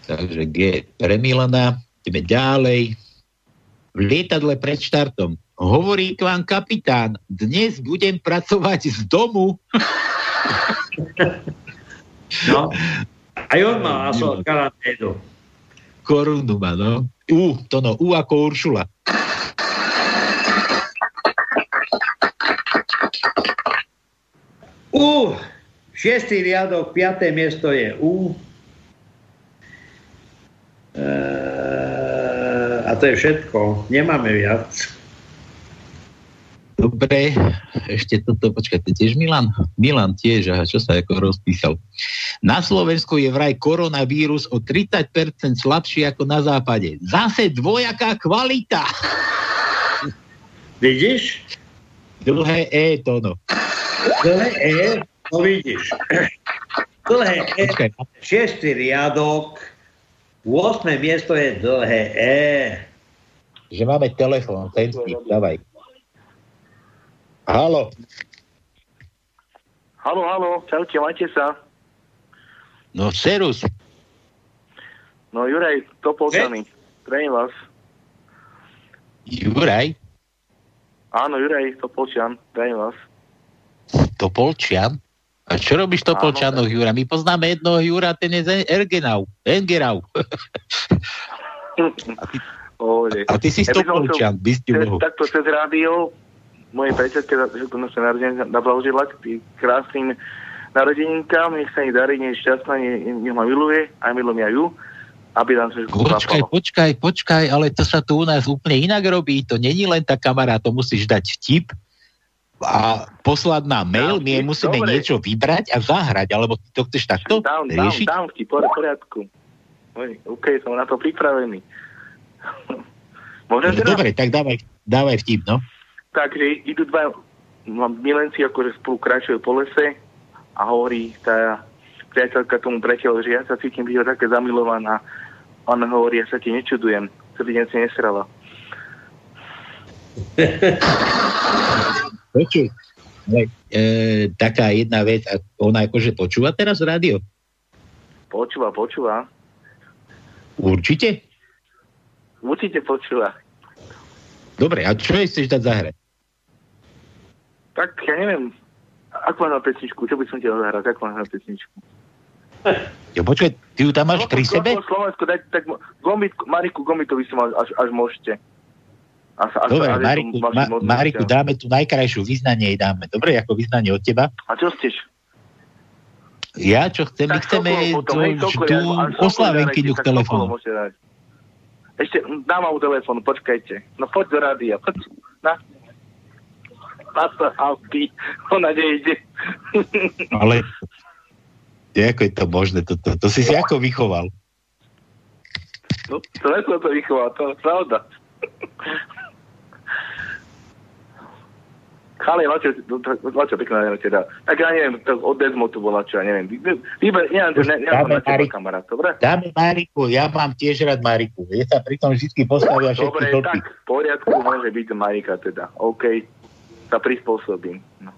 Speaker 4: Takže G pre Milana. Ideme ďalej. V lietadle pred štartom. Hovorí k vám kapitán, dnes budem pracovať z domu. [laughs]
Speaker 5: No. Aj on má [laughs] karanténu.
Speaker 4: Korunu má, no. U, to no, U ako Uršula.
Speaker 5: U, šiestý riadok, piaté miesto je U. E, a to je všetko. Nemáme viac.
Speaker 4: Dobre, ešte toto, počkaj, to je tiež Milan? Milan tiež, aha, čo sa ako rozpísal. Na Slovensku je vraj koronavírus o 30% slabší ako na západe. Zase dvojaká kvalita.
Speaker 5: Vidíš?
Speaker 4: Dlhé E to no.
Speaker 5: Dlhé E, no vidíš. Dlhé E, šiestý riadok, 8. miesto je dlhé E.
Speaker 4: Že máme telefón, ten dávaj. Halo.
Speaker 14: Halo, halo, čaute, majte sa.
Speaker 4: No, serus.
Speaker 14: No, Juraj, Topolčany. Zdravím vás.
Speaker 4: Juraj,
Speaker 14: Áno, Juraj, Topolčan. Zdravím vás.
Speaker 4: Topolčian. A čo robíš v Topolčanoch, Jura? My poznáme jednoho Jura, ten je z Ergenau. Engerau.
Speaker 14: Pohode. [laughs]
Speaker 4: A ty si
Speaker 14: Ja by
Speaker 4: ste.
Speaker 14: Takto cez rádio mojej priateľke, že to sa narodení nablahoželať k tým krásnym narodeninkám, nech sa jej darí, nech je šťastná, nech, ma miluje, aj milujem ja ju, aby nám trošku
Speaker 4: Počkaj,
Speaker 14: zapalo.
Speaker 4: počkaj, počkaj, ale to sa tu u nás úplne inak robí. To není len tá kamera, to musíš dať vtip a poslať nám mail, my jej musíme
Speaker 14: dobre.
Speaker 4: niečo vybrať a zahrať, alebo ty to chceš takto
Speaker 14: Dám, dám,
Speaker 4: riešiť?
Speaker 14: dám ti, po poriadku. OK, som na to pripravený. [laughs] Môžem
Speaker 4: No, dobre, tak dávaj, dávaj vtip, no.
Speaker 14: Takže idú dva no, milenci akože spolu kráčajú po lese a hovorí tá priateľka tomu priateľu, že ja sa cítim byť také zamilovaná. On hovorí, ja sa ti nečudujem, celý deň si nesrala. [laughs]
Speaker 4: Počuj, ale, e, taká jedna vec, ona akože počúva teraz rádio?
Speaker 14: Počúva, počúva.
Speaker 4: Určite?
Speaker 14: Určite počúva.
Speaker 4: Dobre, a čo jej chceš dať zahrať?
Speaker 14: Tak ja neviem, ako mám na pesničku, čo by som ti zahrať, ako mám na pesničku.
Speaker 4: Jo, počkaj, ty ju tam máš pri sebe?
Speaker 14: Slovensko, daj, tak gombit, Mariku Gomitovi som až, až môžete. Až, až,
Speaker 4: Dobre,
Speaker 14: až
Speaker 4: Mariku, Ma. Mariku, dáme tu najkrajšiu vyznanie, jej dáme. Dobre, ako vyznanie od teba?
Speaker 14: A čo chceš?
Speaker 4: Ja, čo chcem, my chceme
Speaker 14: potom, hej,
Speaker 4: tú,
Speaker 14: dajte,
Speaker 4: k telefónu.
Speaker 14: Ešte, dám vám telefón, počkajte. No poď do rádia, poď. Na. Na to, Alpy. Ona nejde.
Speaker 4: Ale ako je to možné? To, to, to si si ako vychoval?
Speaker 14: No, to ne som to vychoval, to je pravda. Chale, Lačo, Lačo, pekná neviem teda. Tak ja neviem, to od Desmo tu bola, čo ja neviem. Vyber, neviem, ne, neviem,
Speaker 4: Dáme
Speaker 14: na teba,
Speaker 4: Mariku.
Speaker 14: kamarát, dobre?
Speaker 4: Dáme Mariku, ja mám tiež rád Mariku. Je sa pri tom vždy postavia všetky
Speaker 14: Dobre, tak, v poriadku, môže byť Marika teda. OK, sa prispôsobím. No.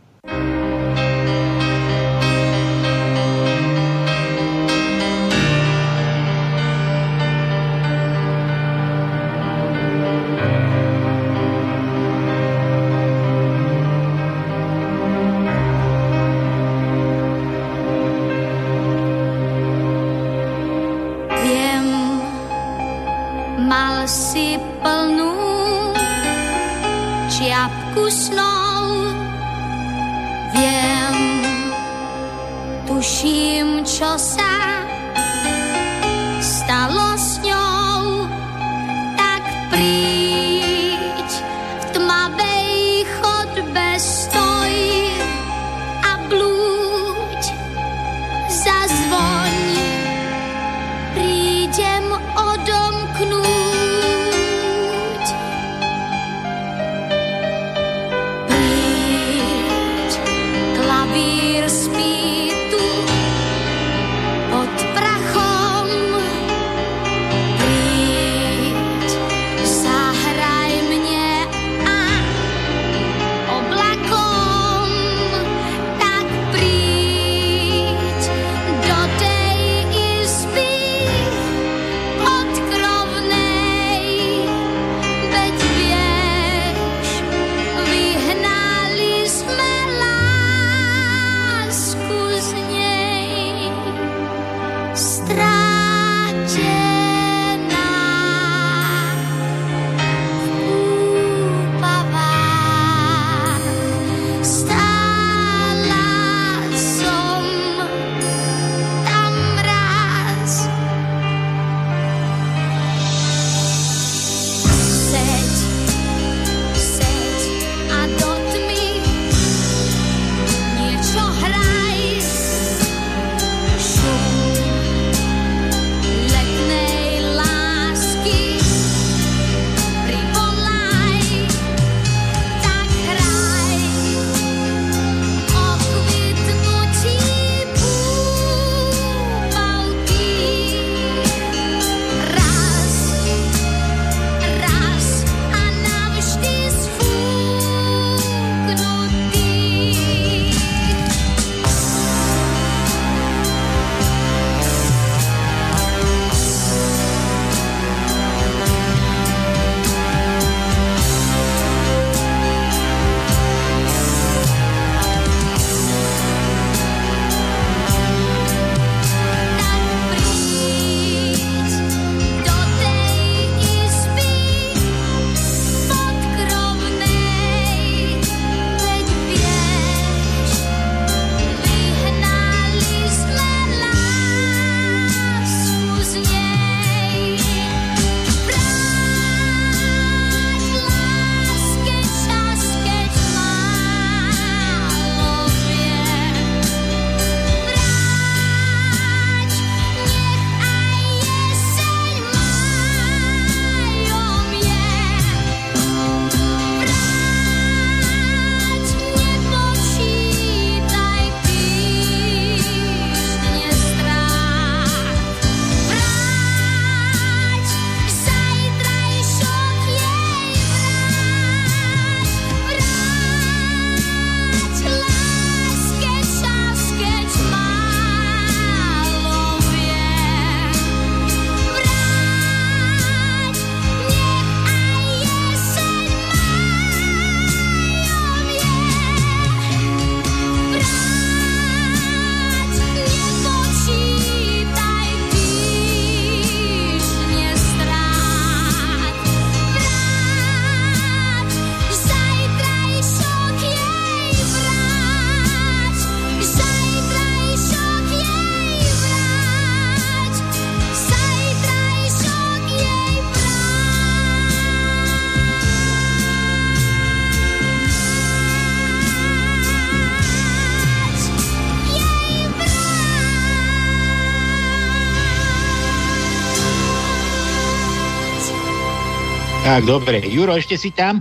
Speaker 15: Tak,
Speaker 4: dobre. Juro, ešte si tam?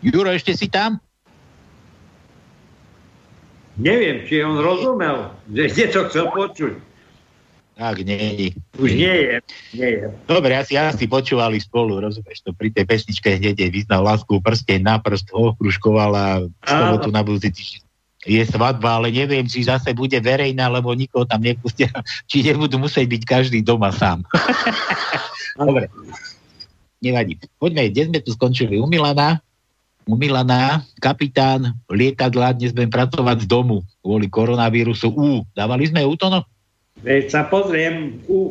Speaker 4: Juro, ešte si tam?
Speaker 5: Neviem, či on rozumel, že niečo chcel počuť.
Speaker 4: Tak, nie.
Speaker 5: Už nie je. Nie je.
Speaker 4: Dobre, asi, asi počúvali spolu, rozumieš to, pri tej pesničke hneď jej vyznal lásku, prsteň na prst, okruškovala, sobotu na budúci týždeň je svadba, ale neviem, či zase bude verejná, lebo nikoho tam nepustia, či nebudú musieť byť každý doma sám. [laughs] Dobre. Nevadí. Poďme, kde sme tu skončili? U Milana. U Milana, kapitán lietadla, dnes budem pracovať z domu kvôli koronavírusu. U, dávali sme u no?
Speaker 5: Veď sa pozriem. U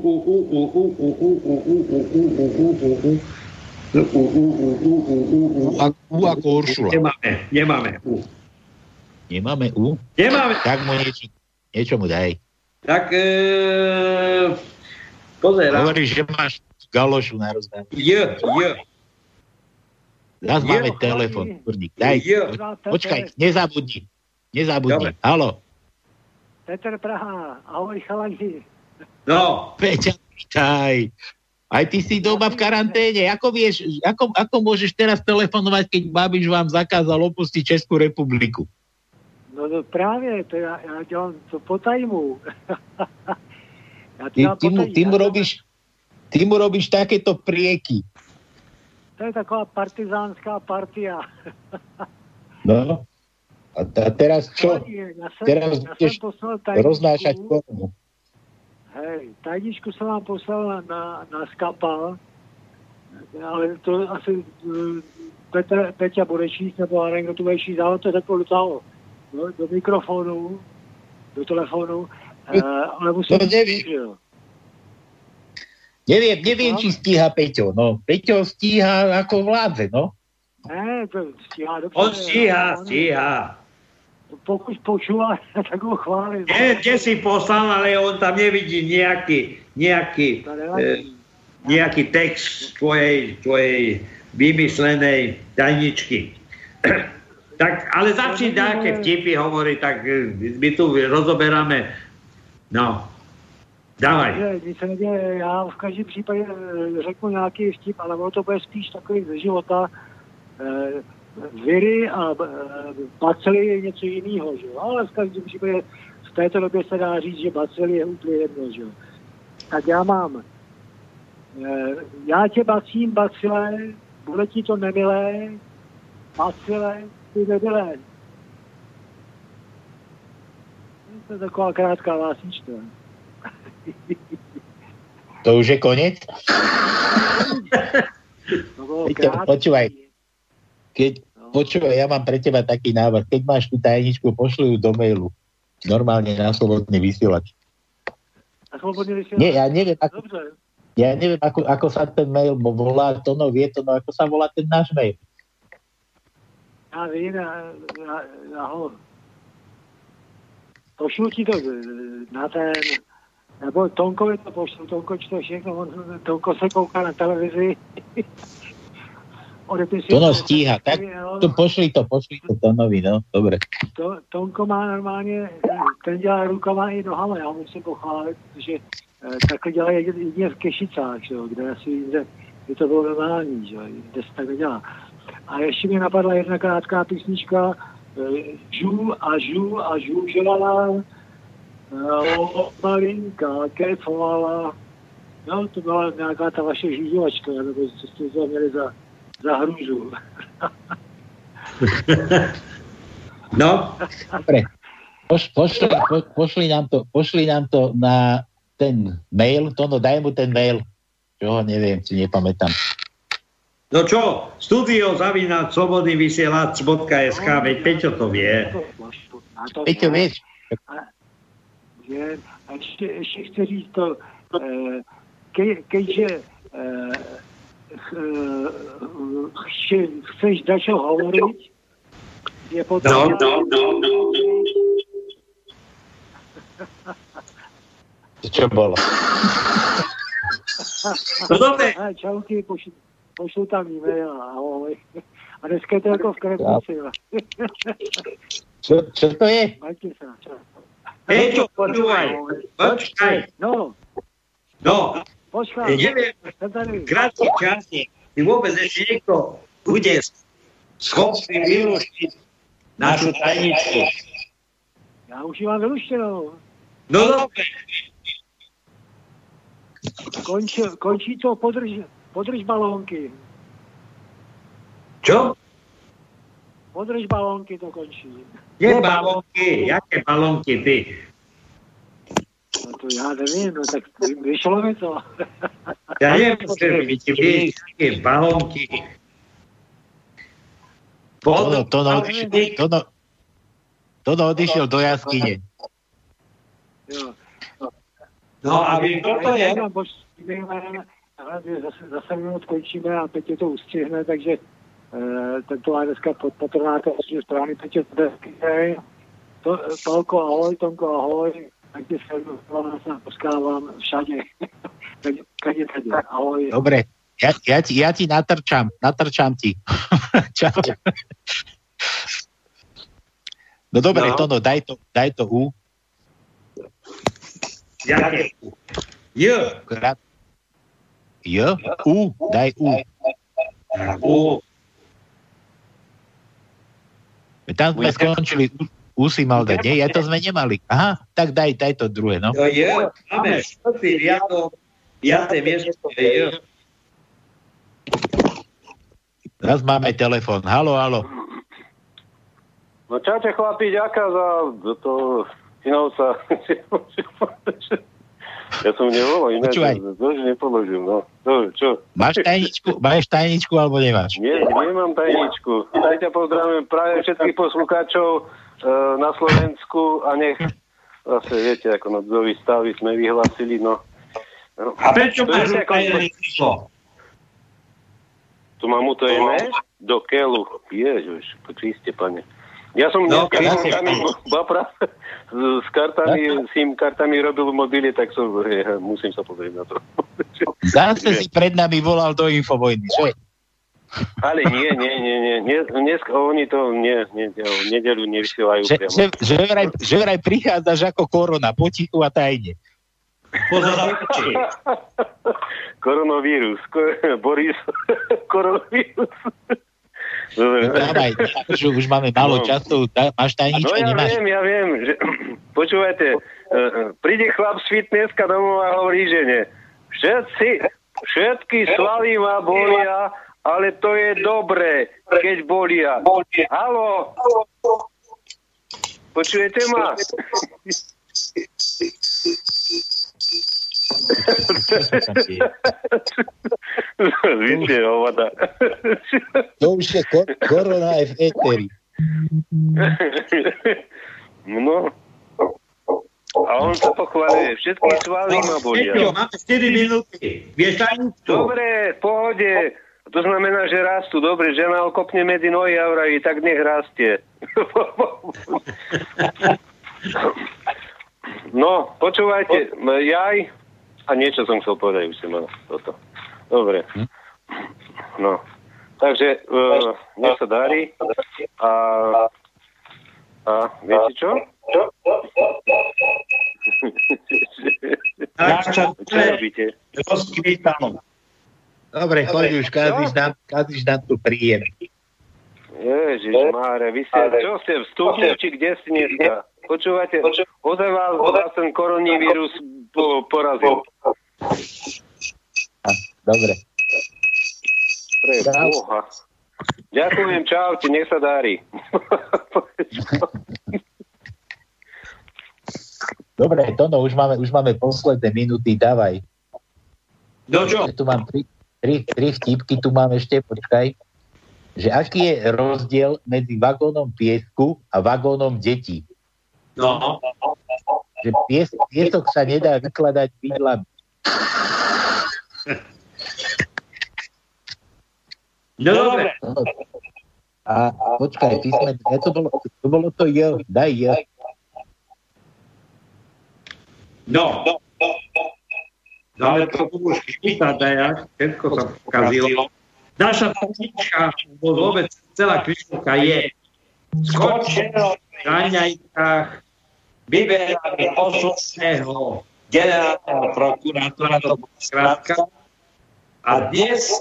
Speaker 4: ako Uršula.
Speaker 5: Nemáme, nemáme. U.
Speaker 4: Nemáme U?
Speaker 5: Nemáme.
Speaker 4: Tak mu niečo, niečo mu daj.
Speaker 5: Tak e, pozerám.
Speaker 4: Hovoríš, že máš galošu na rozdanie.
Speaker 5: J, J.
Speaker 4: Zas
Speaker 5: Jo,
Speaker 4: máme telefon, kurník. Daj,
Speaker 5: Jo.
Speaker 4: po- počkaj, nezabudni. Nezabudni.
Speaker 5: Dobre.
Speaker 4: Halo.
Speaker 16: Petr Praha, ahoj chalani.
Speaker 5: No.
Speaker 4: Peťa, vítaj. Aj ty si doma v karanténe. Ako vieš, ako, ako môžeš teraz telefonovať, keď Babiš vám zakázal opustiť Českú republiku?
Speaker 16: No, no právě, to já, já dělám to po tajmu. [laughs] já to
Speaker 4: Ty, ty, mu, ty, mu robíš, ty mu robíš takéto prieky.
Speaker 16: To je taková partizánská partia. [laughs]
Speaker 4: No. A, a teraz čo?
Speaker 16: Já jsem,
Speaker 4: Teraz budeš
Speaker 16: tajničku,
Speaker 4: roznášať korunu.
Speaker 16: hej, tajničku jsem vám poslal na, na, skapa, ale to asi eh, Petr, Peťa bude číst, nebo kdo to bude číst, ale to řekl do toho, do, do mikrofonu, do telefonu, eh, ale musím
Speaker 4: To nevím. Neviem, neviem, či stíha Peťo. No, Peťo stíha ako vládze, no.
Speaker 16: Ne, to stíhá dobře.
Speaker 5: On stíhá,
Speaker 16: On-
Speaker 5: stíha.
Speaker 16: Pokud počúva, [laughs] tak ho chválim.
Speaker 5: Nie, kde si poslal, ale on tam nevidí nejaký, nejaký, e, nejaký text tvojej, tvojej vymyslenej tajničky. [clears throat] tak, ale začni nejaké vtipy hovoriť, tak e, my tu rozoberáme. No, dávaj.
Speaker 16: Že nic se neděje, já v každém případě eh, řeknu nějaký vtip, ale ono to bude spíš takový ze života. Eh, Viry a eh, bacily je něco jiného, že jo? Ale v každém případě v této době se dá říct, že bacily je úplně jedno, že jo? Tak já mám. Já tě bacím, bacile, bude ti to nemilé, bacile, ty nebilé. To je taková krátká básnička.
Speaker 4: To už je koniec? Peťo, počúvaj. Keď, počúvaj, ja mám pre teba taký návrh. Keď máš tú tajničku, pošli ju do mailu. Normálne na slobodný vysielač. Nie, ja neviem, ako,
Speaker 16: Dobře.
Speaker 4: ja neviem ako, ako sa ten mail volá, to no vie to, no ako sa volá ten náš mail.
Speaker 16: Já vím, já, já, já ho pošlu ti to eh, na ten, nebo Tonkovi to pošlu, Tonko čte všechno, on, Tonko se kouká na televizi. [laughs] Odepisuje
Speaker 4: To no
Speaker 16: to,
Speaker 4: stíha, tak to pošli to, pošli to Tonovi, no, dobre.
Speaker 16: To, Tonko má normálně, ten dělá rukama i nohama, já musím pochválit, že eh, takhle dělá jedině v Kešicách, že jo, kde asi jinde, by to bylo normální, že jo, kde se tak nedělá. A ještě mi napadla jedna krátká písnička, eh, žů a žů a žůžela, eh, malinka kefovala. No, to byla nějaká ta vaše žůžovačka, nebo co jste to měli za, za hrůzu. [laughs]
Speaker 5: No,
Speaker 4: Dobre. Poš, pošli, po, pošli, nám to, pošli nám to na ten mail, to no daj mu ten mail. Čo ho neviem, si nepamätám.
Speaker 5: no čo, studio zavínač slobodný vysielač.sk, veď Peťo to vie.
Speaker 4: Peťo, vieš,
Speaker 16: že a ještě, ještě chci říct to, eh, ke, keďže eh, eh, chci, chceš dačo hovoriť, je potřeba...
Speaker 5: No, no, no, no, no.
Speaker 4: to čo bolo.
Speaker 5: No dobre.
Speaker 16: Aj, čauky, pošlu, pošlu tam e-mail, ahoj. A dneska je to jako v kremnici.
Speaker 4: Čo, čo to je?
Speaker 16: Majte sa, čau.
Speaker 5: Peťo, počúvaj, počkaj.
Speaker 16: No,
Speaker 5: No,
Speaker 16: počkaj.
Speaker 5: neviem, krátky časník. či vôbec ešte niekto bude schopný vyluštiť našu tajničku.
Speaker 16: Já už ji mám vyluštěnou.
Speaker 5: No dobre,
Speaker 16: Končí, končí to, podrž, podrž balónky.
Speaker 5: čo?
Speaker 16: Podrž balónky to končí.
Speaker 5: Kde balónky? Jaké balónky ty?
Speaker 16: No to já nevím, no tak vyšlo mi to.
Speaker 5: Ja nemôžem byť vieš, aké balónky.
Speaker 4: Tono, tono, tono, tono odišiel do jaskyne.
Speaker 16: Jo.
Speaker 5: No a vy je?
Speaker 16: Mám poč- ale zase, zase minut končíme a Petě to ustřihne, takže tento má dneska pod patronátem osmi správný Petě Tedesky. To, Tolko, ahoj, Tomko, ahoj. Tak tě sledujem, se poskávám všade. Takže, kade, kade, ahoj.
Speaker 4: Dobre, ja, ja, ti, ja ti natrčam, natrčam ti. [laughs] Čau. No dobre,
Speaker 5: No.
Speaker 4: Tono, daj to, daj to U.
Speaker 5: Jaké? J.
Speaker 4: Krát. J? U, daj U.
Speaker 5: U.
Speaker 4: Tam sme skončili, U, U si mal dať, nie? Ja to sme nemali. Aha, tak daj, daj to druhé, no.
Speaker 5: To je, máme štvrtý riadok, piaté miesto je.
Speaker 4: Teraz máme telefon. Halo, halo.
Speaker 12: No čaute chlapi, ďaká za to Inovca. Ja som nevolal iné,
Speaker 4: Počúvaj.
Speaker 12: to to už nepoložím, no. To, čo?
Speaker 4: Máš tajničku, máš tajničku alebo nemáš?
Speaker 12: Nie, nemám tajničku. Tak ťa pozdravím práve všetkých poslucháčov e, na Slovensku a nech zase viete, ako nodzový stavy sme vyhlasili, no. no.
Speaker 5: A prečo
Speaker 12: To
Speaker 5: máš utajené číslo?
Speaker 12: Tu mám utajené? Do keľu. Ježiš, Kriste, pane. Ja som
Speaker 5: No,
Speaker 12: dneska
Speaker 5: ja
Speaker 12: s kartami, s SIM kartami robil v mobile, tak som, ja, musím sa pozrieť na to. [laughs]
Speaker 4: Zase si pred nami volal do Infovojny, že?
Speaker 12: Ale nie, nie, nie, nie, dnes oni to nie, nie, v nevysielajú
Speaker 4: Že,
Speaker 12: priamo.
Speaker 4: že, že, vraj, že vraj prichádzaš ako korona, potichu a tajne.
Speaker 12: Koronavírus, ko- Boris, [laughs] koronavírus.
Speaker 4: Dávaj, už, už máme málo
Speaker 12: No.
Speaker 4: času. Da, máš tajničku,
Speaker 12: No ja
Speaker 4: nemáš?
Speaker 12: viem, ja viem. Že, [clears throat] počúvajte, e, e, príde chlap z fitnesska domov a hovorí žene, všetci, všetky svaly ma bolia, ale to je dobré, keď bolia. Halo? Počujete ma? [laughs] Víte, hovada.
Speaker 4: To už je kor- korona aj v éteri.
Speaker 12: No. A on sa pochváluje, všetky svaly ma bolia.
Speaker 5: Peťo, máme 4 minúty. Vieš tajničku?
Speaker 12: Dobre, v pohode. To znamená, že rastú. Dobre, žena okopne medzi nohy a vraví, tak nech rastie. [laughs] no, počúvajte, jaj, a niečo som chcel povedať, už som mal toto. Dobre. No, takže uh, nech sa darí. A, a viete čo? [laughs] čo robíte?
Speaker 4: Dobre, choď už, kazíš nám tu príjem.
Speaker 12: Ježiš Máre, vy ste, čo ste v studni, či kde ste dneska? Počúvate, ozaj vás, vás ten koronavírus po, porazil.
Speaker 4: Dobre.
Speaker 12: Pre Boha. Ďakujem, čaute, nech sa darí. [laughs]
Speaker 4: Dobre, Tono, už máme, už máme posledné minúty, dávaj.
Speaker 5: No čo?
Speaker 4: Tu mám tri, tri, tri vtipky, tu mám ešte, počkaj. Že aký je rozdiel medzi vagónom piesku a vagónom detí?
Speaker 5: No.
Speaker 4: Že pies, piesok sa nedá vykladať bydlami.
Speaker 5: No dobre.
Speaker 4: A počkaj, písme, ja to bolo, to bolo to J, daj J.
Speaker 5: No. Dáme to už chytať, dajak, všetko sa pokazilo. Naša technička, vôbec celá križovka je v raňajkách vyberali posledného generálneho prokurátora, to bola skrátka. A dnes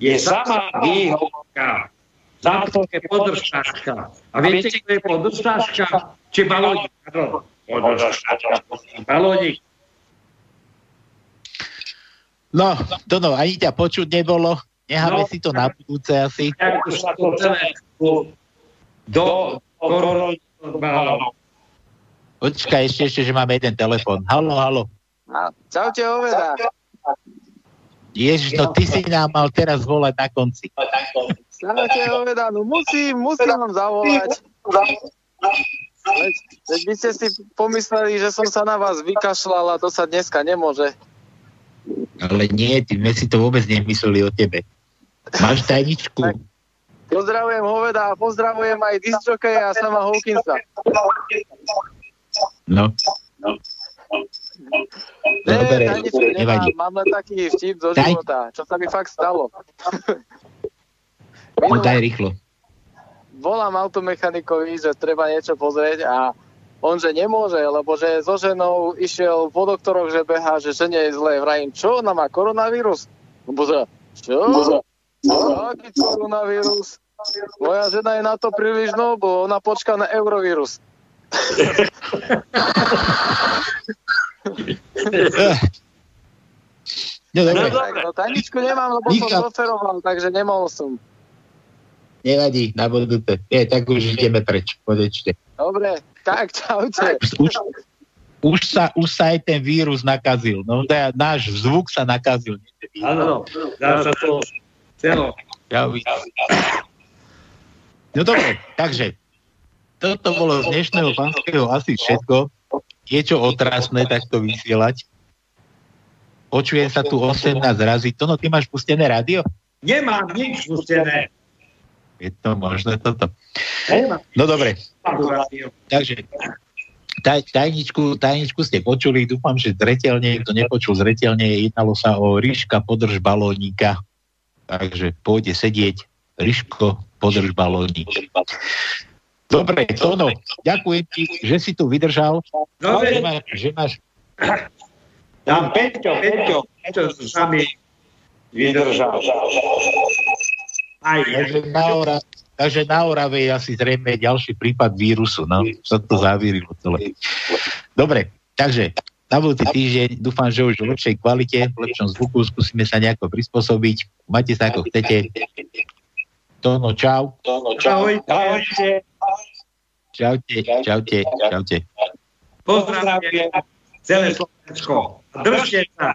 Speaker 5: je sama výhovorka. Zápolke podržtaška. A viete, kto je podržtaška? Či balónik? Podržtaška. Balónik.
Speaker 4: No, to no, ani ťa počuť nebolo. Necháme no. si to na budúce asi.
Speaker 5: Ako sa to celé do korony
Speaker 4: Počkaj ešte, ešte, že máme jeden telefon. Halo, halo.
Speaker 17: Čaute, Oveda.
Speaker 4: Ježiš, no ty si nám mal teraz volať na konci.
Speaker 17: Čaute, Oveda. No musím, musím vám zavolať. Veď, veď by ste si pomysleli, že som sa na vás vykašľal a to sa dneska nemôže.
Speaker 4: Ale nie, ty sme si to vôbec nemysleli o tebe. Máš tajničku?
Speaker 17: Pozdravujem Hoveda a pozdravujem aj disjokeja a sama Hawkinsa.
Speaker 4: No.
Speaker 17: Ne,
Speaker 4: Dobre,
Speaker 17: tajničku nemám,
Speaker 4: nevadí.
Speaker 17: mám len taký vtip zo
Speaker 4: Daj.
Speaker 17: života, čo sa mi fakt stalo. [laughs]
Speaker 4: No daj rýchlo.
Speaker 17: Volám automechanikovi, že treba niečo pozrieť a on, že nemôže, lebo že so ženou išiel po doktoroch, že beha, že žene je zlé. Vrajím, čo, ona má koronavírus? Lebo že, čo? Aký koronavírus? Moja žena je na to príliš no, bo ona počká na eurovírus.
Speaker 4: No dobre,
Speaker 17: no tajničku nemám, lebo som
Speaker 4: Michal.
Speaker 17: zoferoval, takže nemohol som.
Speaker 4: nevadí, na budúce. Nie, tak už ideme preč, konečne.
Speaker 17: Dobre, tak čaute.
Speaker 4: Už, už, sa, už sa aj ten vírus nakazil. No teda náš zvuk sa nakazil.
Speaker 5: Áno, dá sa to celo.
Speaker 4: No dobre, takže toto bolo z dnešného panského asi všetko. Je čo otrasné takto vysielať. Počujem sa tu 18 razy. Tono, ty máš pustené rádio?
Speaker 5: Nemám nič pustené.
Speaker 4: Je to možné toto. No dobre, takže taj, tajničku, tajničku ste počuli, dúfam, že zretelne, kto nepočul zretelne, jednalo sa o Ríška podrž balónika. Takže pôjde sedieť Ríško podrž balónik. Dobre, Tono, ďakujem ti, že si tu vydržal.
Speaker 5: Dobre.
Speaker 4: Že, máš, že máš
Speaker 5: Dám Peťo, Peťo, Peťo sa mi vydržal. Aj,
Speaker 4: takže na, Ora, takže na Orave je asi zrejme ďalší prípad vírusu. No, sa to zavírilo celé. Dobre, takže na budúci týždeň dúfam, že už v lepšej kvalite, v lepšom zvuku, skúsime sa nejako prispôsobiť. Majte sa ako chcete. Tono, čau.
Speaker 5: Ahoj, ahojte.
Speaker 4: Čaute, čaute, čaute.
Speaker 5: Pozdravujem celé Slovensko. Držte sa.